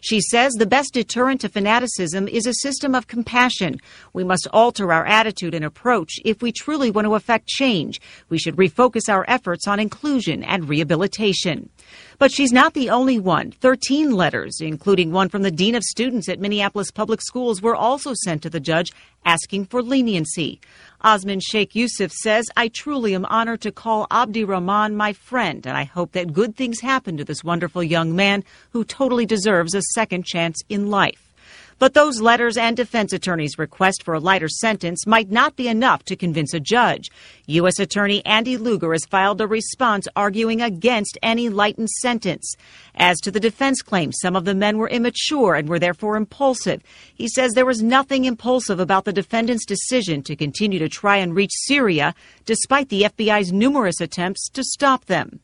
She says the best deterrent to fanaticism is a system of compassion. We must alter our attitude and approach if we truly want to affect change. We should refocus our efforts on inclusion and rehabilitation. But she's not the only one. Thirteen letters, including one from the Dean of Students at Minneapolis Public Schools, were also sent to the judge asking for leniency. Osman Sheikh Yusuf says, I truly am honored to call Abdi Rahman my friend, and I hope that good things happen to this wonderful young man who totally deserves a second chance in life. But those letters and defense attorneys' request for a lighter sentence might not be enough to convince a judge. U.S. Attorney Andy Luger has filed a response arguing against any lightened sentence. As to the defense claim, some of the men were immature and were therefore impulsive. He says there was nothing impulsive about the defendant's decision to continue to try and reach Syria despite the FBI's numerous attempts to stop them.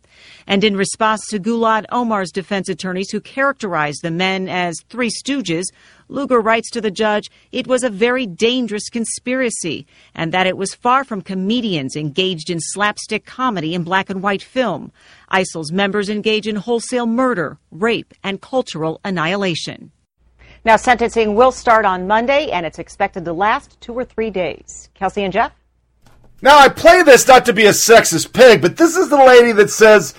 And in response to Guled Omar's defense attorneys who characterized the men as three stooges, Luger writes to the judge it was a very dangerous conspiracy and that it was far from comedians engaged in slapstick comedy and black and white film. ISIL's members engage in wholesale murder, rape, and cultural annihilation. Now, sentencing will start on Monday, and it's expected to last two or three days. Kelsey and Jeff? Now, I play this not to be a sexist pig, but this is the lady that says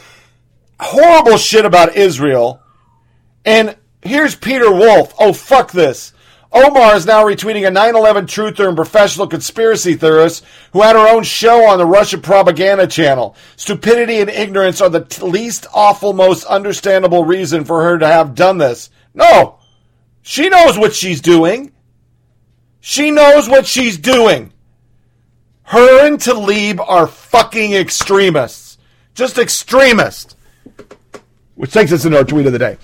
horrible shit about Israel. And here's Peter Wolf. Oh, fuck this. Omar is now retweeting a 9 11 truther and professional conspiracy theorist who had her own show on the Russian propaganda channel. Stupidity and ignorance are the t- least awful, most understandable reason for her to have done this. No! She knows what she's doing. She knows what she's doing. Her and Tlaib are fucking extremists. Just extremists. Which takes us into our tweet of the day.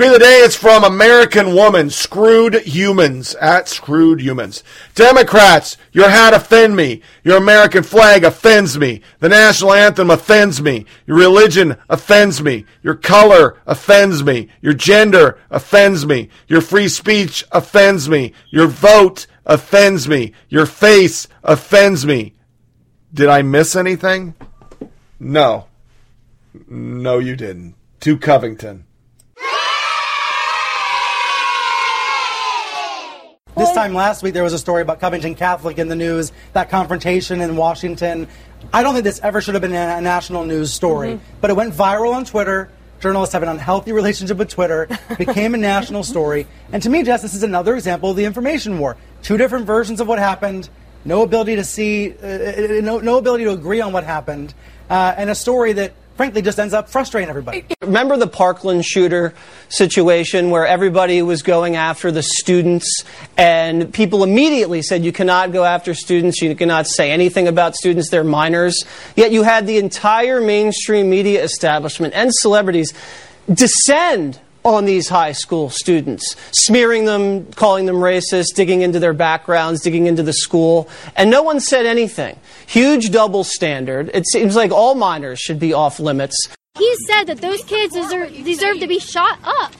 Tweet of the day is from American Woman, Screwed Humans, at Screwed Humans. Democrats, your hat offend me. Your American flag offends me. The national anthem offends me. Your religion offends me. Your color offends me. Your gender offends me. Your free speech offends me. Your vote offends me. Your face offends me. Did I miss anything? No. No, you didn't. To Covington. This time last week, there was a story about Covington Catholic in the news, that confrontation in Washington. I don't think this ever should have been a national news story, Mhm. but it went viral on Twitter. Journalists have an unhealthy relationship with Twitter, became a national story. And to me, Jess, this is another example of the information war. Two different versions of what happened, no ability to see, uh, uh, no, no ability to agree on what happened, uh, and a story that, frankly, just ends up frustrating everybody. Remember the Parkland shooter situation where everybody was going after the students and people immediately said you cannot go after students, you cannot say anything about students, they're minors. Yet you had the entire mainstream media establishment and celebrities descend on these high school students, smearing them, calling them racist, digging into their backgrounds, digging into the school, and no one said anything. Huge double standard. It seems like all minors should be off limits. He said that those kids deserve, deserve to be shot up.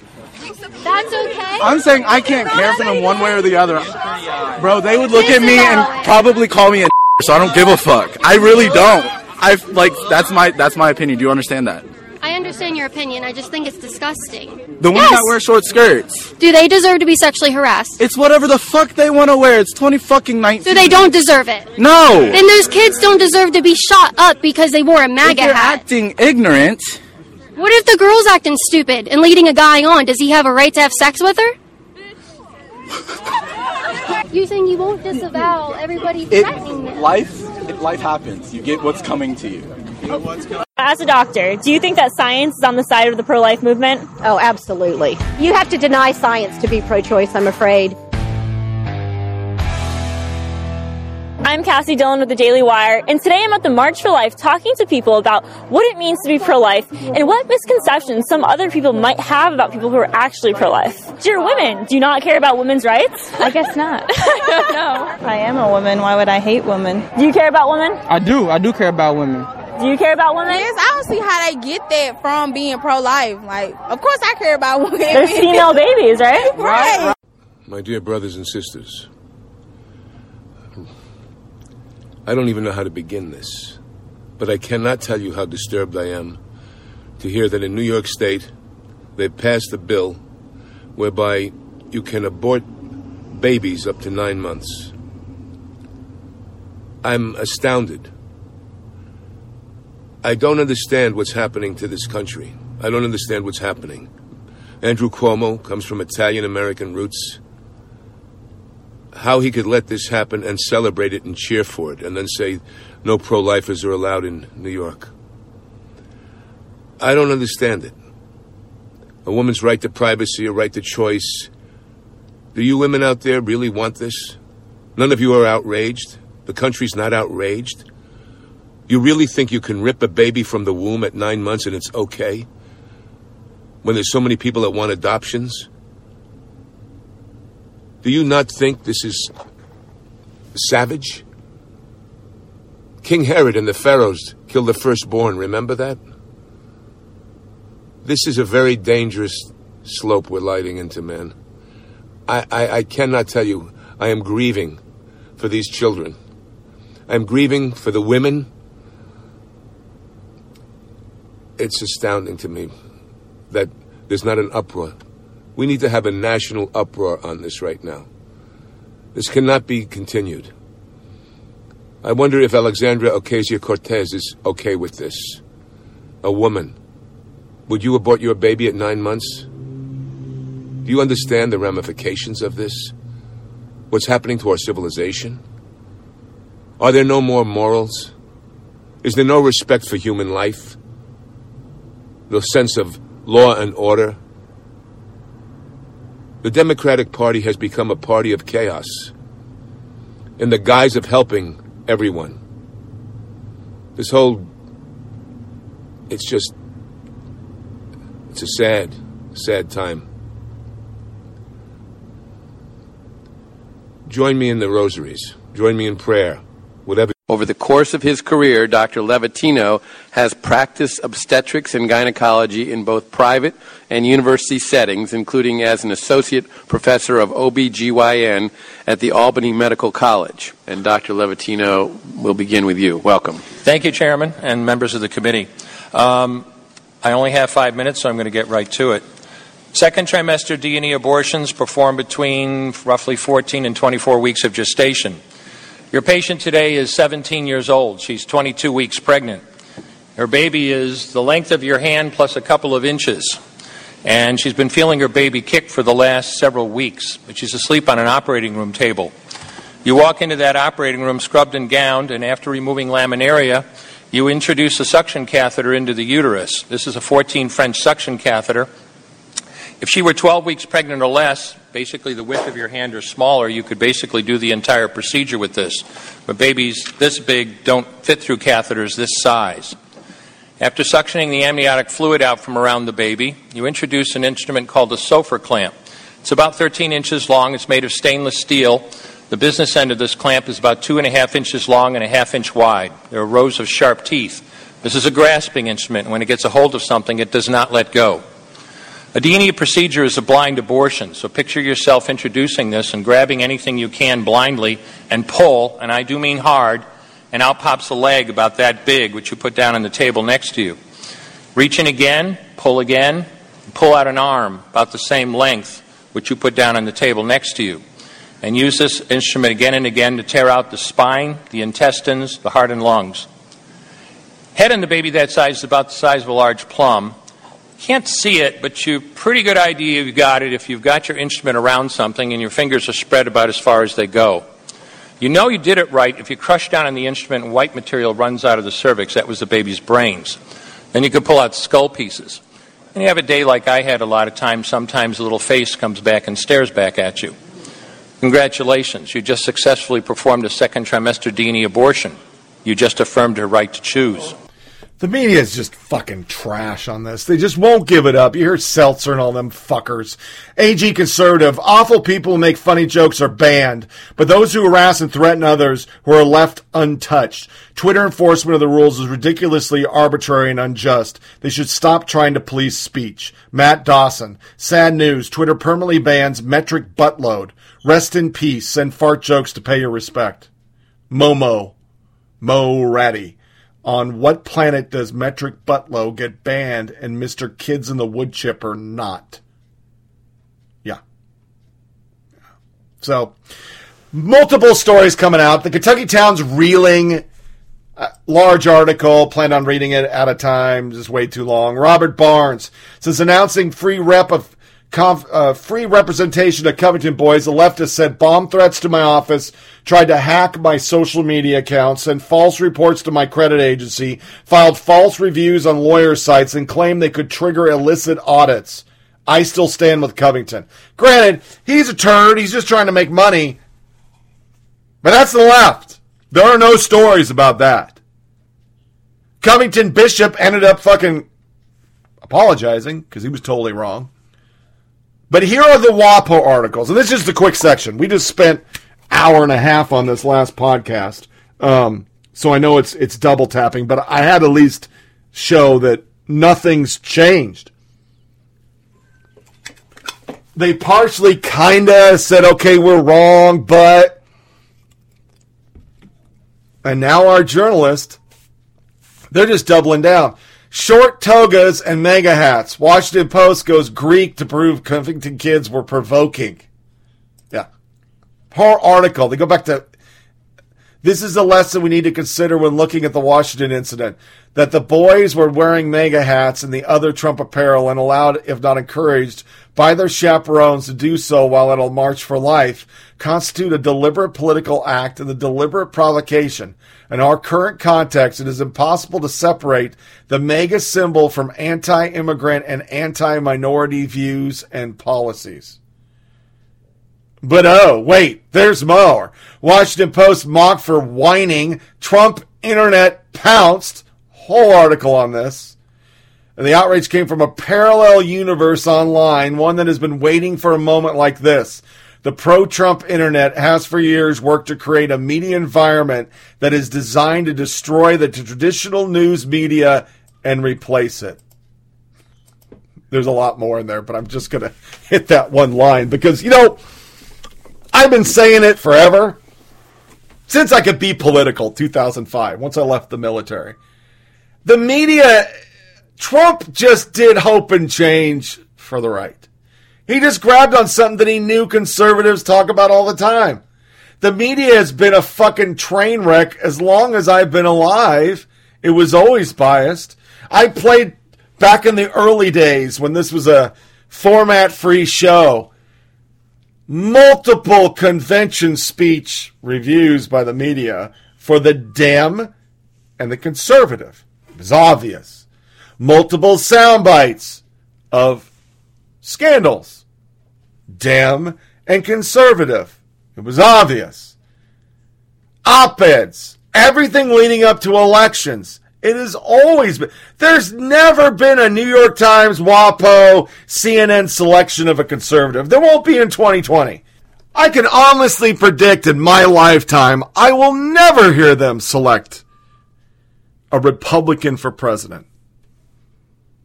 That's okay. I'm saying I can't care for them one way or the other. Bro, they would look at me and probably call me a so I don't give a fuck. I really don't. I like that's my that's my opinion. Do you understand that? I understand your opinion. I just think it's disgusting. The ones Yes. that wear short skirts. Do they deserve to be sexually harassed? It's whatever the fuck they want to wear. It's 20 fucking 19. So they don't deserve it. No. Then those kids don't deserve to be shot up because they wore a if MAGA you're hat. acting ignorant, What if the girl's acting stupid and leading a guy on? Does he have a right to have sex with her? you saying you won't disavow everybody it threatening them? life it, life happens. You get what's coming to you. As a doctor, do you think that science is on the side of the pro life movement? Oh, absolutely. You have to deny science to be pro choice, I'm afraid. I'm Cassie Dillon with the Daily Wire, and today I'm at the March for Life talking to people about what it means to be pro life and what misconceptions some other people might have about people who are actually pro life. Dear women, do you not care about women's rights? I guess not. no. I am a woman. Why would I hate women? Do you care about women? I do. I do care about women. Do you care about women? Yes, I don't see how they get that from being pro life. Like, of course I care about women. There's female babies, right? right. My dear brothers and sisters, I don't even know how to begin this, but I cannot tell you how disturbed I am to hear that in New York State they've passed a bill whereby you can abort babies up to nine months. I'm astounded. I don't understand what's happening to this country. I don't understand what's happening. Andrew Cuomo comes from Italian American roots. How he could let this happen and celebrate it and cheer for it and then say no pro lifers are allowed in New York. I don't understand it. A woman's right to privacy, a right to choice. Do you women out there really want this? None of you are outraged. The country's not outraged. You really think you can rip a baby from the womb at nine months and it's okay? When there's so many people that want adoptions? Do you not think this is savage? King Herod and the pharaohs killed the firstborn, remember that? This is a very dangerous slope we're lighting into, man. I, I, I cannot tell you, I am grieving for these children. I'm grieving for the women. It's astounding to me that there's not an uproar. We need to have a national uproar on this right now. This cannot be continued. I wonder if Alexandria Ocasio Cortez is okay with this. A woman. Would you abort your baby at nine months? Do you understand the ramifications of this? What's happening to our civilization? Are there no more morals? Is there no respect for human life? No sense of law and order? The Democratic Party has become a party of chaos in the guise of helping everyone. This whole. It's just. It's a sad, sad time. Join me in the rosaries. Join me in prayer. Whatever. Over the course of his career, Dr. Levatino has practiced obstetrics and gynecology in both private and university settings, including as an associate professor of OBGYN at the Albany Medical College. And Dr. Levatino, we'll begin with you. Welcome. Thank you, Chairman and members of the committee. Um, I only have five minutes, so I'm going to get right to it. Second trimester D&E abortions performed between roughly 14 and 24 weeks of gestation. Your patient today is 17 years old. She's 22 weeks pregnant. Her baby is the length of your hand plus a couple of inches. And she's been feeling her baby kick for the last several weeks, but she's asleep on an operating room table. You walk into that operating room scrubbed and gowned, and after removing laminaria, you introduce a suction catheter into the uterus. This is a 14 French suction catheter. If she were 12 weeks pregnant or less, basically the width of your hand or smaller, you could basically do the entire procedure with this. But babies this big don't fit through catheters this size. After suctioning the amniotic fluid out from around the baby, you introduce an instrument called a Sopher clamp. It's about 13 inches long. It's made of stainless steel. The business end of this clamp is about two and a half inches long and a half inch wide. There are rows of sharp teeth. This is a grasping instrument. When it gets a hold of something, it does not let go. A D&E procedure is a blind abortion, so picture yourself introducing this and grabbing anything you can blindly and pull, and I do mean hard, and out pops a leg about that big, which you put down on the table next to you. Reach in again, pull again, pull out an arm about the same length, which you put down on the table next to you. And use this instrument again and again to tear out the spine, the intestines, the heart, and lungs. Head in the baby that size is about the size of a large plum. Can't see it, but you pretty good idea you've got it if you've got your instrument around something and your fingers are spread about as far as they go. You know you did it right if you crush down on the instrument and white material runs out of the cervix. That was the baby's brains. Then you could pull out skull pieces. And you have a day like I had a lot of times. Sometimes a little face comes back and stares back at you. Congratulations, you just successfully performed a second trimester D&E abortion. You just affirmed her right to choose. The media is just fucking trash on this. They just won't give it up. You hear Seltzer and all them fuckers. AG conservative, awful people who make funny jokes are banned, but those who harass and threaten others who are left untouched. Twitter enforcement of the rules is ridiculously arbitrary and unjust. They should stop trying to police speech. Matt Dawson, sad news. Twitter permanently bans metric buttload. Rest in peace. Send fart jokes to pay your respect. Momo. Mo Ratty. On what planet does metric buttload get banned and Mr. Kids in the Wood Chipper not? Yeah. So, multiple stories coming out. The Kentucky Town's reeling. Large article, planned on reading it at a time, just way too long. Robert Barnes says announcing free rep of conf, uh, free representation of Covington boys. The leftist said bomb threats to my office, tried to hack my social media accounts, sent false reports to my credit agency, filed false reviews on lawyer sites, and claimed they could trigger illicit audits. I still stand with Covington. Granted, he's a turd. He's just trying to make money. But that's the left. There are no stories about that. Covington Bishop ended up fucking apologizing because he was totally wrong. But here are the WAPO articles, and this is the quick section. We just spent hour and a half on this last podcast, um, so I know it's it's double tapping, but I had at least show that nothing's changed. They partially kind of said, "Okay, we're wrong," but and now our journalist, they're just doubling down. Short togas and MAGA hats. Washington Post goes Greek to prove Covington kids were provoking. Yeah. Poor article. They go back to. This is a lesson we need to consider when looking at the Washington incident. That the boys were wearing MAGA hats and the other Trump apparel and allowed, if not encouraged, by their chaperones to do so while at a March for Life constitute a deliberate political act and the deliberate provocation. In our current context, it is impossible to separate the MAGA symbol from anti immigrant and anti minority views and policies. But oh, wait, there's more. Washington Post mocked for whining. Trump internet pounced. Whole article on this. And the outrage came from a parallel universe online, one that has been waiting for a moment like this. The pro Trump internet has for years worked to create a media environment that is designed to destroy the traditional news media and replace it. There's a lot more in there, but I'm just going to hit that one line because, you know, I've been saying it forever since I could be political, 2005, once I left the military. The media, Trump just did hope and change for the right. He just grabbed on something that he knew conservatives talk about all the time. The media has been a fucking train wreck as long as I've been alive. It was always biased. I played back in the early days when this was a format free show. Multiple convention speech reviews by the media for the Dem and the conservative. It was obvious. Multiple sound bites of scandals. Dem and conservative. It was obvious. Op eds. Everything leading up to elections. It has always been. There's never been a New York Times, WAPO, CNN selection of a conservative. There won't be in 2020. I can honestly predict in my lifetime, I will never hear them select a Republican for president.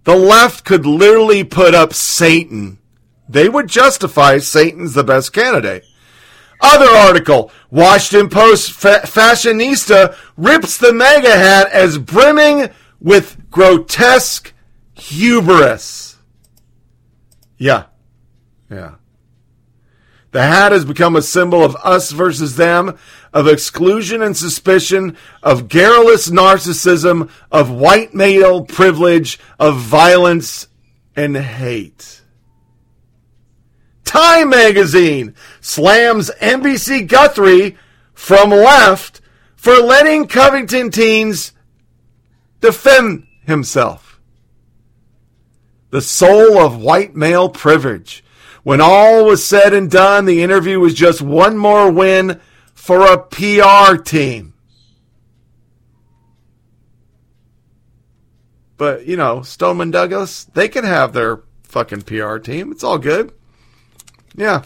The left could literally put up Satan. They would justify Satan's the best candidate. Other article Washington Post fa- fashionista rips the MAGA hat as brimming with grotesque hubris. Yeah. Yeah. The hat has become a symbol of us versus them, of exclusion and suspicion, of garrulous narcissism, of white male privilege, of violence and hate. Time magazine slams NBC Guthrie from left for letting Covington teens defend himself. The soul of white male privilege. When all was said and done, the interview was just one more win for a PR team. But, you know, Stoneman Douglas, they can have their fucking PR team. It's all good. Yeah.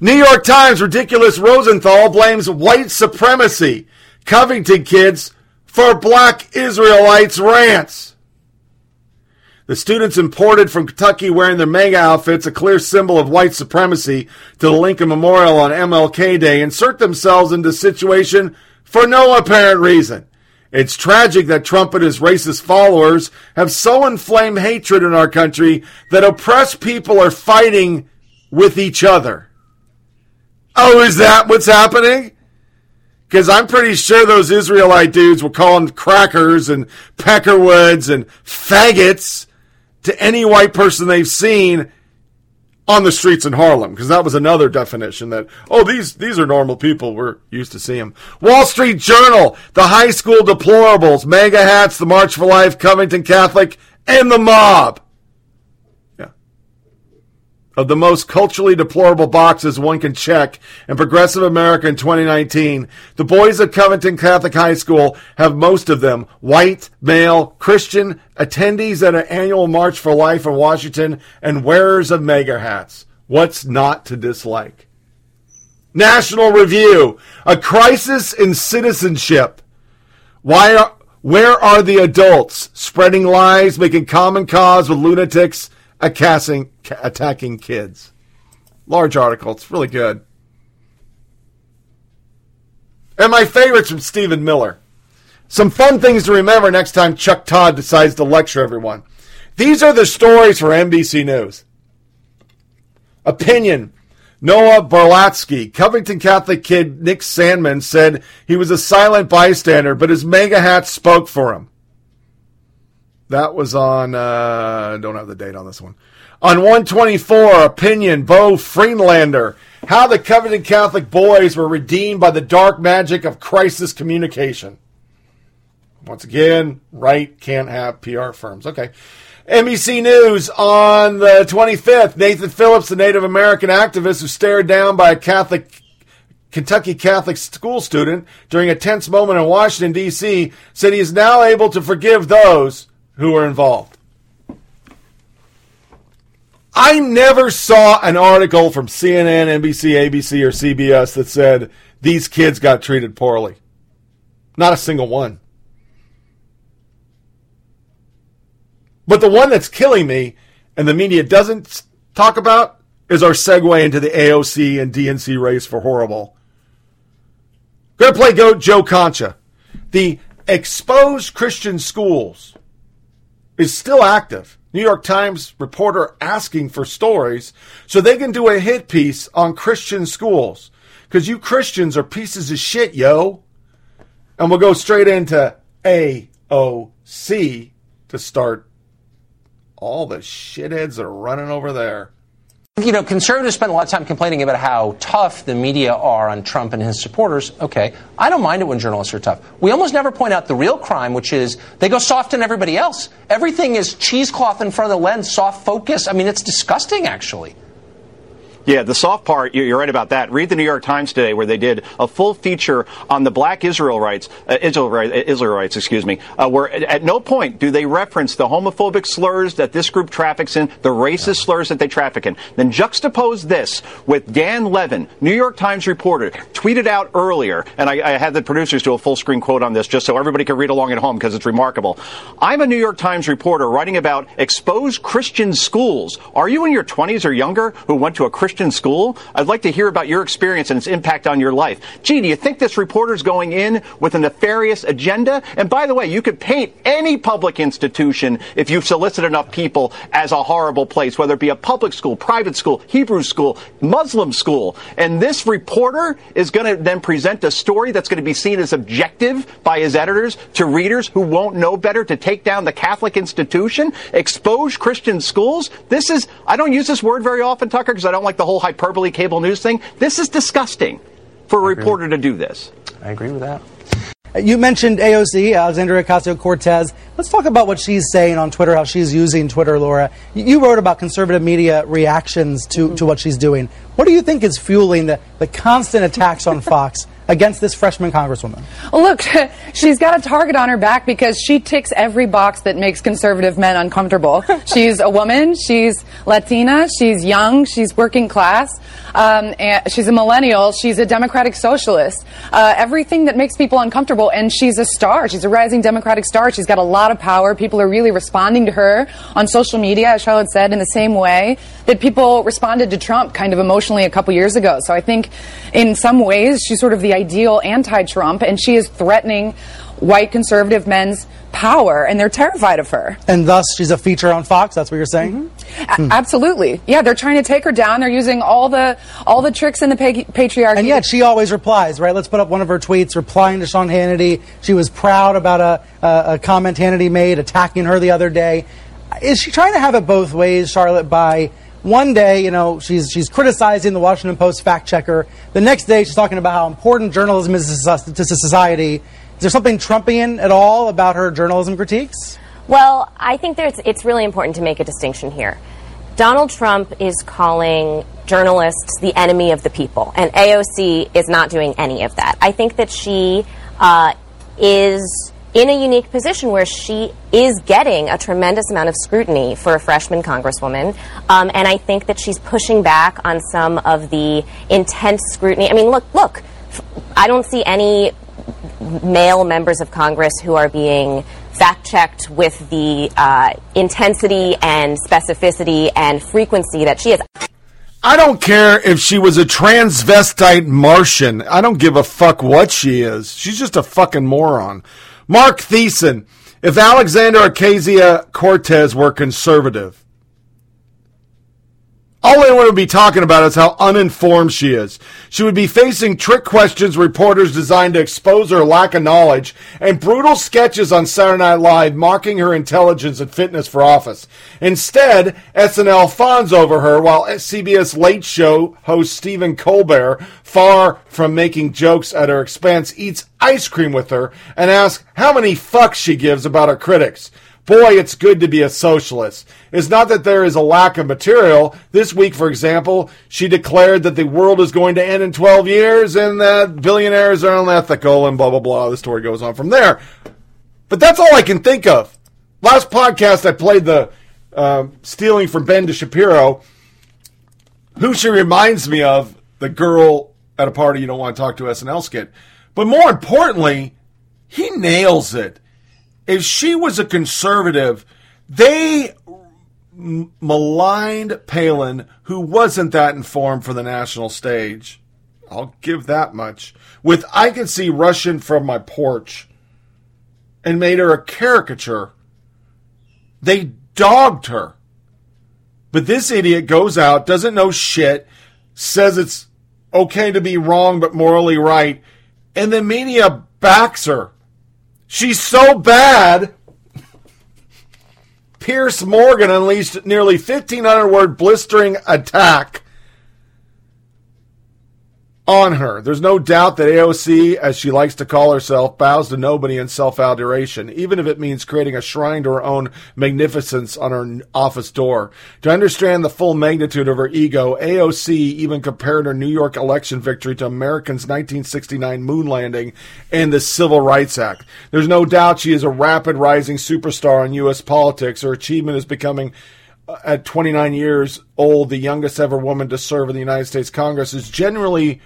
New York Times ridiculous Rosenthal blames white supremacy. Covington kids for black Israelites rants. The students imported from Kentucky wearing their MAGA outfits, a clear symbol of white supremacy, to the Lincoln Memorial on MLK Day, insert themselves into situation for no apparent reason. It's tragic that Trump and his racist followers have so inflamed hatred in our country that oppressed people are fighting with each other. Oh, is that what's happening? Because I'm pretty sure those Israelite dudes will call them crackers and peckerwoods and faggots to any white person they've seen on the streets in Harlem. Because that was another definition that, oh, these, these are normal people. We're used to see them. Wall Street Journal, the high school deplorables, MAGA hats, the March for Life, Covington Catholic, and the mob of the most culturally deplorable boxes one can check in progressive America in 2019, the boys at Covington Catholic High School have most of them white, male, Christian, attendees at an annual March for Life in Washington, and wearers of MAGA hats. What's not to dislike? National Review, a crisis in citizenship. Why are, where are the adults spreading lies, making common cause with lunatics, attacking, attacking kids. Large article. It's really good. And my favorites from Stephen Miller. Some fun things to remember next time Chuck Todd decides to lecture everyone. These are the stories for NBC News. Opinion. Noah Berlatsky, Covington Catholic kid Nick Sandmann, said he was a silent bystander, but his MAGA hat spoke for him. That was on, uh, don't have the date on this one. On 124, opinion, Bo Friedlander. How the Covington Catholic boys were redeemed by the dark magic of crisis communication. Once again, right can't have PR firms. Okay. NBC News on the 25th. Nathan Phillips, the Native American activist who stared down by a Catholic Kentucky Catholic school student during a tense moment in Washington, D.C., said he is now able to forgive those who were involved. I never saw an article from CNN, NBC, ABC, or CBS that said these kids got treated poorly. Not a single one. But the one that's killing me and the media doesn't talk about is our segue into the AOC and DNC race for horrible. Gonna play Goat Joe Concha. The exposed Christian schools is still active. New York Times reporter asking for stories so they can do a hit piece on Christian schools. Because you Christians are pieces of shit, yo. And we'll go straight into AOC to start all the shitheads that are running over there. You know, conservatives spend a lot of time complaining about how tough the media are on Trump and his supporters. Okay, I don't mind it when journalists are tough. We almost never point out the real crime, which is they go soft on everybody else. Everything is cheesecloth in front of the lens, soft focus. I mean, it's disgusting, actually. Yeah, the soft part, you- you're right about that. Read the New York Times today where they did a full feature on the black Israelites, uh, Israel, Israelites, excuse me, uh, where at, at no point do they reference the homophobic slurs that this group traffics in, the racist slurs that they traffic in. Then juxtapose this with Dan Levin, New York Times reporter, tweeted out earlier, and I, I had the producers do a full screen quote on this just so everybody could read along at home because it's remarkable. I'm a New York Times reporter writing about exposed Christian schools. Are you in your 20s or younger who went to a Christian school? I'd like to hear about your experience and its impact on your life. Gee, do you think this reporter's going in with a nefarious agenda? And by the way, you could paint any public institution if you solicit enough people as a horrible place, whether it be a public school, private school, Hebrew school, Muslim school. And this reporter is going to then present a story that's going to be seen as objective by his editors to readers who won't know better to take down the Catholic institution, expose Christian schools. This is, I don't use this word very often, Tucker, because I don't like the whole hyperbole cable news thing. This is disgusting for a reporter to do this. I agree with that. Uh, you mentioned AOC, Alexandria Ocasio Cortez. Let's talk about what she's saying on Twitter, how she's using Twitter, Laura. You wrote about conservative media reactions to, to what she's doing. What do you think is fueling the, the constant attacks on Fox against this freshman congresswoman? Well, look, she's got a target on her back because she ticks every box that makes conservative men uncomfortable. she's a woman, she's Latina, she's young, she's working class, um, and she's a millennial, she's a democratic socialist. Uh, everything that makes people uncomfortable, and she's a star. She's a rising democratic star. She's got a lot of power. People are really responding to her on social media, as Charlotte said, in the same way that people responded to Trump kind of emotionally a couple years ago. So I think in some ways she's sort of the ideal anti-Trump, and she is threatening white conservative men's power, and they're terrified of her. And thus, she's a feature on Fox. That's what you're saying. Mm-hmm. A- hmm. absolutely, yeah. They're trying to take her down. They're using all the all the tricks in the pa- patriarchy. And yet, she always replies. Right? Let's put up one of her tweets replying to Sean Hannity. She was proud about a, a, a comment Hannity made attacking her the other day. Is she trying to have it both ways, Charlotte? By one day, you know, she's she's criticizing the Washington Post fact checker. The next day, she's talking about how important journalism is to society. Is there something Trumpian at all about her journalism critiques? Well, I think there's, it's really important to make a distinction here. Donald Trump is calling journalists the enemy of the people, and AOC is not doing any of that. I think that she uh, is in a unique position where she is getting a tremendous amount of scrutiny for a freshman congresswoman, um, and I think that she's pushing back on some of the intense scrutiny. I mean, look, look, I don't see any male members of Congress who are being fact checked with the uh, intensity and specificity and frequency that she is. I don't care if she was a transvestite Martian. I don't give a fuck what she is. She's just a fucking moron. Mark Thiessen, if Alexander Ocasio Cortez were conservative, all anyone would be talking about is how uninformed she is. She would be facing trick questions reporters designed to expose her lack of knowledge and brutal sketches on Saturday Night Live mocking her intelligence and fitness for office. Instead, SNL fawns over her while CBS Late Show host Stephen Colbert, far from making jokes at her expense, eats ice cream with her and asks how many fucks she gives about her critics. Boy, it's good to be a socialist. It's not that there is a lack of material. This week, for example, she declared that the world is going to end in 12 years and that billionaires are unethical and blah, blah, blah. The story goes on from there. But that's all I can think of. Last podcast, I played the uh, stealing from Ben to Shapiro. Who she reminds me of, the girl at a party you don't want to talk to SNL skit. But more importantly, he nails it if she was a conservative, they maligned Palin, who wasn't that informed for the national stage. I'll give that much. With I can see Russian from my porch and made her a caricature. They dogged her. But this idiot goes out, doesn't know shit, says it's okay to be wrong but morally right, and the media backs her. She's so bad. Piers Morgan unleashed nearly 1,500 word blistering attack on her. There's no doubt that AOC, as she likes to call herself, bows to nobody in self adoration, even if it means creating a shrine to her own magnificence on her office door. To understand the full magnitude of her ego, AOC even compared her New York election victory to Americans' 1969 moon landing and the Civil Rights Act. There's no doubt she is a rapid rising superstar in U.S. politics. Her achievement is becoming uh, at 29 years old, the youngest ever woman to serve in the United States Congress is generally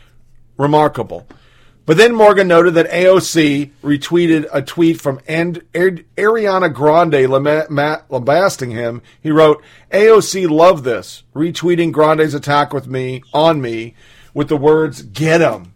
remarkable. But then Morgan noted that AOC retweeted a tweet from and- Ariana Grande lambasting him. He wrote, AOC loved this, retweeting Grande's attack with me on me with the words, get him,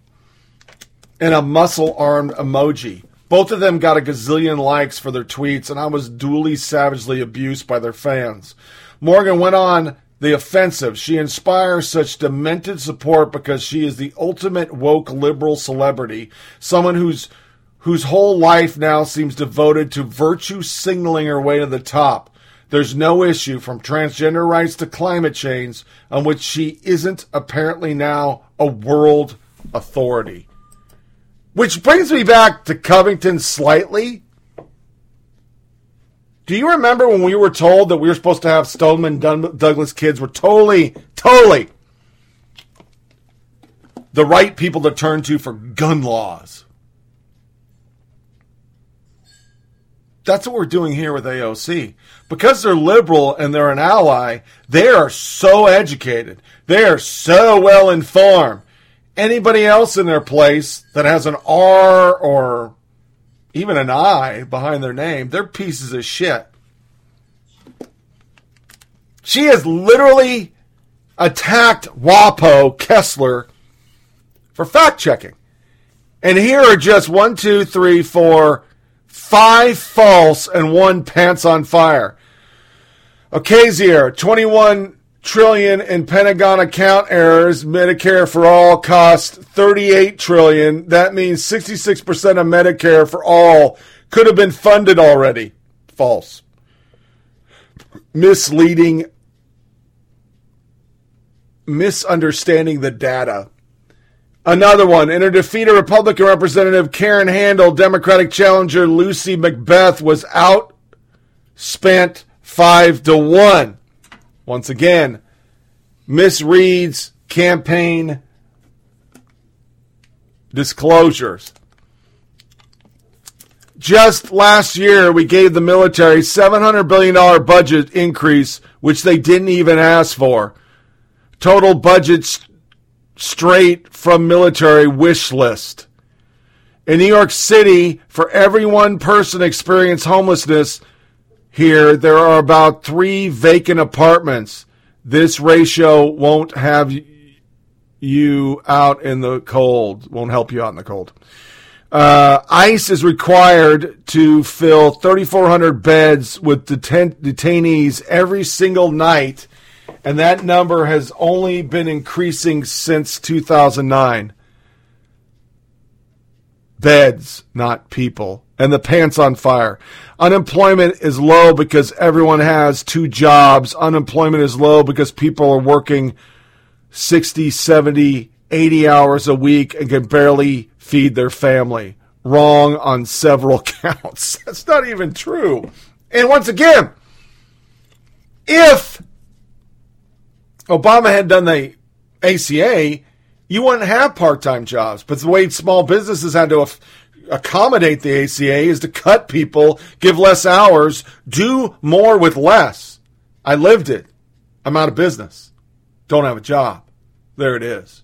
and a muscle armed emoji. Both of them got a gazillion likes for their tweets, and I was duly savagely abused by their fans. Morgan went on the offensive. She inspires such demented support because she is the ultimate woke liberal celebrity, someone whose whose whole life now seems devoted to virtue signaling her way to the top. There's no issue from transgender rights to climate change on which she isn't apparently now a world authority. Which brings me back to Covington slightly. Do you remember when we were told that we were supposed to have Stoneman Douglas kids were totally, totally the right people to turn to for gun laws? That's what we're doing here with AOC. Because they're liberal and they're an ally, they are so educated. They are so well informed. Anybody else in their place that has an R or even an I behind their name, they're pieces of shit. She has literally attacked WAPO Kessler for fact checking. And here are just one, two, three, four, five false and one pants on fire. Ocasio, 21 trillion in Pentagon account errors. Medicare for all cost 38 trillion. That means 66% of Medicare for all could have been funded already. False. Misleading. Misunderstanding the data. Another one. In her defeat, a Republican Representative Karen Handel, Democratic challenger Lucy McBath was outspent five to one. Once again, misreads campaign disclosures. Just last year, we gave the military $700 billion budget increase, which they didn't even ask for. Total budget straight from military wish list. In New York City, for every one person experience homelessness, here, there are about three vacant apartments. This ratio won't have you out in the cold, won't help you out in the cold. Uh, ICE is required to fill 3,400 beds with detainees every single night, and that number has only been increasing since 2009. Beds, not people and the pants on fire. Unemployment is low because everyone has two jobs. Unemployment is low because people are working 60, 70, 80 hours a week and can barely feed their family. Wrong on several counts. That's not even true. And once again, if Obama had done the ACA, you wouldn't have part time jobs. But the way small businesses had to accommodate the ACA is to cut people, give less hours, do more with less. I lived it. I'm out of business. Don't have a job. There it is.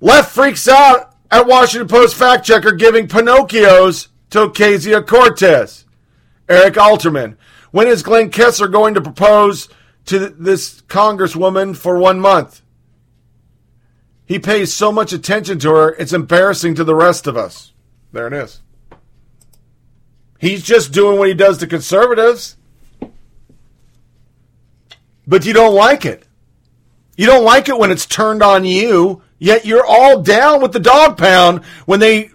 Left freaks out at Washington Post fact checker giving Pinocchios to Ocasio Cortez. Eric Alterman. When is Glenn Kessler going to propose to this congresswoman for one month? He pays so much attention to her, it's embarrassing to the rest of us. There it is. He's just doing what he does to conservatives. but you don't like it. You don't like it when it's turned on you, yet you're all down with the dog pound when they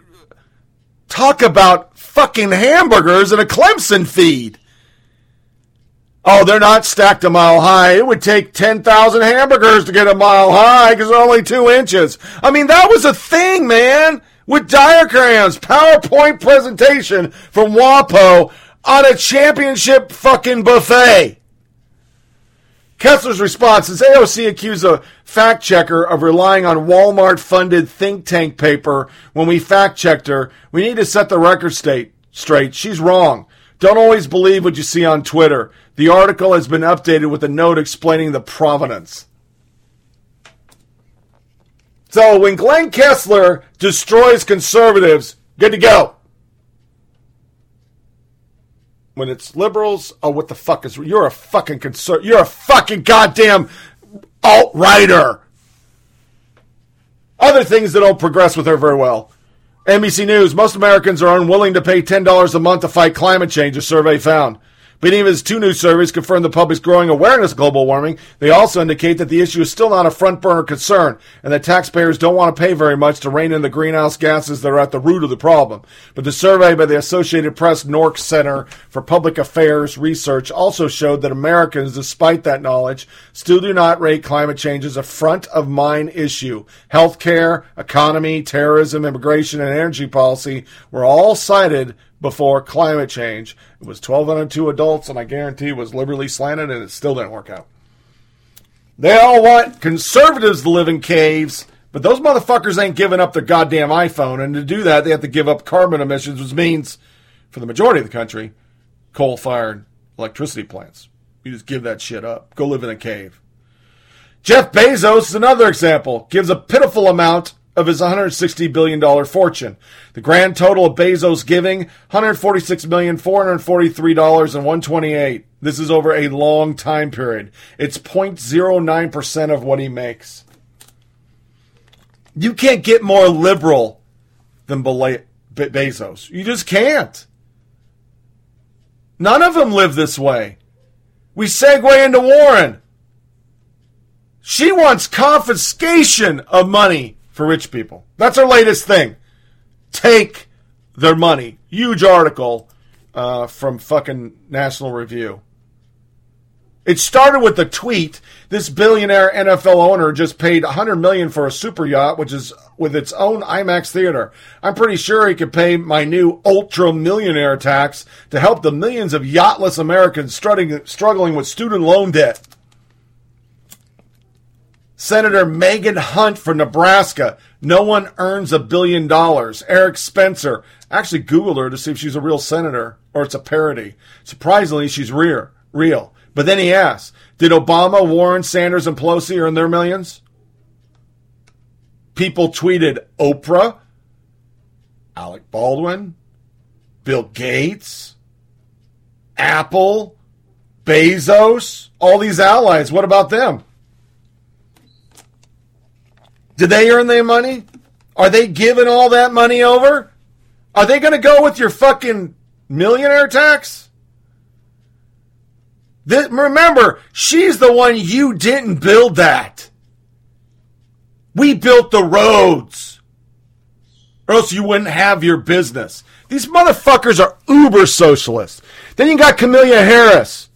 talk about fucking hamburgers and a Clemson feed. Oh, they're not stacked a mile high. It would take 10,000 hamburgers to get a mile high because they're only two inches. I mean, that was a thing, man, with diagrams, PowerPoint presentation from WAPO on a championship fucking buffet. Kessler's response is AOC accused a fact checker of relying on Walmart funded think tank paper when we fact checked her. We need to set the record state straight. She's wrong. Don't always believe what you see on Twitter. The article has been updated with a note explaining the provenance. So when Glenn Kessler destroys conservatives, good to go. When it's liberals, oh, what the fuck is you're a fucking conser- you're a fucking goddamn alt righter. Other things that don't progress with her very well. NBC News: Most Americans are unwilling to pay ten dollars a month to fight climate change. A survey found. Beneath his two new surveys confirm the public's growing awareness of global warming. They also indicate that the issue is still not a front burner concern and that taxpayers don't want to pay very much to rein in the greenhouse gases that are at the root of the problem. But the survey by the Associated Press NORC Center for Public Affairs Research also showed that Americans, despite that knowledge, still do not rate climate change as a front of mind issue. Healthcare, economy, terrorism, immigration, and energy policy were all cited before climate change. It was 1,202 adults, and I guarantee it was liberally slanted, and it still didn't work out. They all want conservatives to live in caves, but those motherfuckers ain't giving up their goddamn iPhone, and to do that, they have to give up carbon emissions, which means, for the majority of the country, coal fired electricity plants. You just give that shit up. Go live in a cave. Jeff Bezos is another example. Gives a pitiful amount of his $160 billion fortune. The grand total of Bezos' giving, $146,443,128. This is over a long time period. It's 0.09% of what he makes. You can't get more liberal than Bezos. You just can't. None of them live this way. We segue into Warren. She wants confiscation of money for rich people. That's our latest thing. Take their money. Huge article uh, from fucking National Review. It started with a tweet. This billionaire NFL owner just paid 100 million for a super yacht, which is with its own IMAX theater. I'm pretty sure he could pay my new ultra millionaire tax to help the millions of yachtless Americans struggling with student loan debt. Senator Megan Hunt from Nebraska. No one earns a billion dollars. Eric Spencer. Actually Googled her to see if she's a real senator or it's a parody. Surprisingly, she's real. Real. But then he asks, did Obama, Warren, Sanders, and Pelosi earn their millions? People tweeted Oprah, Alec Baldwin, Bill Gates, Apple, Bezos, all these allies. What about them? Did they earn their money? Are they giving all that money over? Are they going to go with your fucking millionaire tax? This, remember, she's the one you didn't build that. We built the roads. Or else you wouldn't have your business. These motherfuckers are uber socialists. Then you got Kamala Harris.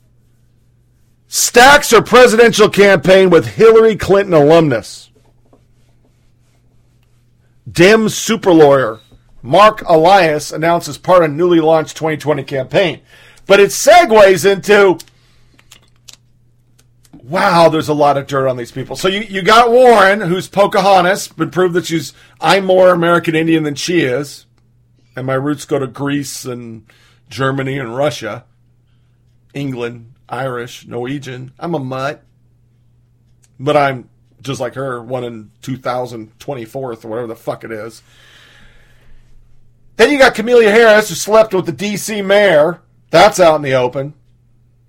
Stacks her presidential campaign with Hillary Clinton alumnus. Dem super lawyer Marc Elias announces part of a newly launched 2020 campaign. But it segues into wow, there's a lot of dirt on these people. So you, you got Warren, who's Pocahontas, but proved that she's I'm more American Indian than she is. And my roots go to Greece and Germany and Russia, England, Irish, Norwegian. I'm a mutt. But I'm just like her, one in 2024th or whatever the fuck it is. Then you got Kamala Harris, who slept with the D.C. mayor. That's out in the open.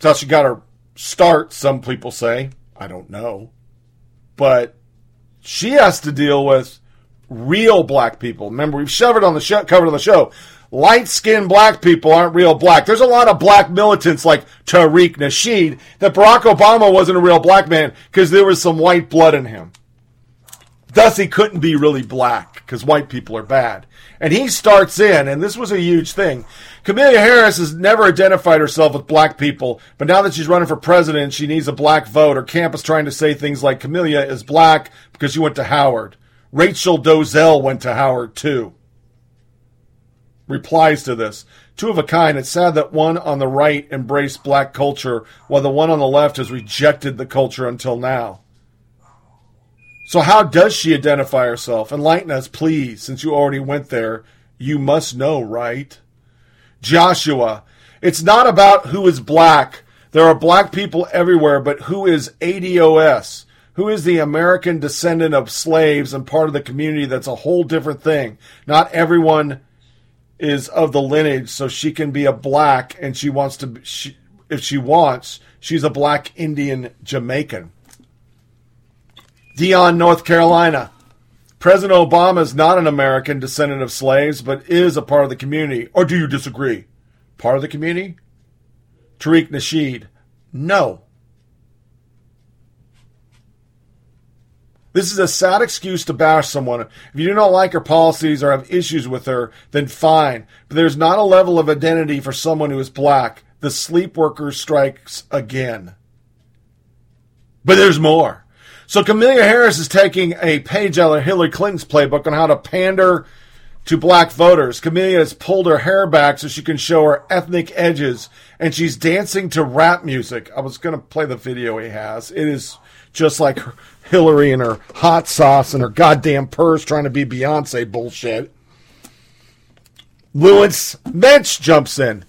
So she got her start, some people say. I don't know. But she has to deal with real black people. Remember, we've covered on the show, covered on the show. Light skinned black people aren't real black. There's a lot of black militants like Tariq Nasheed that Barack Obama wasn't a real black man because there was some white blood in him. Thus, he couldn't be really black because white people are bad. And he starts in, and this was a huge thing. Camelia Harris has never identified herself with black people, but now that she's running for president, she needs a black vote. Her camp is trying to say things like Camelia is black because she went to Howard. Rachel Dolezal went to Howard too. Replies to this. Two of a kind. It's sad that one on the right embraced black culture while the one on the left has rejected the culture until now. So, how does she identify herself? Enlighten us, please, since you already went there. You must know, right? Joshua, it's not about who is black. There are black people everywhere, but who is ADOS? Who is the American descendant of slaves and part of the community? That's a whole different thing. Not everyone is of the lineage, so she can be a black, and she wants to. She, if she wants, she's a black Indian Jamaican. Dion, North Carolina. President Obama is not an American descendant of slaves, but is a part of the community. Or do you disagree? Part of the community? Tariq Nasheed. No. This is a sad excuse to bash someone. If you do not like her policies or have issues with her, then fine. But there's not a level of identity for someone who is black. The sleep worker strikes again. But there's more. So Camelia Harris is taking a page out of Hillary Clinton's playbook on how to pander to black voters. Camelia has pulled her hair back so she can show her ethnic edges, and she's dancing to rap music. I was going to play the video he has. It is just like Hillary and her hot sauce and her goddamn purse trying to be Beyonce bullshit. Louise Mensch jumps in.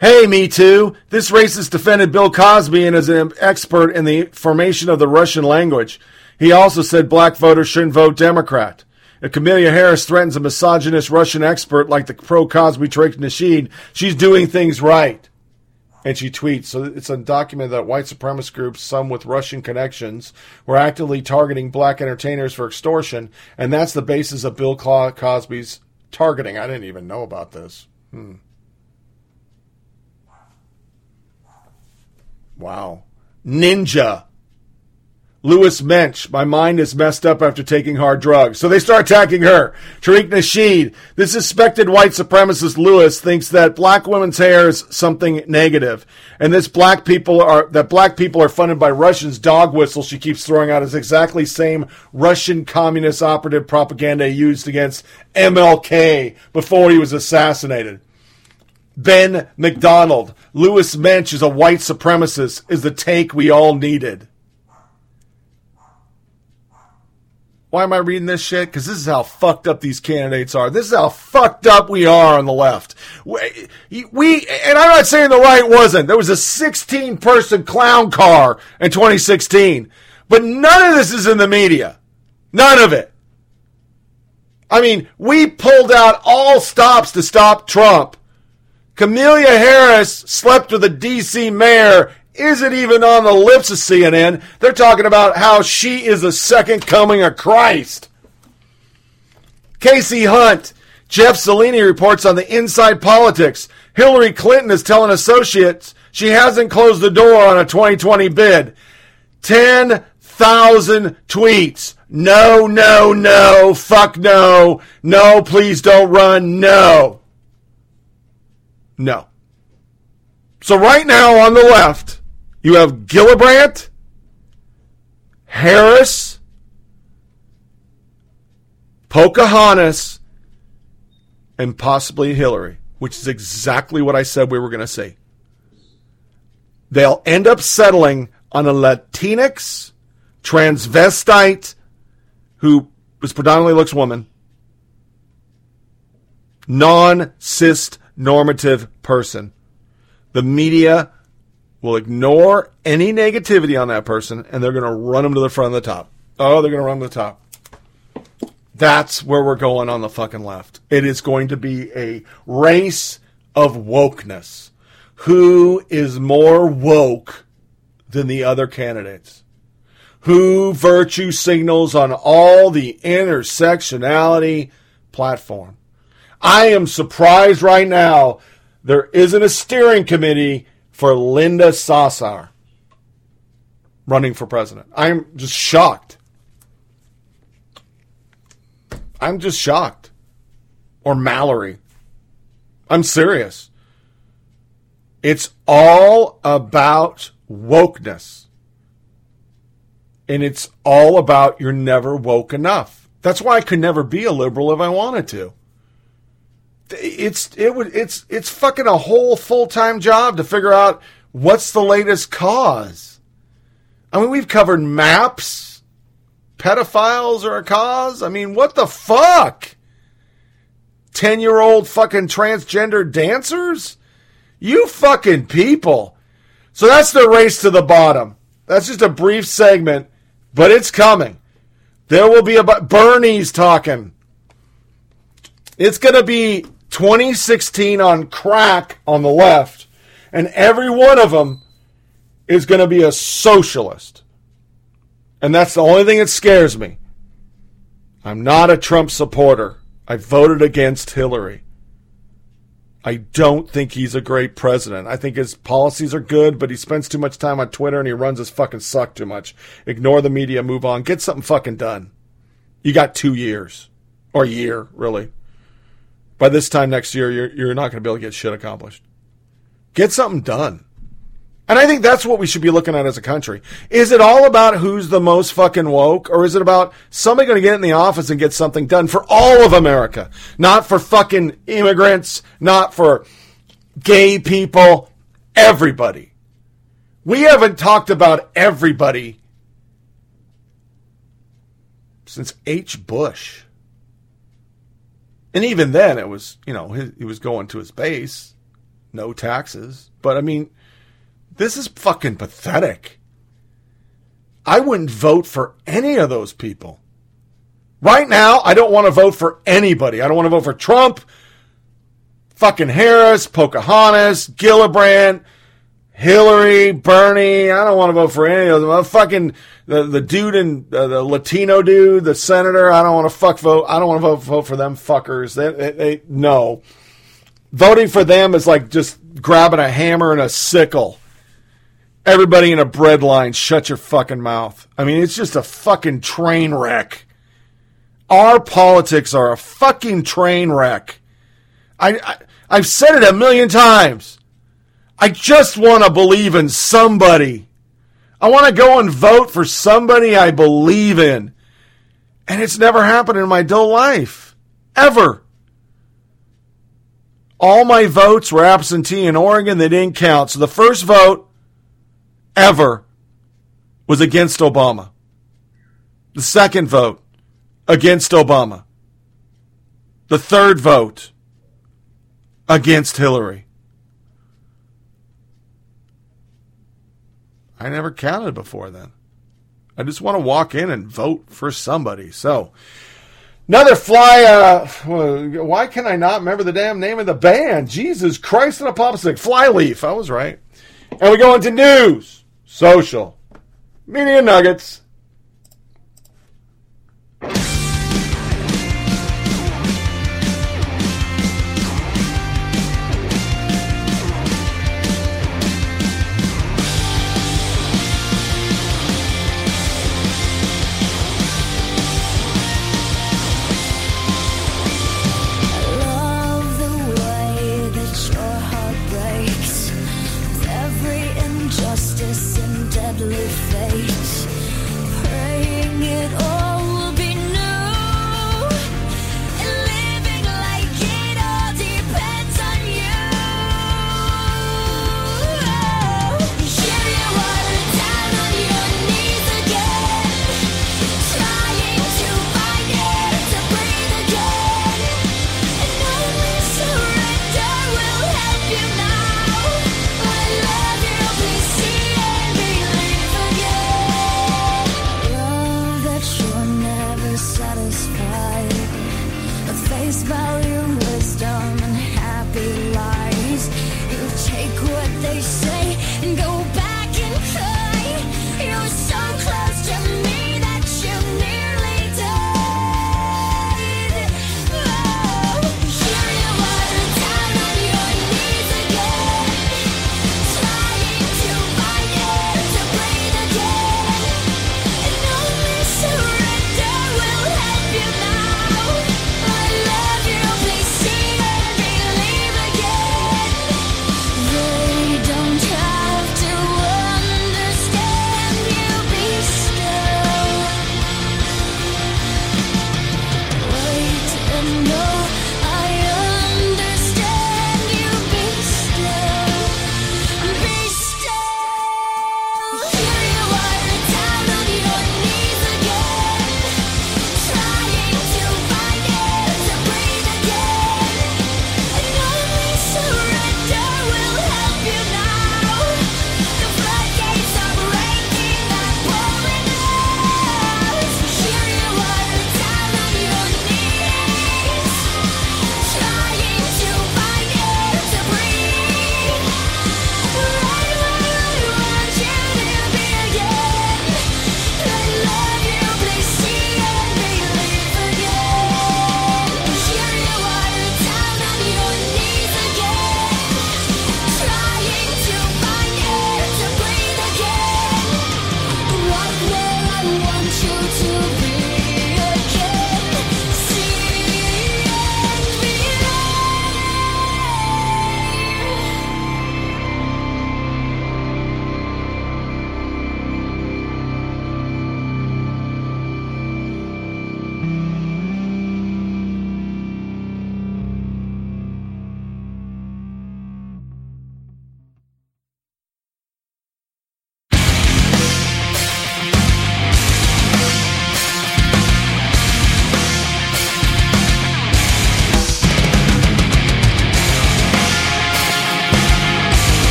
Hey, me too. This racist defended Bill Cosby and is an expert in the formation of the Russian language. He also said black voters shouldn't vote Democrat. If Camelia Harris threatens a misogynist Russian expert like the pro Cosby Tariq Nasheed, she's doing things right. And she tweets, so it's undocumented that white supremacist groups, some with Russian connections, were actively targeting black entertainers for extortion, and that's the basis of Bill Cosby's targeting. I didn't even know about this. Hmm. Wow. Ninja. Louise Mensch, my mind is messed up after taking hard drugs. So they start attacking her. Tariq Nasheed, the suspected white supremacist Louise thinks that black women's hair is something negative. And this black people are, that black people are funded by Russians dog whistle she keeps throwing out is exactly same Russian communist operative propaganda used against MLK before he was assassinated. Ben McDonald, Louise Mensch is a white supremacist, is the take we all needed. Why am I reading this shit? Because this is how fucked up these candidates are. This is how fucked up we are on the left. We, we and I'm not saying the right wasn't. There was a 16 person clown car in 2016, but none of this is in the media. None of it. I mean, we pulled out all stops to stop Trump. Camelia Harris slept with a D.C. mayor isn't even on the lips of CNN. They're talking about how she is the second coming of Christ. Kasie Hunt, Jeff Zeleny reports on the inside politics. Hillary Clinton is telling associates she hasn't closed the door on a 2020 bid. 10,000 tweets. No, no, no. Fuck no. No, please don't run. No. No. So right now on the left, you have Gillibrand, Harris, Pocahontas, and possibly Hillary, which is exactly what I said we were going to see. They'll end up settling on a Latinx transvestite who is predominantly looks woman, non cis normative person. The media will ignore any negativity on that person and they're going to run them to the front of the top. Oh, they're going to run to the top. That's where we're going on the fucking left. It is going to be a race of wokeness. Who is more woke than the other candidates? who virtue signals on all the intersectionality platform. I am surprised right now there isn't a steering committee for Linda Sarsour running for president. I'm just shocked. I'm just shocked. Or Mallory. I'm serious. It's all about wokeness. And it's all about you're never woke enough. That's why I could never be a liberal if I wanted to. It's it would it's it's fucking a whole full-time job to figure out what's the latest cause. I mean, we've covered maps. Pedophiles are a cause. I mean, what the fuck? 10 year old fucking transgender dancers? You fucking people. So that's the race to the bottom. That's just a brief segment, but it's coming. There will be about Bernie's talking. It's going to be 2016 on crack on the left, and every one of them is going to be a socialist. And that's the only thing that scares me. I'm not a Trump supporter. I voted against Hillary. I don't think he's a great president. I think his policies are good, but he spends too much time on Twitter and he runs his fucking suck too much. Ignore the media, move on, get something fucking done. You got two years. Or a year, really. By this time next year, you're, you're not going to be able to get shit accomplished. Get something done. And I think that's what we should be looking at as a country. Is it all about who's the most fucking woke, or is it about somebody going to get in the office and get something done for all of America? Not for fucking immigrants, not for gay people, everybody. We haven't talked about everybody since H. Bush. And even then, it was, you know, he, was going to his base, no taxes. But I mean, this is fucking pathetic. I wouldn't vote for any of those people. Right now, I don't want to vote for anybody. I don't want to vote for Trump, fucking Harris, Pocahontas, Gillibrand, Hillary, Bernie. I don't want to vote for any of them. I'm fucking the, the dude and uh, the Latino dude, the senator. I don't want to fuck vote. I don't want to vote vote for them fuckers. They, they, they no. Voting for them is like just grabbing a hammer and a sickle everybody in a bread line, shut your fucking mouth. I mean, it's just a fucking train wreck. Our politics are a fucking train wreck. I, I I've said it a million times. I just want to believe in somebody. I want to go and vote for somebody I believe in. And it's never happened in my dull life. Ever. All my votes were absentee in Oregon. They didn't count. So the first vote ever was against Obama. The second vote against Obama. The third vote against Hillary. I never counted before then. I just want to walk in and vote for somebody. So, another fly. Uh, why can I not remember the damn name of the band? Jesus Christ, and a popsicle. Flyleaf. I was right. And we go into news, social, media nuggets.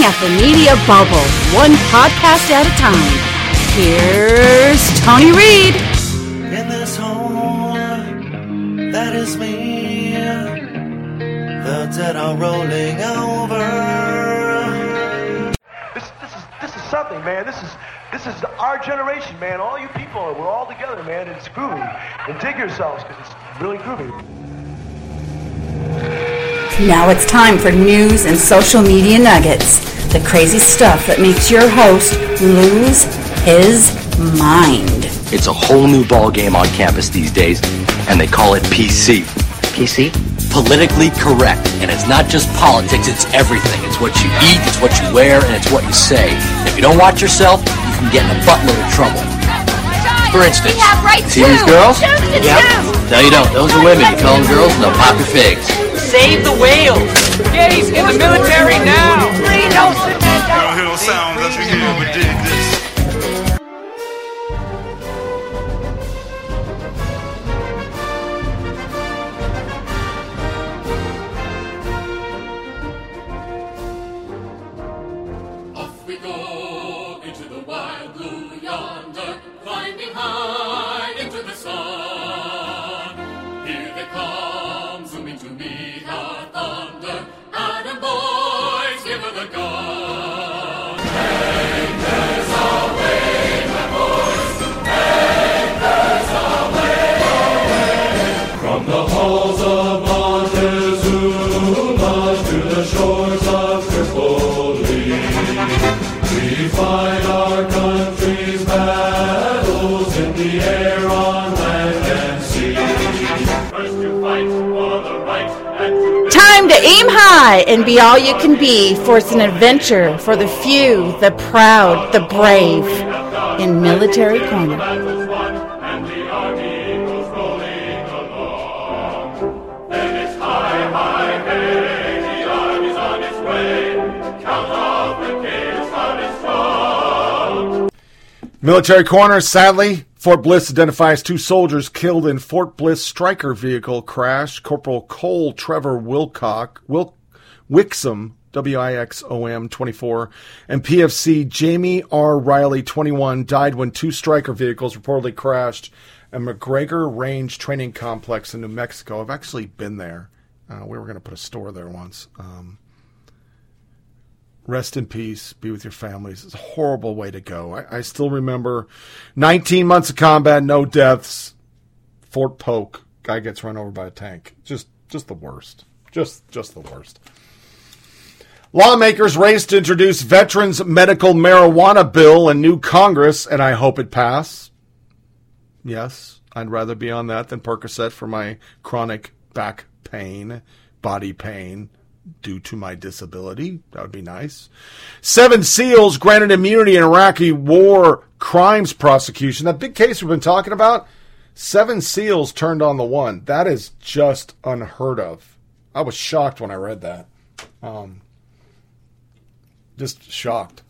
Poking at the media bubble, one podcast at a time. Here's Tony Reed. In this hole, that is me. The dead are rolling over. This, this is this is something, man. This is this is our generation, man. All you people, we're all together, man. It's groovy. And dig yourselves because it's really groovy. Now it's time for news and social media nuggets. The crazy stuff that makes your host lose his mind. It's a whole new ball game on campus these days, and they call it PC. PC? Politically correct. And it's not just politics, it's everything. It's what you eat, it's what you wear, and it's what you say. If you don't watch yourself, you can get in a buttload of trouble. For instance, see these girls? Yeah. No, you don't. Those are women. You call them girls, and they'll pop your figs. Save the whales! Gays in the military now! Nelson Mandela! Hill sound, let's begin with you can be, for it's an adventure for the few, the proud, the brave in Military Corner. Military corner, sadly, Fort Bliss identifies two soldiers killed in Fort Bliss Stryker vehicle crash. Corporal Cole Trevor Wilcock, Wil- Wixom, W-I-X-O-M 24, and PFC Jamie R. Riley 21 died when two Stryker vehicles reportedly crashed at McGregor Range Training Complex in New Mexico. I've actually been there. Uh, we were going to put a store there once. Um, rest in peace, be with your families. It's a horrible way to go. I, I still remember 19 months of combat, no deaths. Fort Polk, guy gets run over by a tank. Just, just the worst. Just, just the worst. Lawmakers race to introduce veterans medical marijuana bill in new Congress, and I hope it pass. Yes, I'd rather be on that than Percocet for my chronic back pain, body pain due to my disability. That would be nice. Seven SEALs granted immunity in Iraqi war crimes prosecution. That big case we've been talking about. Seven SEALs turned on the one. That is just unheard of. I was shocked when I read that. Um, just shocked.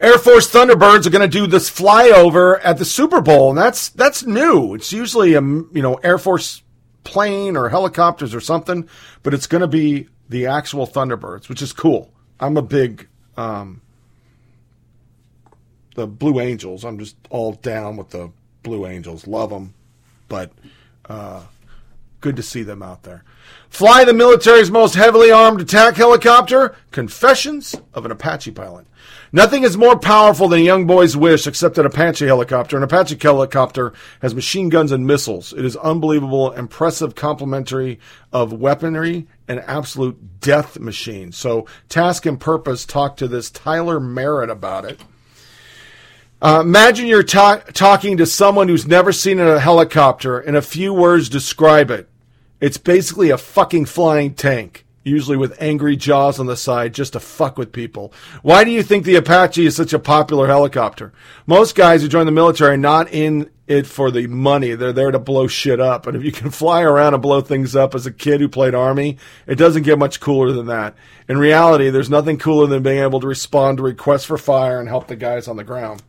Air Force Thunderbirds are going to do this flyover at the Super Bowl, and that's that's new. It's usually a you know Air Force plane or helicopters or something, but it's going to be the actual Thunderbirds, which is cool. I'm a big um, the Blue Angels. I'm just all down with the Blue Angels. Love them, but uh, good to see them out there. Fly the military's most heavily armed attack helicopter. Confessions of an Apache pilot. Nothing is more powerful than a young boy's wish except an Apache helicopter. An Apache helicopter has machine guns and missiles. It is unbelievable, impressive complementary of weaponry and absolute death machine. So Task and Purpose talked to this Tyler Merritt about it. Uh, imagine you're ta- talking to someone who's never seen a helicopter. In a few words, describe it. It's basically a fucking flying tank, usually with angry jaws on the side just to fuck with people. Why do you think the Apache is such a popular helicopter? Most guys who join the military are not in it for the money. They're there to blow shit up. And if you can fly around and blow things up as a kid who played Army, it doesn't get much cooler than that. In reality, there's nothing cooler than being able to respond to requests for fire and help the guys on the ground.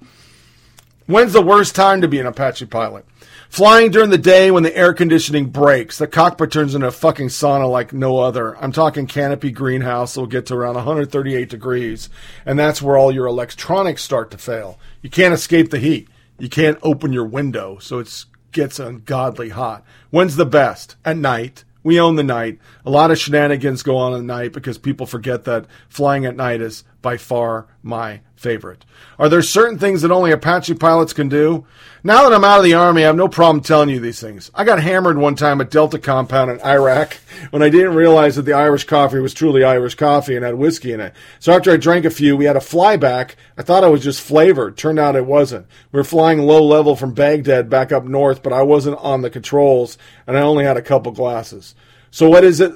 When's the worst time to be an Apache pilot? Flying during the day when the air conditioning breaks, the cockpit turns into a fucking sauna like no other. I'm talking canopy greenhouse will get to around 138 degrees, and that's where all your electronics start to fail. You can't escape the heat. You can't open your window, so it gets ungodly hot. When's the best? At night. We own the night. A lot of shenanigans go on at night because people forget that flying at night is by far my favorite. Are there certain things that only Apache pilots can do? Now that I'm out of the Army, I have no problem telling you these things. I got hammered one time at Delta Compound in Iraq when I didn't realize that the Irish coffee was truly Irish coffee and had whiskey in it. So after I drank a few, we had a flyback. I thought I was just flavored. Turned out it wasn't. We were flying low level from Baghdad back up north, but I wasn't on the controls and I only had a couple glasses. So what is it?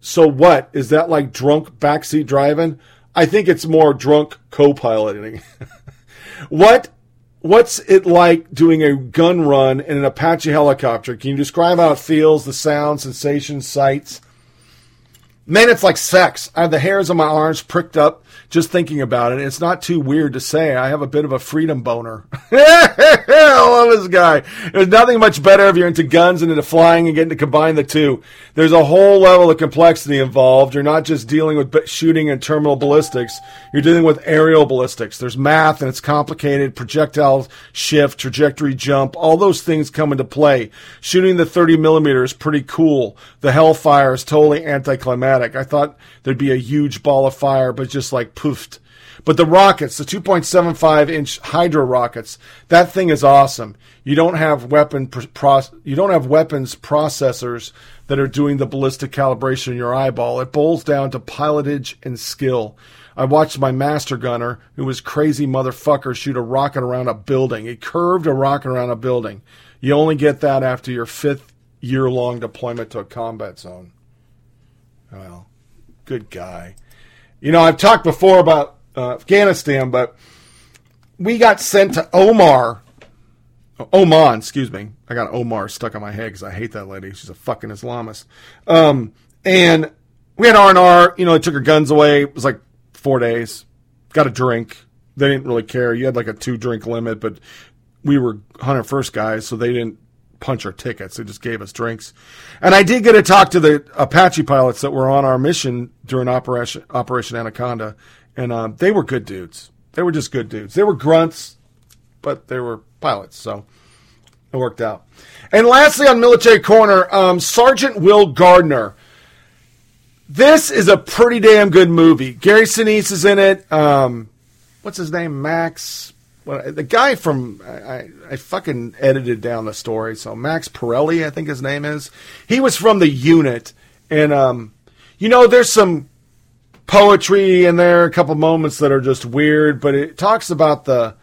So what? Is that like drunk backseat driving? I think it's more drunk co-piloting. what what's it like doing a gun run in an Apache helicopter? Can you describe how it feels, the sound, sensations, sights? Man, it's like sex. I have the hairs on my arms pricked up just thinking about it. It's not too weird to say. I have a bit of a freedom boner. I love this guy. There's nothing much better if you're into guns and into flying and getting to combine the two. There's a whole level of complexity involved. You're not just dealing with shooting and terminal ballistics. You're dealing with aerial ballistics. There's math and it's complicated. Projectile shift, trajectory jump, all those things come into play. Shooting the 30 millimeter is pretty cool. The Hellfire is totally anticlimactic. I thought there'd be a huge ball of fire, but just like poofed. But the rockets, the 2.75 inch Hydra rockets, that thing is awesome. You don't have weapon pro- you don't have weapons processors that are doing the ballistic calibration in your eyeball. It boils down to pilotage and skill. I watched my master gunner, who was crazy motherfucker, shoot a rocket around a building. He curved a rocket around a building. You only get that after your fifth year long deployment to a combat zone. Well, good guy. You know, I've talked before about uh, Afghanistan, but we got sent to Omar, Oman, excuse me. I got Omar stuck on my head because I hate that lady. She's a fucking Islamist. Um, and we had R and R. You know, they took her guns away. It was like four days. Got a drink. They didn't really care. You had like a two drink limit, but we were 101st guys, so they didn't punch our tickets. They just gave us drinks. And I did get to talk to the Apache pilots that were on our mission during Operation Operation Anaconda, and um, they were good dudes. They were just good dudes. They were grunts, but they were pilots, so it worked out. And lastly, on Military Corner, um, Sergeant Will Gardner. This is a pretty damn good movie. Gary Sinise is in it. Um, what's his name? Max. What, the guy from I, I, fucking edited down the story. So Max Pirelli, I think his name is. He was from the unit, and um, you know, there's some poetry in there, a couple moments that are just weird, but it talks about the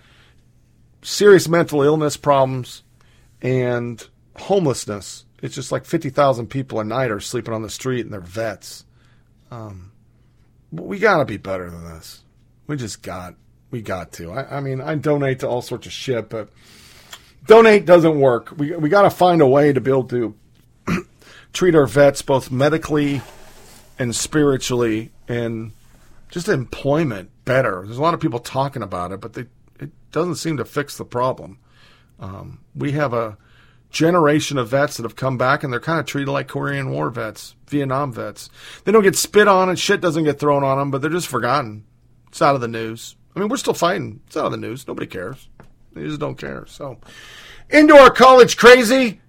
serious mental illness problems and homelessness. It's just like 50,000 people a night are sleeping on the street and they're vets. Um, we got to be better than this. We just got, we got to. I, I mean, I donate to all sorts of shit, but donate doesn't work. We, we got to find a way to be able to treat our vets both medically and spiritually and just employment better. There's a lot of people talking about it, but they, it doesn't seem to fix the problem. Um, we have a generation of vets that have come back and they're kind of treated like Korean War vets, Vietnam vets. They don't get spit on and shit doesn't get thrown on them, but they're just forgotten. It's out of the news. I mean, we're still fighting. It's out of the news. Nobody cares. They just don't care. So, into our college crazy,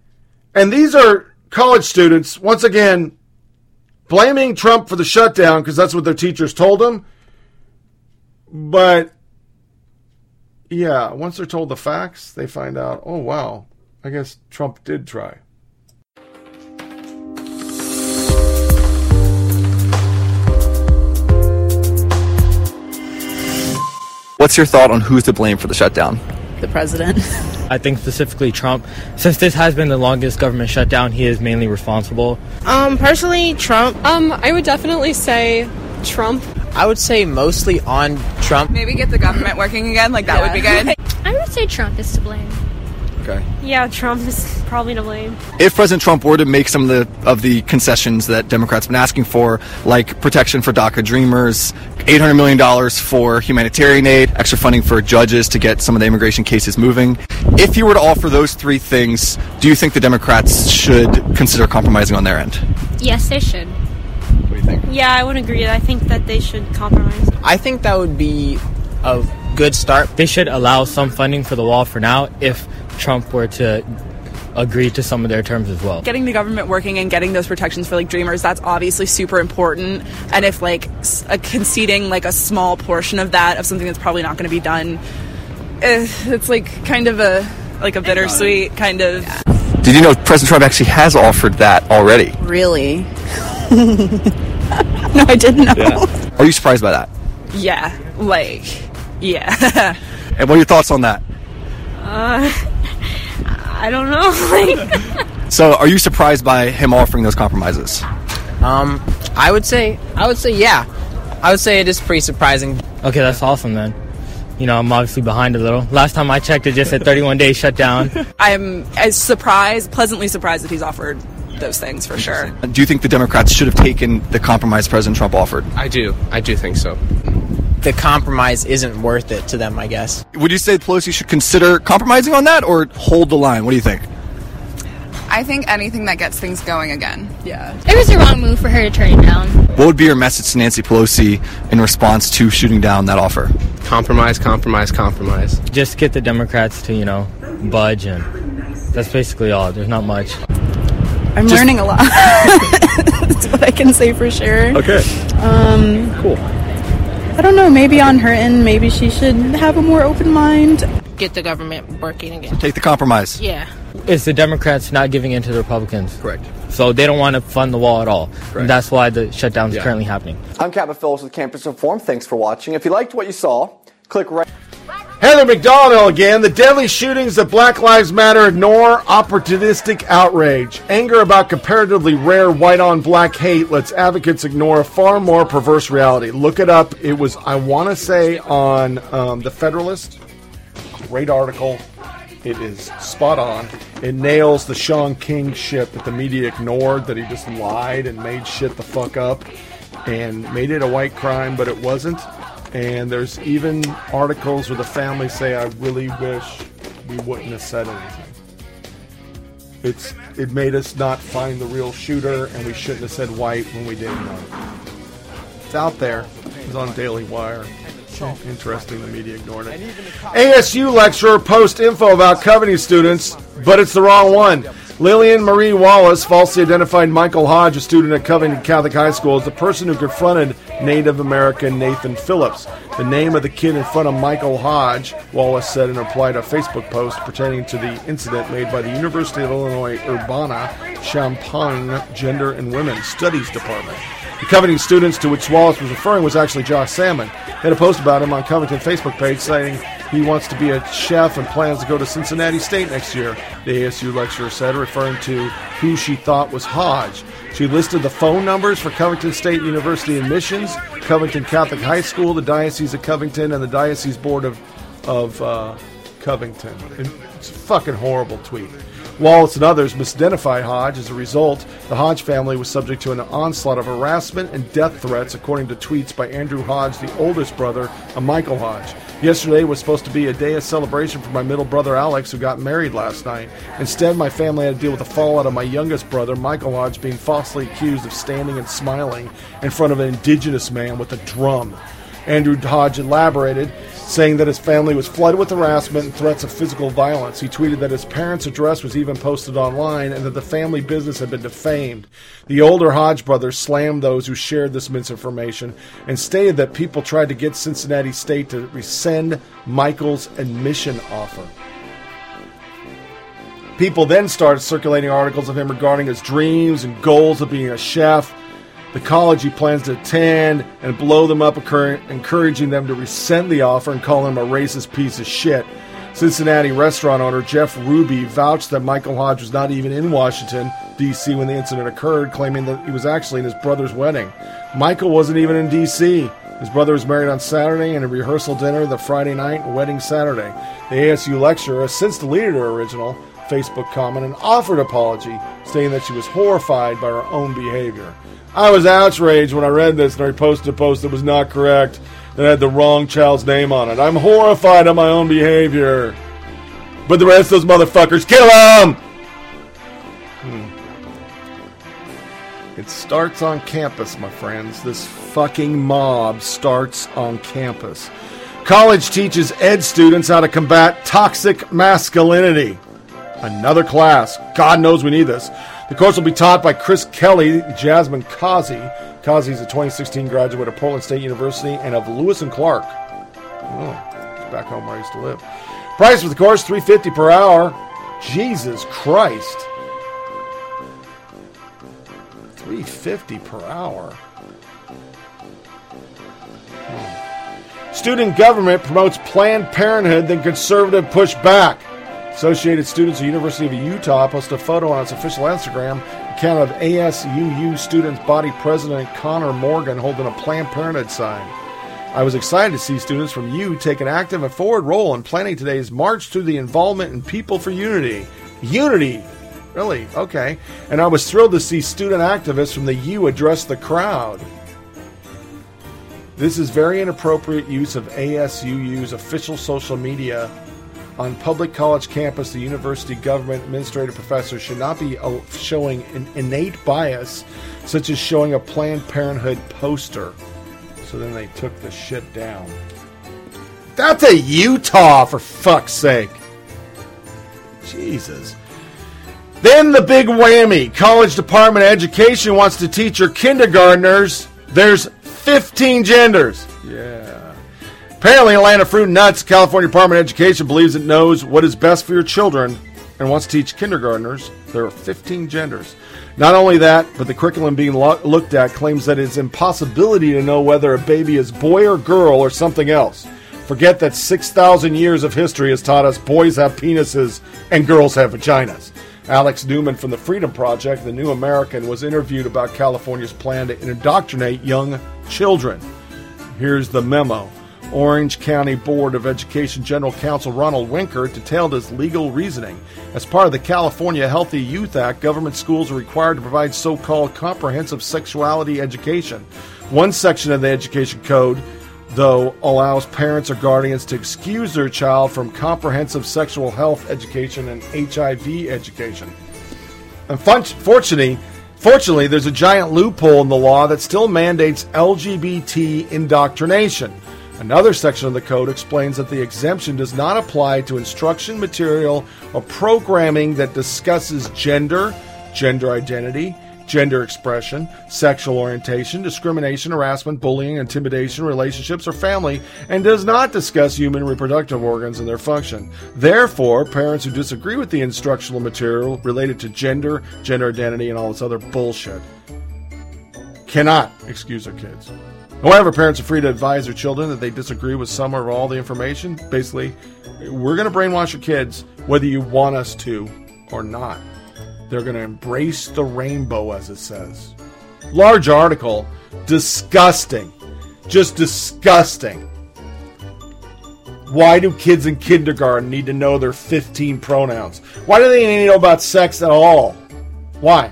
and these are college students once again blaming Trump for the shutdown because that's what their teachers told them. But yeah, once they're told the facts, they find out, oh wow, I guess Trump did try. What's your thought on who's to blame for the shutdown? the president. I think specifically Trump. Since this has been the longest government shutdown, he is mainly responsible. Um, personally, Trump. Um, I would definitely say Trump. I would say mostly on Trump. Maybe get the government working again, like that would be good. I would say Trump is to blame. Okay. Yeah, Trump is probably to blame. If President Trump were to make some of the of the concessions that Democrats have been asking for, like protection for DACA Dreamers, eight hundred million dollars for humanitarian aid, extra funding for judges to get some of the immigration cases moving, if he were to offer those three things, do you think the Democrats should consider compromising on their end? Yes, they should. What do you think? Yeah, I would agree. I think that they should compromise. I think that would be a good start. They should allow some funding for the wall for now if Trump were to agree to some of their terms as well. Getting the government working and getting those protections for like dreamers, that's obviously super important. And if like s- uh, conceding like a small portion of that of something that's probably not going to be done, eh, it's like kind of a like a bittersweet kind of. Did you know President Trump actually has offered that already? Really? no, I didn't know. Are you surprised by that? Yeah, like, yeah. And what are your thoughts on that? Uh, I don't know. like, So, are you surprised by him offering those compromises? Um, I would say, I would say, yeah. I would say it is pretty surprising. Okay, that's awesome then. You know, I'm obviously behind a little. Last time I checked, it just said 31 days shutdown. I'm as surprised, pleasantly surprised that he's offered those things for sure. Do you think the Democrats should have taken the compromise President Trump offered? I do. I do think so. The compromise isn't worth it to them, I guess. Would you say Pelosi should consider compromising on that or hold the line? What do you think? I think anything that gets things going again. Yeah. it was the wrong move for her to turn it down. What would be your message to Nancy Pelosi in response to shooting down that offer? Compromise, compromise, compromise. Just get the Democrats to, you know, budge, and that's basically all. There's not much. I'm Just- learning a lot. That's what I can say for sure. Okay. Um, cool. I don't know. Maybe on her end, maybe she should have a more open mind. Get the government working again. Take the compromise. Yeah. It's the Democrats not giving in to the Republicans. Correct. So they don't want to fund the wall at all. And that's why the shutdown is Yeah. currently happening. I'm Cabot Phillips with Campus Reform. Thanks for watching. If you liked what you saw, click right. Heather Mac Donald again. The deadly shootings of Black Lives Matter ignore opportunistic outrage. Anger about comparatively rare white on black hate lets advocates ignore a far more perverse reality. Look it up. It was, I want to say, on um, The Federalist. Great article. It is spot on. It nails the Shaun King shit that the media ignored, that he just lied and made shit the fuck up and made it a white crime, but it wasn't. And there's even articles where the family say, I really wish we wouldn't have said anything. It's it made us not find the real shooter, and we shouldn't have said white when we didn't know. It's out there. It's on Daily Wire. Interesting, the media ignored it. ASU lecturer posts info about Coveney students, but it's the wrong one. Lillian Marie Wallace falsely identified Michael Hodge, a student at Covington Catholic High School, as the person who confronted Native American Nathan Phillips. The name of the kid in front of Michael Hodge, Wallace said in reply to a Facebook post pertaining to the incident made by the University of Illinois Urbana-Champaign Gender and Women's Studies Department. The Covington students to which Wallace was referring was actually Josh Salmon. He had a post about him on Covington Facebook page saying he wants to be a chef and plans to go to Cincinnati State next year, the ASU lecturer said, referring to who she thought was Hodge. She listed the phone numbers for Covington State University admissions, Covington Catholic High School, the Diocese of Covington, and the Diocese Board of, of uh, Covington. And It's a fucking horrible tweet. Wallace and others misidentified Hodge. As a result, the Hodge family was subject to an onslaught of harassment and death threats, according to tweets by Andrew Hodge, the oldest brother of Michael Hodge. Yesterday was supposed to be a day of celebration for my middle brother Alex, who got married last night. Instead, my family had to deal with the fallout of my youngest brother, Michael Hodge, being falsely accused of standing and smiling in front of an indigenous man with a drum. Andrew Hodge elaborated, saying that his family was flooded with harassment and threats of physical violence. He tweeted that his parents' address was even posted online and that the family business had been defamed. The older Hodge brothers slammed those who shared this misinformation and stated that people tried to get Cincinnati State to rescind Michael's admission offer. People then started circulating articles of him regarding his dreams and goals of being a chef, the college he plans to attend, and blow them up, encouraging them to rescind the offer and call him a racist piece of shit. Cincinnati restaurant owner Jeff Ruby vouched that Michael Hodge was not even in Washington, D.C. when the incident occurred, claiming that he was actually in his brother's wedding. Michael wasn't even in D.C. His brother was married on Saturday and a rehearsal dinner the Friday night wedding Saturday. The ASU lecturer has since deleted her original Facebook comment and offered apology, stating that she was horrified by her own behavior. I was outraged when I read this and I posted a post that was not correct that had the wrong child's name on it. I'm horrified at my own behavior. But the rest of those motherfuckers, kill them! Hmm. It starts on campus, my friends. This fucking mob starts on campus. College teaches ed students how to combat toxic masculinity. Another class. God knows we need this. The course will be taught by Chris Kelly, Jasmine Kazi. Kazi is a 2016 graduate of Portland State University and of Lewis and Clark. Oh, back home where I used to live. Price for the course, 350 per hour. Jesus Christ. 350 per hour. Hmm. Student government promotes Planned Parenthood, then conservative push back. Associated Students of the University of Utah posted a photo on its official Instagram account of ASUU Students Body President Connor Morgan holding a Planned Parenthood sign. I was excited to see students from U take an active and forward role in planning today's march to the involvement in People for Unity. Unity! Really? Okay. And I was thrilled to see student activists from the U address the crowd. This is very inappropriate use of ASUU's official social media on public college campus. The university government administrative professor should not be uh, showing an innate bias, such as showing a Planned Parenthood poster. So then they took the shit down. That's a Utah, for fuck's sake. Jesus. Then the big whammy. College Department of Education wants to teach your kindergartners there's 15 genders. Yeah. Apparently, Atlanta Fruit Nuts, California Department of Education believes it knows what is best for your children and wants to teach kindergartners there are 15 genders. Not only that, but the curriculum being lo- looked at claims that it's impossibility to know whether a baby is boy or girl or something else. Forget that 6,000 years of history has taught us boys have penises and girls have vaginas. Alex Newman from the Freedom Project, the New American, was interviewed about California's plan to indoctrinate young children. Here's the memo. Orange County Board of Education General Counsel Ronald Wenkart detailed his legal reasoning. As part of the California Healthy Youth Act, government schools are required to provide so called comprehensive sexuality education. One section of the education code, though, allows parents or guardians to excuse their child from comprehensive sexual health education and HIV education. Unfortunately, fortunately, there's a giant loophole in the law that still mandates LGBT indoctrination. Another section of the code explains that the exemption does not apply to instruction material or programming that discusses gender, gender identity, gender expression, sexual orientation, discrimination, harassment, bullying, intimidation, relationships, or family, and does not discuss human reproductive organs and their function. Therefore, parents who disagree with the instructional material related to gender, gender identity, and all this other bullshit cannot excuse their kids. However, parents are free to advise their children that they disagree with some or all the information. Basically, we're going to brainwash your kids whether you want us to or not. They're going to embrace the rainbow, as it says. Large article. Disgusting. Just disgusting. Why do kids in kindergarten need to know their 15 pronouns? Why do they need to know about sex at all? Why?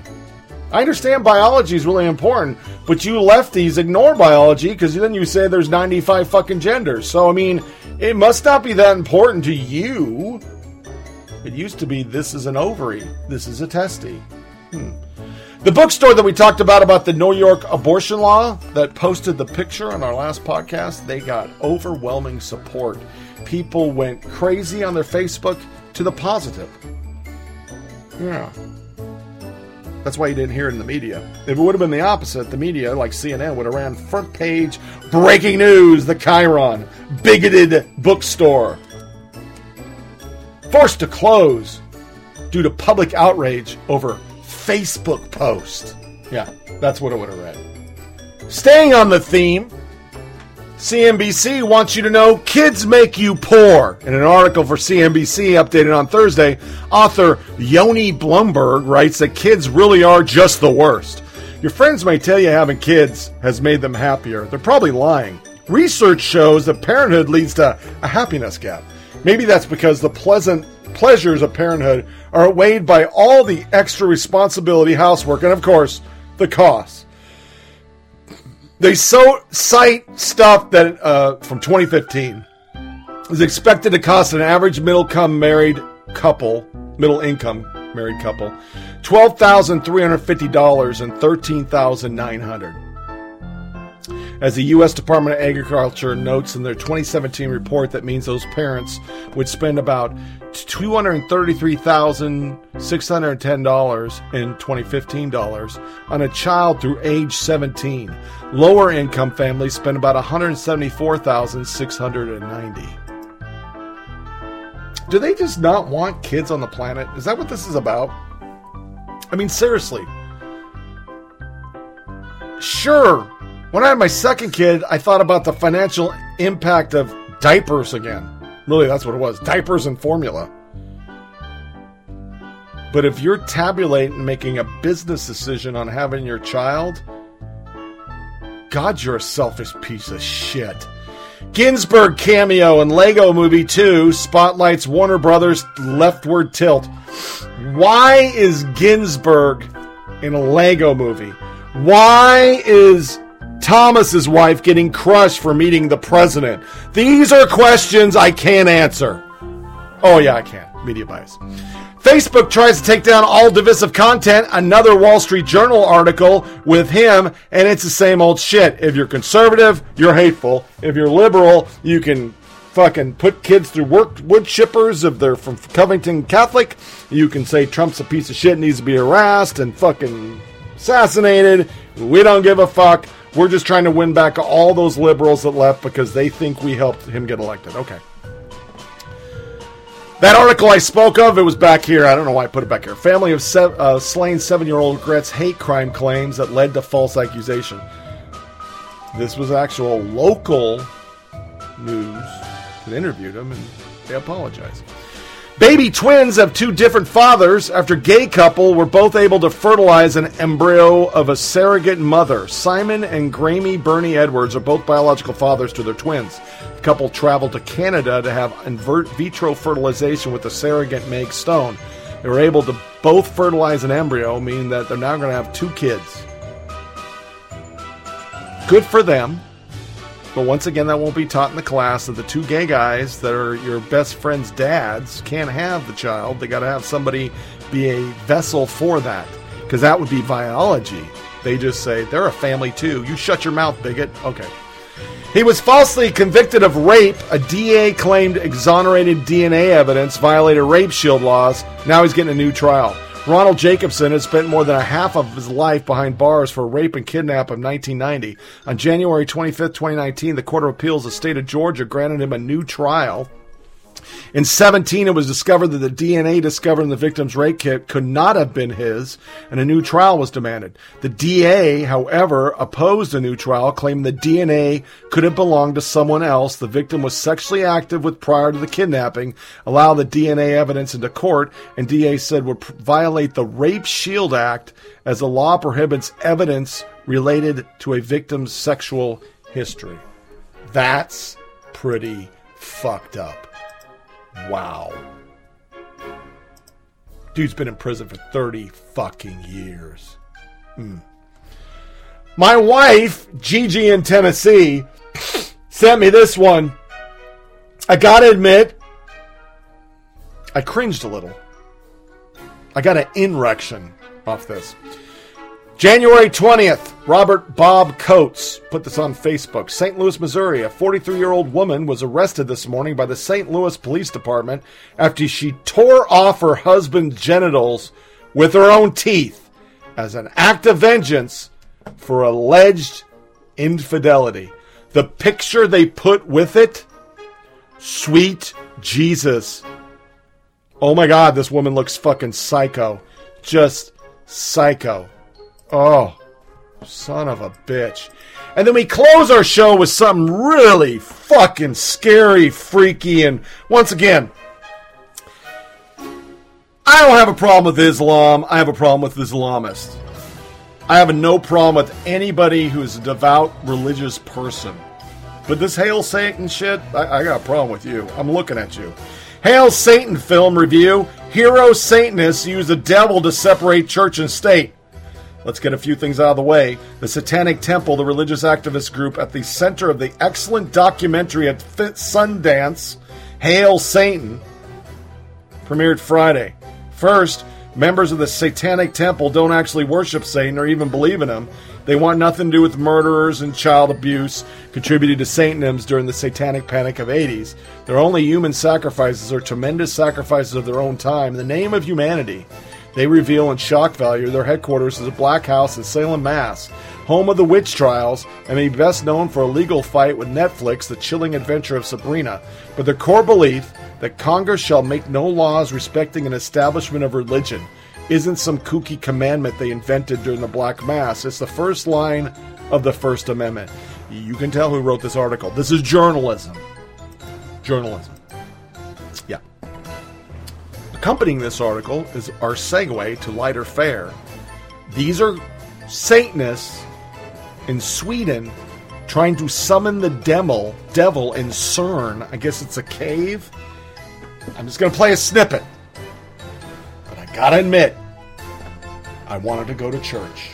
I understand biology is really important, but you lefties ignore biology because then you say there's 95 fucking genders. So, I mean, it must not be that important to you. It used to be this is an ovary, this is a testy. Hmm. The bookstore that we talked about about the New York abortion law that posted the picture on our last podcast, they got overwhelming support. People went crazy on their Facebook to the positive. Yeah. That's why you didn't hear it in the media. If it would have been the opposite, the media, like CNN, would have ran front page breaking news the Chiron, bigoted bookstore. Forced to close due to public outrage over Facebook post. Yeah, that's what it would have read. Staying on the theme, CNBC wants you to know kids make you poor. In an article for CNBC updated on Thursday, author Yoni Blumberg writes that kids really are just the worst. Your friends may tell you having kids has made them happier. They're probably lying. Research shows that parenthood leads to a happiness gap. Maybe that's because the pleasant pleasures of parenthood are weighed by all the extra responsibility, housework, and of course, the costs. They so cite stuff that uh, from 2015 is expected to cost an average middle income married couple, middle income married couple, twelve thousand three hundred fifty dollars and thirteen thousand nine hundred. As the U.S. Department of Agriculture notes in their 2017 report, that means those parents would spend about $233,610 in 2015 dollars on a child through age 17. Lower income families spend about 174,690. Do they just not want kids on the planet? Is that what this is about? I mean, seriously. Sure, when I had my second kid, I thought about the financial impact of diapers again. Really, that's what it was diapers and formula. But if you're tabulating making a business decision on having your child, God, you're a selfish piece of shit. Ginsburg cameo in Lego Movie 2 spotlights Warner Brothers' leftward tilt. Why is Ginsburg in a Lego movie? Why is Thomas's wife getting crushed for meeting the president? These are questions I can't answer. Oh, yeah, I can. Media bias. Facebook tries to take down all divisive content. Another Wall Street Journal article with him, and it's the same old shit. If you're conservative, you're hateful. If you're liberal, you can fucking put kids through work wood chippers if they're from Covington Catholic. You can say Trump's a piece of shit, needs to be harassed and fucking assassinated. We don't give a fuck. We're just trying to win back all those liberals that left because they think we helped him get elected. Okay. That article I spoke of, it was back here. I don't know why I put it back here. Family of uh, slain seven year old regrets hate crime claims that led to false accusation. This was actual local news that interviewed him, and they apologized. Baby twins have two different fathers after gay couple were both able to fertilize an embryo of a surrogate mother. Simon and Grammy Bernie Edwards are both biological fathers to their twins. The couple traveled to Canada to have in vitro fertilization with the surrogate Meg Stone. They were able to both fertilize an embryo, meaning that they're now going to have two kids. Good for them. But once again, that won't be taught in the class that the two gay guys that are your best friend's dads can't have the child. They got to have somebody be a vessel for that. Because that would be biology. They just say, they're a family too. You shut your mouth, bigot. Okay. He was falsely convicted of rape. A DA claimed exonerated DNA evidence violated rape shield laws. Now he's getting a new trial. Ronald Jacobson has spent more than a half of his life behind bars for rape and kidnap of 1990. On January 25, 2019, the Court of Appeals of the state of Georgia granted him a new trial. In 17, it was discovered that the DNA discovered in the victim's rape kit could not have been his, and a new trial was demanded. The DA, however, opposed a new trial, claiming the DNA could have belonged to someone else. The victim was sexually active with prior to the kidnapping, allow the DNA evidence into court, and DA said would violate the Rape Shield Act as the law prohibits evidence related to a victim's sexual history. That's pretty fucked up. Wow. Dude's been in prison for 30 fucking years. Hmm. My wife, Gigi in Tennessee, sent me this one. I gotta admit, I cringed a little. I got an erection off this. January 20th, Robert Bob Coates put this on Facebook. St. Louis, Missouri. A 43 year old woman was arrested this morning by the St. Louis Police Department after she tore off her husband's genitals with her own teeth as an act of vengeance for alleged infidelity. The picture they put with it, sweet Jesus. Oh my God, this woman looks fucking psycho. Just psycho. Oh, son of a bitch. And then we close our show with something really fucking scary, freaky, and once again, I don't have a problem with Islam. I have a problem with Islamists. I have no problem with anybody who's a devout religious person. But this Hail Satan shit, I, I got a problem with you. I'm looking at you. Hail Satan film review. Hero Satanists use the devil to separate church and state. Let's get a few things out of the way. The Satanic Temple, the religious activist group at the center of the excellent documentary at Sundance, Hail Satan, premiered Friday. First, members of the Satanic Temple don't actually worship Satan or even believe in him. They want nothing to do with murderers and child abuse contributed to Satanisms during the Satanic Panic of 80s. Their only human sacrifices are tremendous sacrifices of their own time in the name of humanity. They reveal in shock value their headquarters is a black house in Salem, Mass, home of the witch trials, and may be best known for a legal fight with Netflix, The Chilling Adventure of Sabrina. But their core belief that Congress shall make no laws respecting an establishment of religion isn't some kooky commandment they invented during the Black Mass. It's the first line of the First Amendment. You can tell who wrote this article. This is journalism. Journalism. Accompanying this article is our segue to lighter fare. These are Satanists in Sweden trying to summon the devil, devil in CERN. I guess it's a cave. I'm just going to play a snippet. But I gotta admit, I wanted to go to church.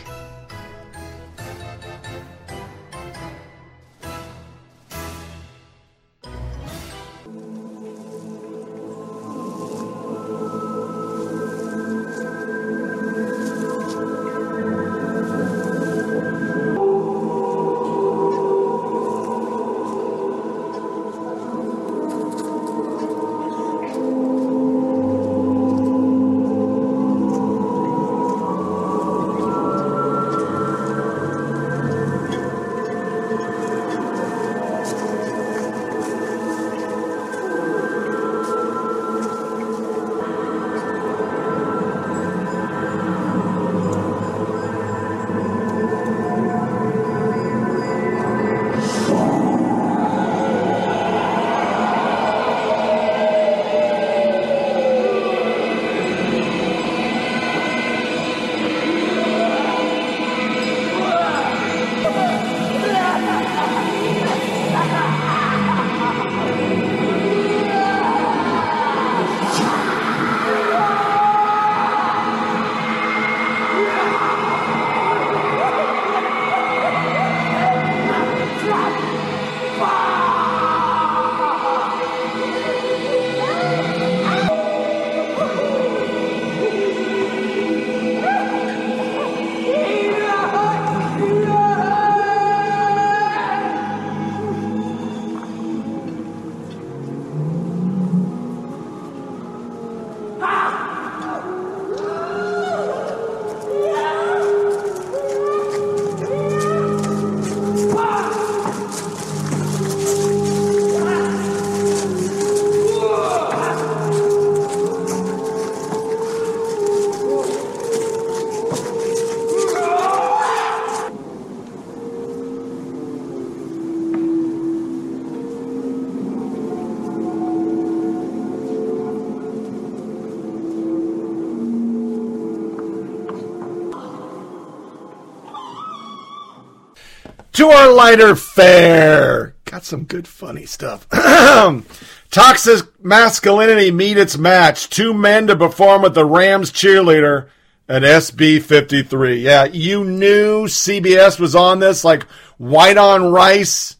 To our lighter fare. Got some good funny stuff. Toxic masculinity meet its match. Two men to perform with the Rams cheerleader at SB 53. Yeah, you knew CBS was on this like white on rice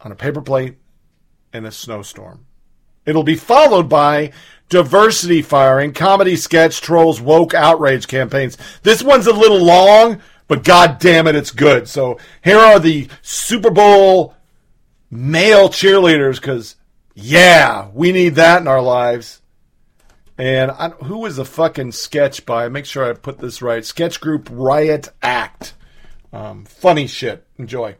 on a paper plate in a snowstorm. It'll be followed by diversity firing, comedy sketch, trolls, woke outrage campaigns. This one's a little long, but god damn it, it's good. So here are the Super Bowl male cheerleaders because, yeah, we need that in our lives. And I, who was the fucking sketch by? Make sure I put this right. Sketch group Riot Act. Um, funny shit. Enjoy.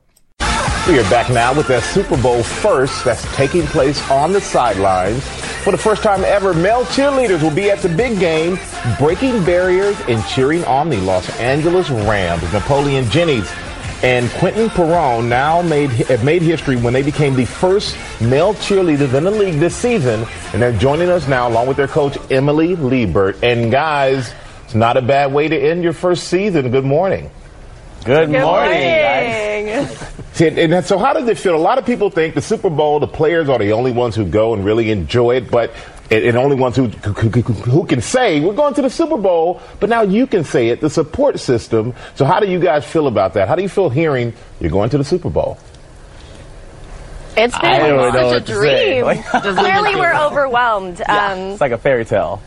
We are back now with the Super Bowl first that's taking place on the sidelines. For the first time ever, male cheerleaders will be at the big game, breaking barriers and cheering on the Los Angeles Rams. Napoleon Jinnies and Quinton Peron now made have made history when they became the first male cheerleaders in the league this season, and they're joining us now along with their coach Emily Liebert. And guys, it's not a bad way to end your first season. Good morning. Good, Good morning. morning. See, And, and so, how does it feel? A lot of people think the Super Bowl, the players are the only ones who go and really enjoy it, but and, and only ones who, who who can say we're going to the Super Bowl. But now you can say it. The support system. So, how do you guys feel about that? How do you feel hearing you're going to the Super Bowl? It's I been don't such a what to say. dream. Like- Clearly, we're overwhelmed. Um, It's like a fairy tale.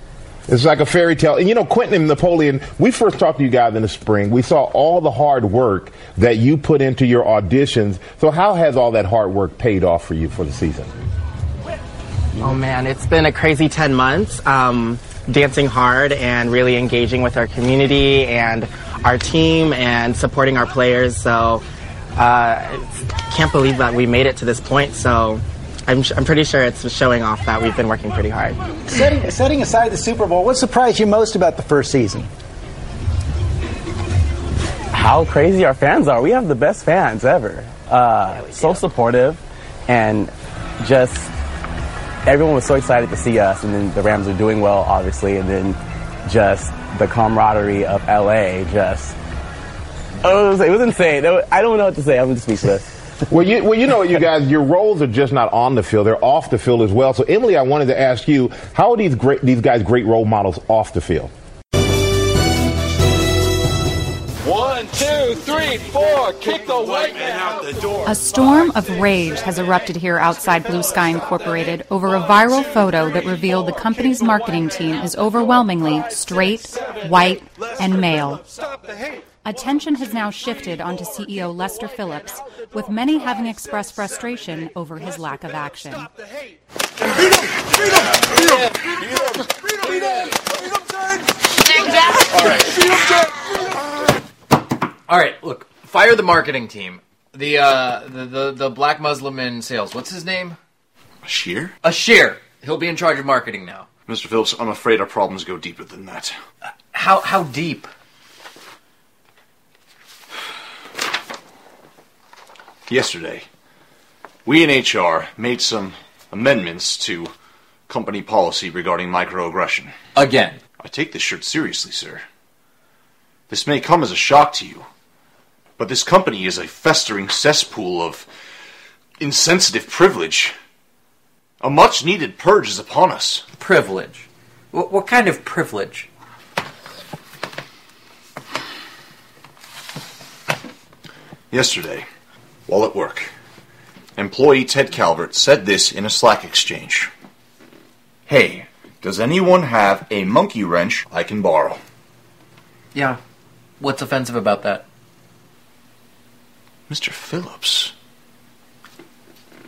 It's like a fairy tale. And you know, Quinton and Napoleon, we first talked to you guys in the spring. We saw all the hard work that you put into your auditions. So, how has all that hard work paid off for you for the season? Oh man, it's been a crazy 10 months. Um, dancing hard and really engaging with our community and our team and supporting our players. So, uh, can't believe that we made it to this point. So, I'm, I'm pretty sure it's showing off that we've been working pretty hard. Setting, setting aside the Super Bowl, what surprised you most about the first season? how crazy our fans are. We have the best fans ever. Uh, so supportive, and just everyone was so excited to see us. And then the Rams are doing well, obviously, and then just the camaraderie of LA. Just oh, it was, it was insane. I don't know what to say. I'm speechless. Well, you, well, you know what, you guys, your roles are just not on the field; they're off the field as well. So, Emily, I wanted to ask you, how are these great, these guys great role models off the field? One, two, three, four. Kick the white man out the door. A storm of rage has erupted here outside Blue Sky Incorporated over a viral photo that revealed the company's marketing team is overwhelmingly straight, white, and male. Attention has now shifted onto CEO Lester Phillips, with many having expressed frustration over his lack of action. All right, look, fire the marketing team. The uh, the, the the black Muslim in sales. What's his name? Shear? Ashir. He'll be in charge of marketing now. Mr. Phillips, I'm afraid our problems go deeper than that. How how deep? Yesterday, we in HR made some amendments to company policy regarding microaggression. Again. I take this shirt seriously, sir. This may come as a shock to you, but this company is a festering cesspool of insensitive privilege. A much needed purge is upon us. Privilege. What, what kind of privilege? Yesterday, while at work, employee Ted Calvert said this in a Slack exchange Hey, does anyone have a monkey wrench I can borrow? Yeah. What's offensive about that? Mr. Phillips.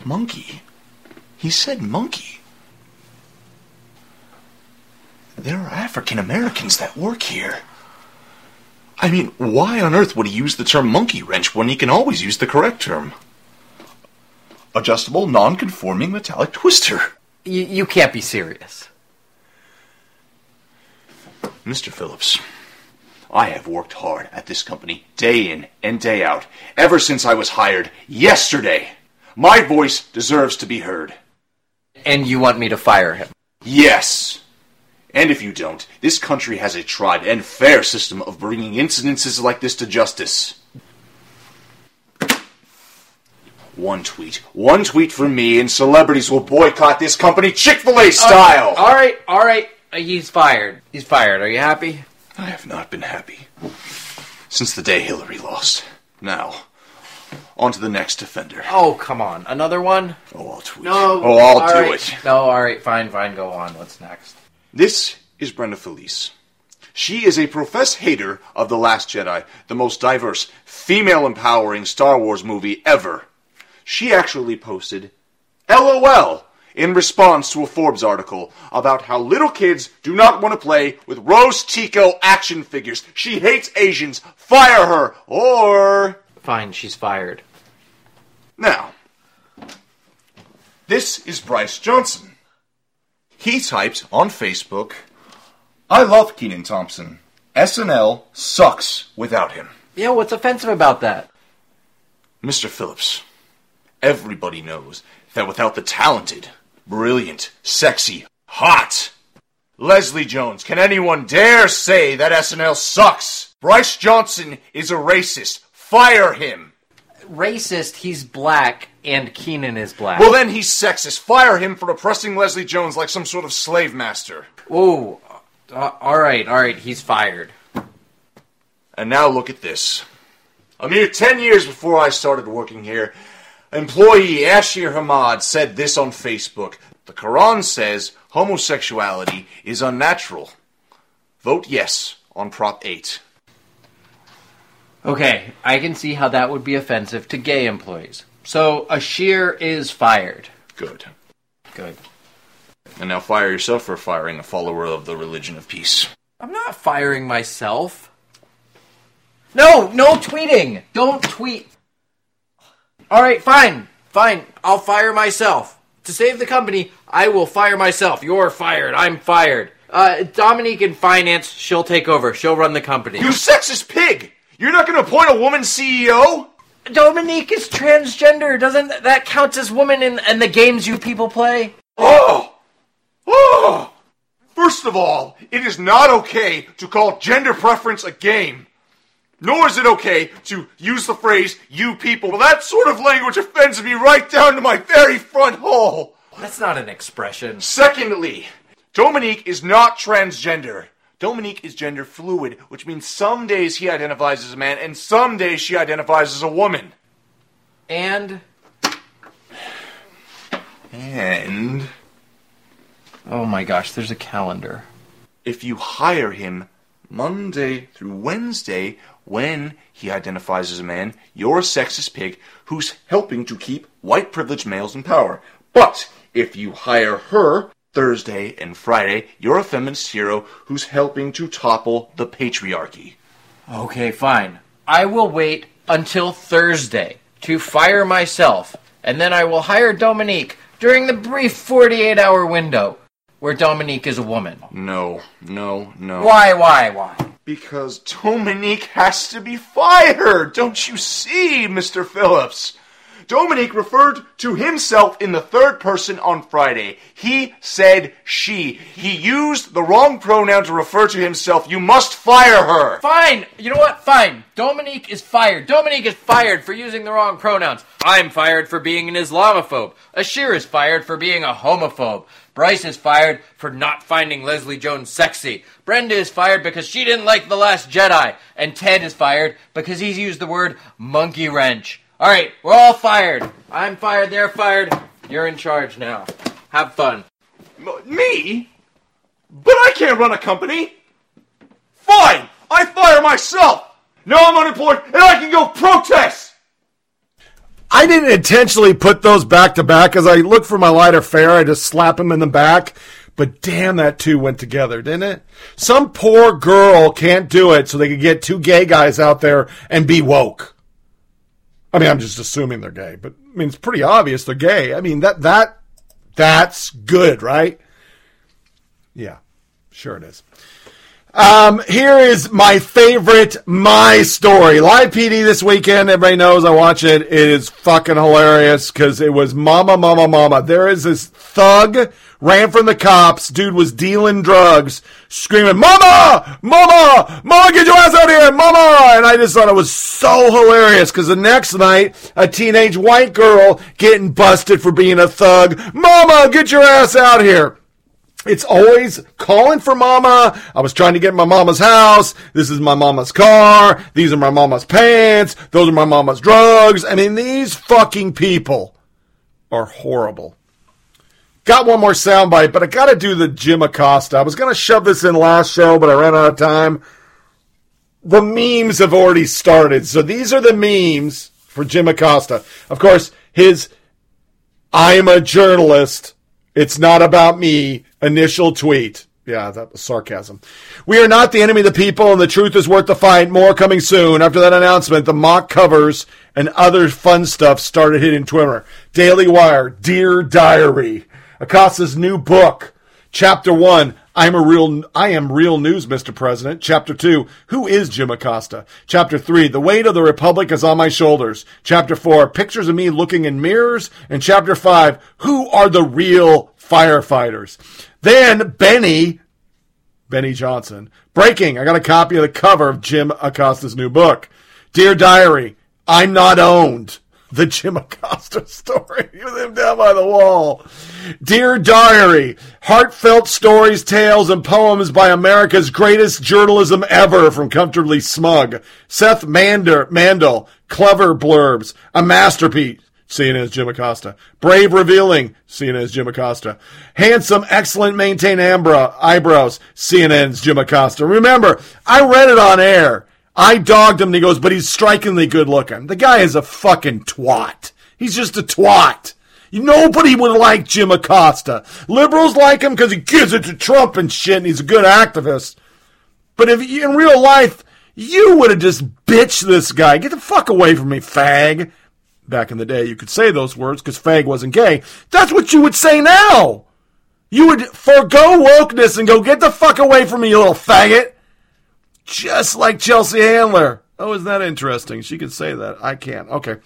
Monkey? He said monkey. There are African Americans that work here. I mean, why on earth would he use the term monkey wrench when he can always use the correct term? Adjustable, non conforming metallic twister. You, you can't be serious. Mr. Phillips, I have worked hard at this company day in and day out ever since I was hired yesterday. My voice deserves to be heard. And you want me to fire him? Yes. And if you don't, this country has a tried and fair system of bringing incidences like this to justice. One tweet. One tweet from me, and celebrities will boycott this company Chick fil A style! All right, all right. Uh, He's fired. He's fired. Are you happy? I have not been happy since the day Hillary lost. Now, on to the next offender. Oh, come on. Another one? Oh, I'll tweet. No. Oh, I'll all do right. it. No, all right. Fine, fine. Go on. What's next? This is Brenda Felice. She is a professed hater of The Last Jedi, the most diverse, female empowering Star Wars movie ever. She actually posted LOL in response to a Forbes article about how little kids do not want to play with Rose Tico action figures. She hates Asians. Fire her! Or. Fine, she's fired. Now, this is Bryce Johnson. He typed on Facebook, I love Kenan Thompson. SNL sucks without him. Yeah, what's offensive about that? Mr. Phillips, everybody knows that without the talented, brilliant, sexy, hot Leslie Jones, can anyone dare say that SNL sucks? Bryce Johnson is a racist. Fire him. Racist, he's black, and Kenan is black. Well, then he's sexist. Fire him for oppressing Leslie Jones like some sort of slave master. Whoa. Uh, all right, all right, he's fired. And now look at this. A mere 10 years before I started working here, employee Ashir Hamad said this on Facebook. The Quran says homosexuality is unnatural. Vote yes on Prop 8. Okay, I can see how that would be offensive to gay employees. So Ashir is fired. Good. Good. And now fire yourself for firing a follower of the religion of peace. I'm not firing myself. No, no tweeting. Don't tweet. All right, fine. Fine. I'll fire myself. To save the company, I will fire myself. You're fired. I'm fired. Uh, Dominique in finance, she'll take over. She'll run the company. You sexist pig! You're not going to appoint a woman CEO? Dominique is transgender. Doesn't that count as woman in, in the games you people play? Oh! Oh! First of all, it is not okay to call gender preference a game. Nor is it okay to use the phrase you people. Well, that sort of language offends me right down to my very front hole. That's not an expression. Secondly, Dominique is not transgender. Dominique is gender fluid, which means some days he identifies as a man and some days she identifies as a woman. And And oh my gosh, there's a calendar. if you hire him Monday through Wednesday when he identifies as a man, you're a sexist pig who's helping to keep white privileged males in power. But if you hire her Thursday and Friday, you're a feminist hero who's helping to topple the patriarchy. Okay, fine. I will wait until Thursday to fire myself, and then I will hire Dominique during the brief 48 hour window where Dominique is a woman. No, no, no. Why, why, why? Because Dominique has to be fired. Don't you see, Mr. Phillips? Dominique referred to himself in the third person on Friday. He said she. He used the wrong pronoun to refer to himself. You must fire her. Fine. You know what? Fine. Dominique is fired. Dominique is fired for using the wrong pronouns. I'm fired for being an Islamophobe. Ashir is fired for being a homophobe. Bryce is fired for not finding Leslie Jones sexy. Brenda is fired because she didn't like The Last Jedi. And Ted is fired because he's used the word monkey wrench. All right, we're all fired. I'm fired. They're fired. You're in charge now. Have fun. M- Me? But I can't run a company. Fine, I fire myself. Now I'm unemployed and I can go protest. I didn't intentionally put those back to back. As I look for my lighter fare, I just slap them in the back. But damn, that two went together, didn't it? Some poor girl can't do it, so they could get two gay guys out there and be woke. I mean, I'm just assuming they're gay, but I mean, it's pretty obvious they're gay. I mean, that that that's good, right? Yeah, sure it is. Um, here is my favorite my story. Live PD this weekend. Everybody knows I watch it. It is fucking hilarious because it was mama, mama, mama. There is this thug ran from the cops. Dude was dealing drugs, screaming, "Mama, mama, mama, get your ass out here, mama!" And I just thought it was so hilarious because the next night, a teenage white girl getting busted for being a thug. Mama, get your ass out here. It's always calling for mama. I was trying to get my mama's house. This is my mama's car. These are my mama's pants. Those are my mama's drugs. I mean, these fucking people are horrible. Got one more soundbite, but I got to do the Jim Acosta. I was going to shove this in last show, but I ran out of time. The memes have already started. So these are the memes for Jim Acosta. Of course, his I'm a journalist. It's not about me. Initial tweet. Yeah, that was sarcasm. We are not the enemy of the people, and the truth is worth the fight. More coming soon. After that announcement, the mock covers and other fun stuff started hitting Twitter. Daily Wire, Dear Diary, Acosta's new book, Chapter One. I'm a real, I am real news, Mr. President. Chapter two, who is Jim Acosta? Chapter three, the weight of the republic is on my shoulders. Chapter four, pictures of me looking in mirrors. And chapter five, who are the real firefighters? Then Benny, Benny Johnson, breaking. I got a copy of the cover of Jim Acosta's new book. Dear Diary, I'm not owned. The Jim Acosta story with him down by the wall. Dear Diary, heartfelt stories, tales, and poems by America's greatest journalism ever from Comfortably Smug. Seth Mander, Mandel, clever blurbs, a masterpiece. CNN's Jim Acosta. Brave, revealing. CNN's Jim Acosta. Handsome, excellent, maintain ambra, eyebrows. CNN's Jim Acosta. Remember, I read it on air. I dogged him and he goes, but he's strikingly good looking. The guy is a fucking twat. He's just a twat. Nobody would like Jim Acosta. Liberals like him because he gives it to Trump and shit and he's a good activist. But if in real life, you would have just bitched this guy. Get the fuck away from me, fag. Back in the day, you could say those words because fag wasn't gay. That's what you would say now. You would forego wokeness and go, get the fuck away from me, you little faggot. Just like Chelsea Handler. Oh, isn't that interesting? She can say that. I can't. Okay.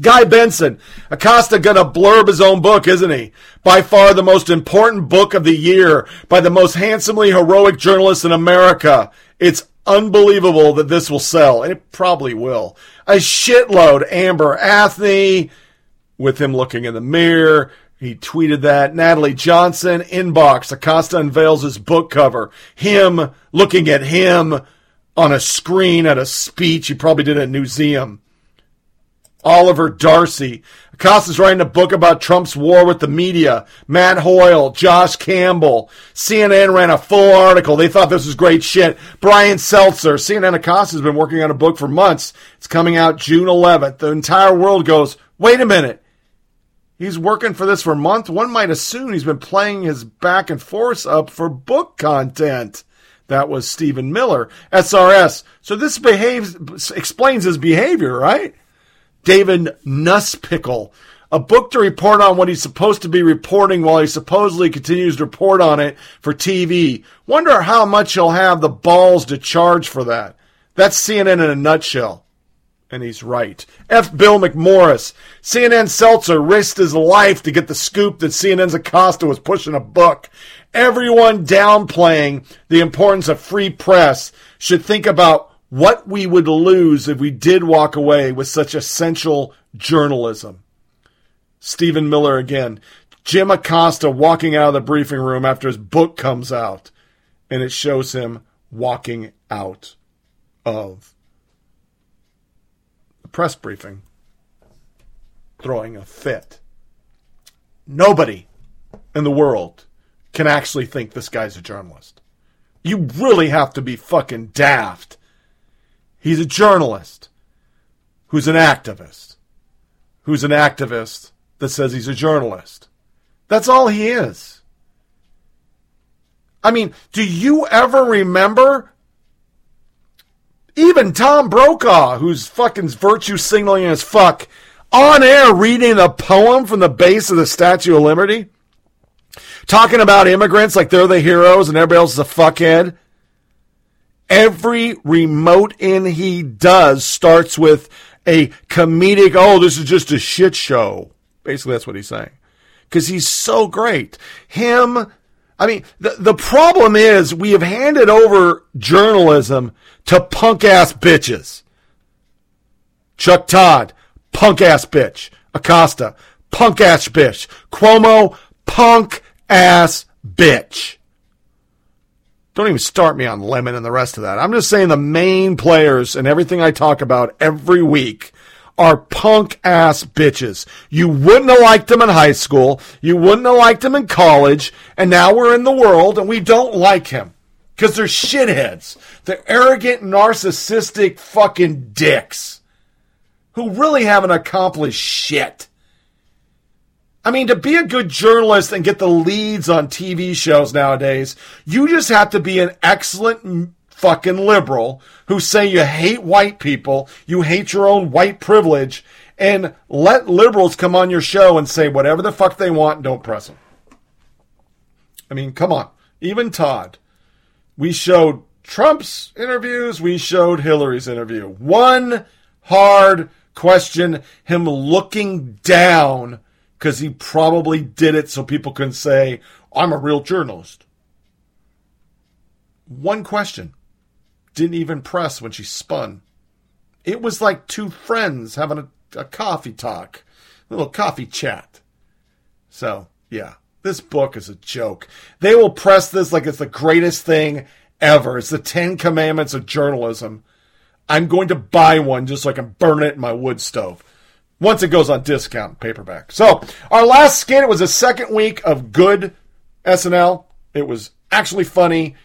Guy Benson. Acosta gonna blurb his own book, isn't he? By far the most important book of the year by the most handsomely heroic journalist in America. It's unbelievable that this will sell, and it probably will. A shitload. Amber Athey, with him looking in the mirror. He tweeted that. Natalie Johnson, inbox. Acosta unveils his book cover. Him looking at him on a screen at a speech he probably did at Museum. Oliver Darcy. Acosta's writing a book about Trump's war with the media. Matt Hoyle, Josh Campbell. CNN ran a full article. They thought this was great shit. Brian Stelter. CNN Acosta's been working on a book for months. It's coming out June 11th. The entire world goes, wait a minute. He's working for this for a month. One might assume he's been playing his back and forth up for book content. That was Stephen Miller, SRS. So this behaves explains his behavior, right? David Nusspickle, a book to report on what he's supposed to be reporting while he supposedly continues to report on it for TV. Wonder how much he'll have the balls to charge for that. That's CNN in a nutshell. And he's right. F. Bill McMorris. CNN Stelter risked his life to get the scoop that CNN's Acosta was pushing a book. Everyone downplaying the importance of free press should think about what we would lose if we did walk away with such essential journalism. Stephen Miller again. Jim Acosta walking out of the briefing room after his book comes out, and it shows him walking out of press briefing, throwing a fit. Nobody in the world can actually think this guy's a journalist. You really have to be fucking daft. He's a journalist who's an activist, who's an activist that says he's a journalist. That's all he is. I mean, do you ever remember even Tom Brokaw, who's fucking virtue signaling as fuck, on air reading a poem from the base of the Statue of Liberty? Talking about immigrants like they're the heroes and everybody else is a fuckhead? Every remote in he does starts with a comedic, oh, this is just a shit show. Basically, that's what he's saying. Because he's so great. Him, I mean, the, the problem is we have handed over journalism to punk ass bitches. Chuck Todd, punk ass bitch. Acosta, punk ass bitch. Cuomo, punk ass bitch. Don't even start me on Lemon and the rest of that. I'm just saying the main players and everything I talk about every week are punk ass bitches. You wouldn't have liked them in high school. You wouldn't have liked them in college. And now we're in the world and we don't like him. Because they're shitheads. They're arrogant, narcissistic fucking dicks. Who really haven't accomplished shit. I mean, to be a good journalist and get the leads on TV shows nowadays, you just have to be an excellent fucking liberal who say you hate white people, you hate your own white privilege, and let liberals come on your show and say whatever the fuck they want and don't press them. I mean, come on. Even Todd. We showed Trump's interviews, we showed Hillary's interview. One hard question, him looking down because he probably did it so people can say, I'm a real journalist. One question. Didn't even press when she spun. It was like two friends having a, a coffee talk, a little coffee chat. So, yeah, this book is a joke. They will press this like it's the greatest thing ever. It's the Ten Commandments of journalism. I'm going to buy one just so I can burn it in my wood stove once it goes on discount paperback. So, our last skit it was a second week of good SNL. It was actually funny.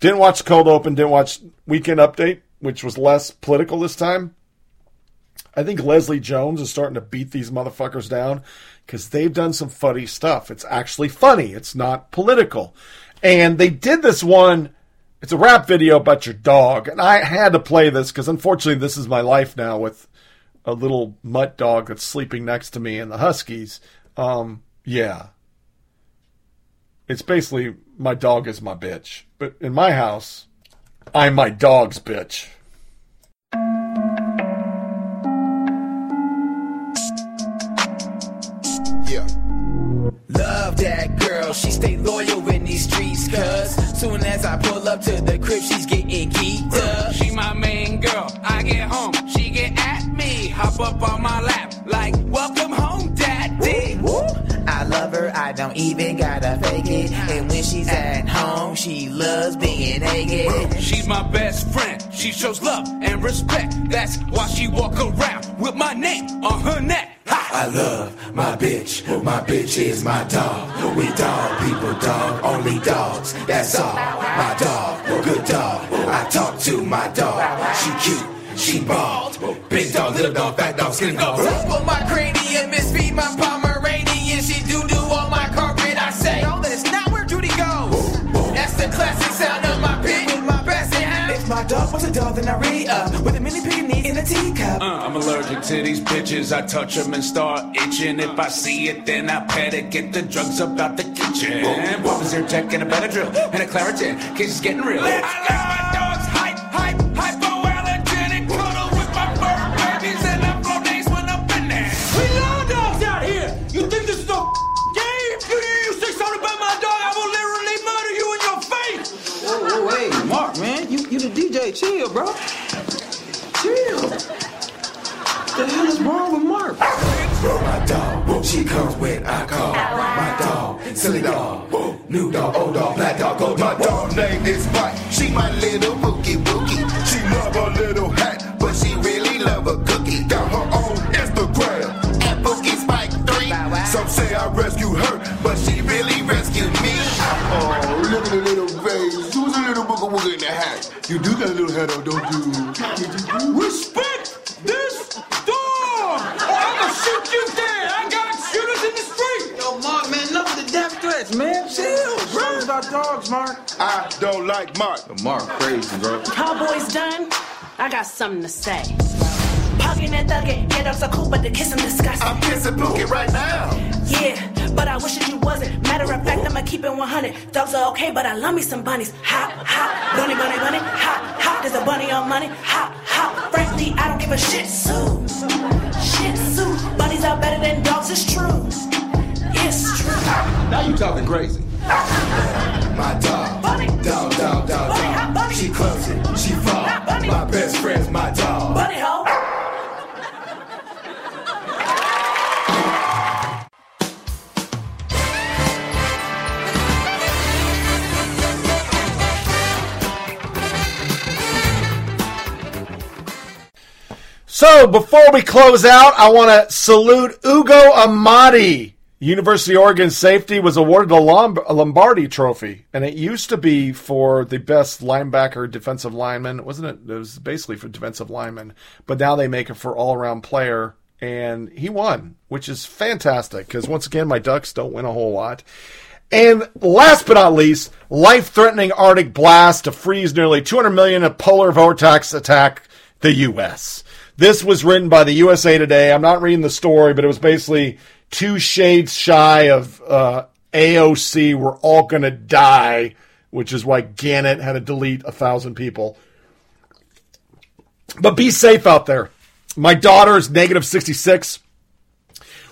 Didn't watch Cold Open, didn't watch Weekend Update, which was less political this time. I think Leslie Jones is starting to beat these motherfuckers down because they've done some funny stuff. It's actually funny, it's not political. And they did this one, it's a rap video about your dog. And I had to play this because unfortunately, this is my life now with a little mutt dog that's sleeping next to me and the Huskies. Um, yeah. It's basically my dog is my bitch. But in my house, I'm my dog's bitch. Yeah. Love that girl, she stay loyal in these streets, cuz soon as I pull up to the crib, she's getting geeked up. She my main girl. I get home, she get at me. Hop up on my lap, like, welcome I don't even gotta fake it. And when she's at home, she loves being naked. She's my best friend. She shows love and respect. That's why she walk around with my name on her neck. I love my bitch, my bitch is my dog. We dog people, dog, only dogs. That's all. My dog, good dog. I talk to my dog. She cute, she bald. Big dog, little dog, fat dog, skinny dog. But my cranium is feed my Pomeranian. Dog was a dog, then I re up with a mini piggy in a teacup. Uh, I'm allergic to these bitches. I touch them and start itching. If I see it, then I pet it. Get the drugs up out the kitchen. What was Zyrtec and a Benadryl and a Claritin? Case it's getting real. I like Chill, bro. Chill. The hell is wrong with Mark? My dog, she comes when I call. My dog, silly dog, new dog, old dog, black dog, gold dog. My dog name is Mike. She my little bookie bookie. She love a little hat, but she really love a cookie. Got her own Instagram at Bookie Spike 3. Some say I rescued her, but she really little boogie in the hat? You do got a little hat on, don't you? Respect this dog, or I'ma shoot you dead. I got shooters in the street. Yo, Mark, man, enough of the death threats, man. Chill, bro. about dogs, Mark. I don't like Mark. The mark crazy, bro. Cowboys done? I got something to say. Pugging and thugging, get up so cool, but the kissing disgusting. I'm kissing Bookie right now. Yeah, but I wish that you wasn't. Matter of fact, I'ma keep it 100. Dogs are okay, but I love me some bunnies. Hop, hop, bunny, bunny, bunny. Hop, hop, there's a bunny on money. Hop, hop, frankly, I don't give a shit. Sue, shit, Sue. Bunnies are better than dogs, it's true. It's true. Now you talking crazy. My dog, dog, dog, dog, dog. She clubs it, she fall. My best friend's my dog. Bunny hoe. So before we close out, I want to salute Ugo Amadi. University of Oregon safety was awarded a Lombardi Trophy, and it used to be for the best linebacker, defensive lineman, wasn't it? It was basically for defensive lineman, but now they make it for all around player, and he won, which is fantastic because once again, my Ducks don't win a whole lot. And last but not least, life-threatening Arctic blast to freeze nearly 200 million of polar vortex attack the U.S. This was written by the USA Today. I'm not reading the story, but it was basically two shades shy of uh, AOC. We're all going to die, which is why Gannett had to delete a thousand people. But be safe out there. My daughter is negative 66.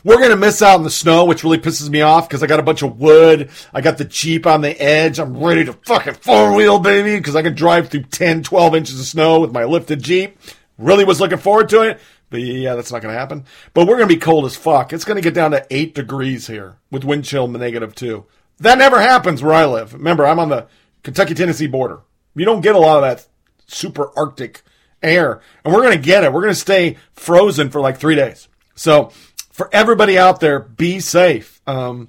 We're going to miss out on the snow, which really pisses me off because I got a bunch of wood. I got the Jeep on the edge. I'm ready to fucking four wheel, baby, because I can drive through 10, 12 inches of snow with my lifted Jeep. Really was looking forward to it, but yeah, that's not going to happen. But we're going to be cold as fuck. It's going to get down to eight degrees here with wind chill negative two. That never happens where I live. Remember, I'm on the Kentucky Tennessee border. You don't get a lot of that super Arctic air, and we're going to get it. We're going to stay frozen for like three days. So, for everybody out there, be safe. Um,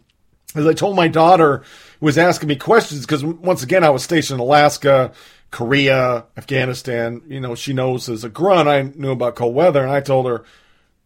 as I told my daughter, who was asking me questions, because once again, I was stationed in Alaska, Korea, Afghanistan. You know, she knows as a grunt, I knew about cold weather, and I told her,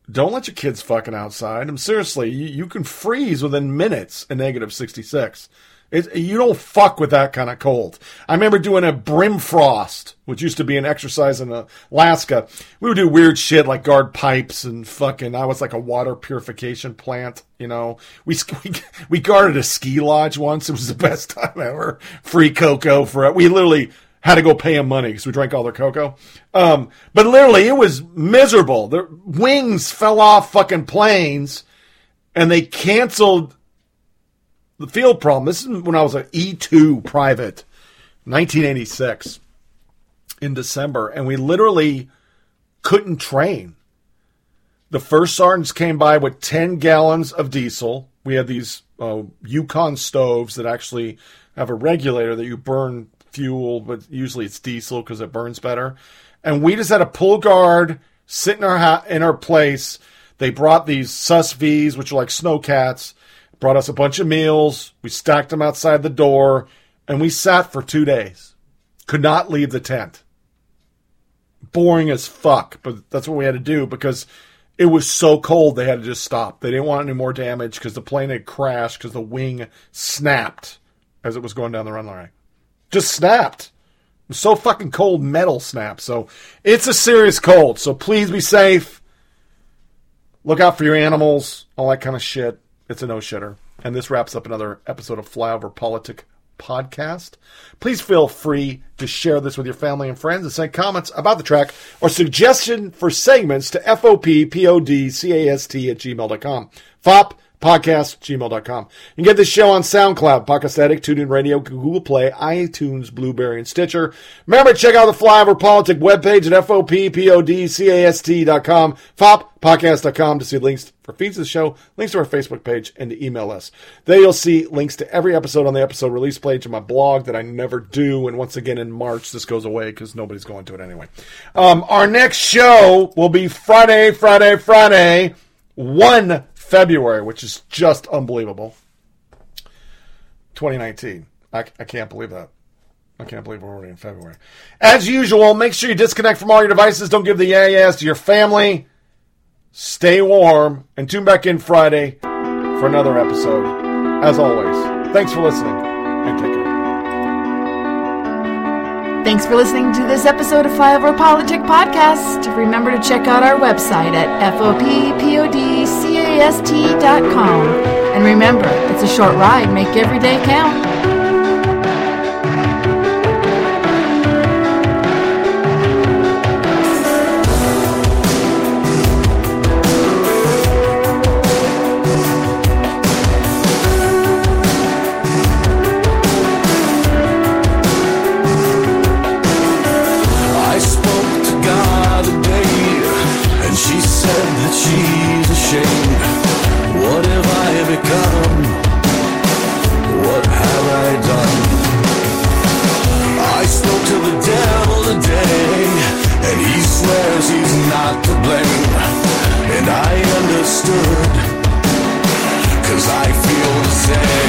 don't let your kids fucking outside. I'm seriously, you, you can freeze within minutes in negative 66. It, you don't fuck with that kind of cold. I remember doing a brim frost, which used to be an exercise in Alaska. We would do weird shit like guard pipes and fucking. I was like a water purification plant. You know, we we, we guarded a ski lodge once. It was the best time ever. Free cocoa for it. We literally had to go pay them money because we drank all their cocoa. Um, but literally, it was miserable. The wings fell off fucking planes, and they canceled the field problem. This is when I was an E2 private, 1986, in December, and we literally couldn't train. The first sergeants came by with 10 gallons of diesel. We had these uh, Yukon stoves that actually have a regulator that you burn fuel, but usually it's diesel because it burns better. And we just had a pull guard sit in our ha- in our place. They brought these SUSV's, which are like snowcats, brought us a bunch of meals. We stacked them outside the door, and we sat for two days. Could not leave the tent. Boring as fuck, but that's what we had to do because it was so cold they had to just stop. They didn't want any more damage because the plane had crashed because the wing snapped as it was going down the runway. Just snapped. So fucking cold, metal snapped. So it's a serious cold. So please be safe. Look out for your animals, all that kind of shit. It's a no shitter. And this wraps up another episode of Flyover Politic podcast. Please feel free to share this with your family and friends and send comments about the track or suggestion for segments to FOPPODCAST at gmail.com. FOP podcast gmail.com. Can get this show on SoundCloud, Podcast Addict, TuneIn Radio, Google Play, iTunes, Blubrry, and Stitcher. Remember, to check out the Flyover Politic webpage at FOPPODCAST.com, FOPpodcast.com to see links for feeds of the show, links to our Facebook page, and to email us. There you'll see links to every episode on the episode release page of my blog that I never do. And once again, in March, this goes away because nobody's going to it anyway. Um, our next show will be Friday, Friday, Friday, 1 February, which is just unbelievable. 2019. I, I can't believe that. I can't believe we're already in February. As usual, make sure you disconnect from all your devices. Don't give the yeah yeahs to your family. Stay warm and tune back in Friday for another episode. As always, thanks for listening and take care. Thanks for listening to this episode of Flyover Politic Podcast. Remember to check out our website at FOPPODCAST.com. And remember, it's a short ride. Make every day count. to blame, and I understood, cause I feel the same.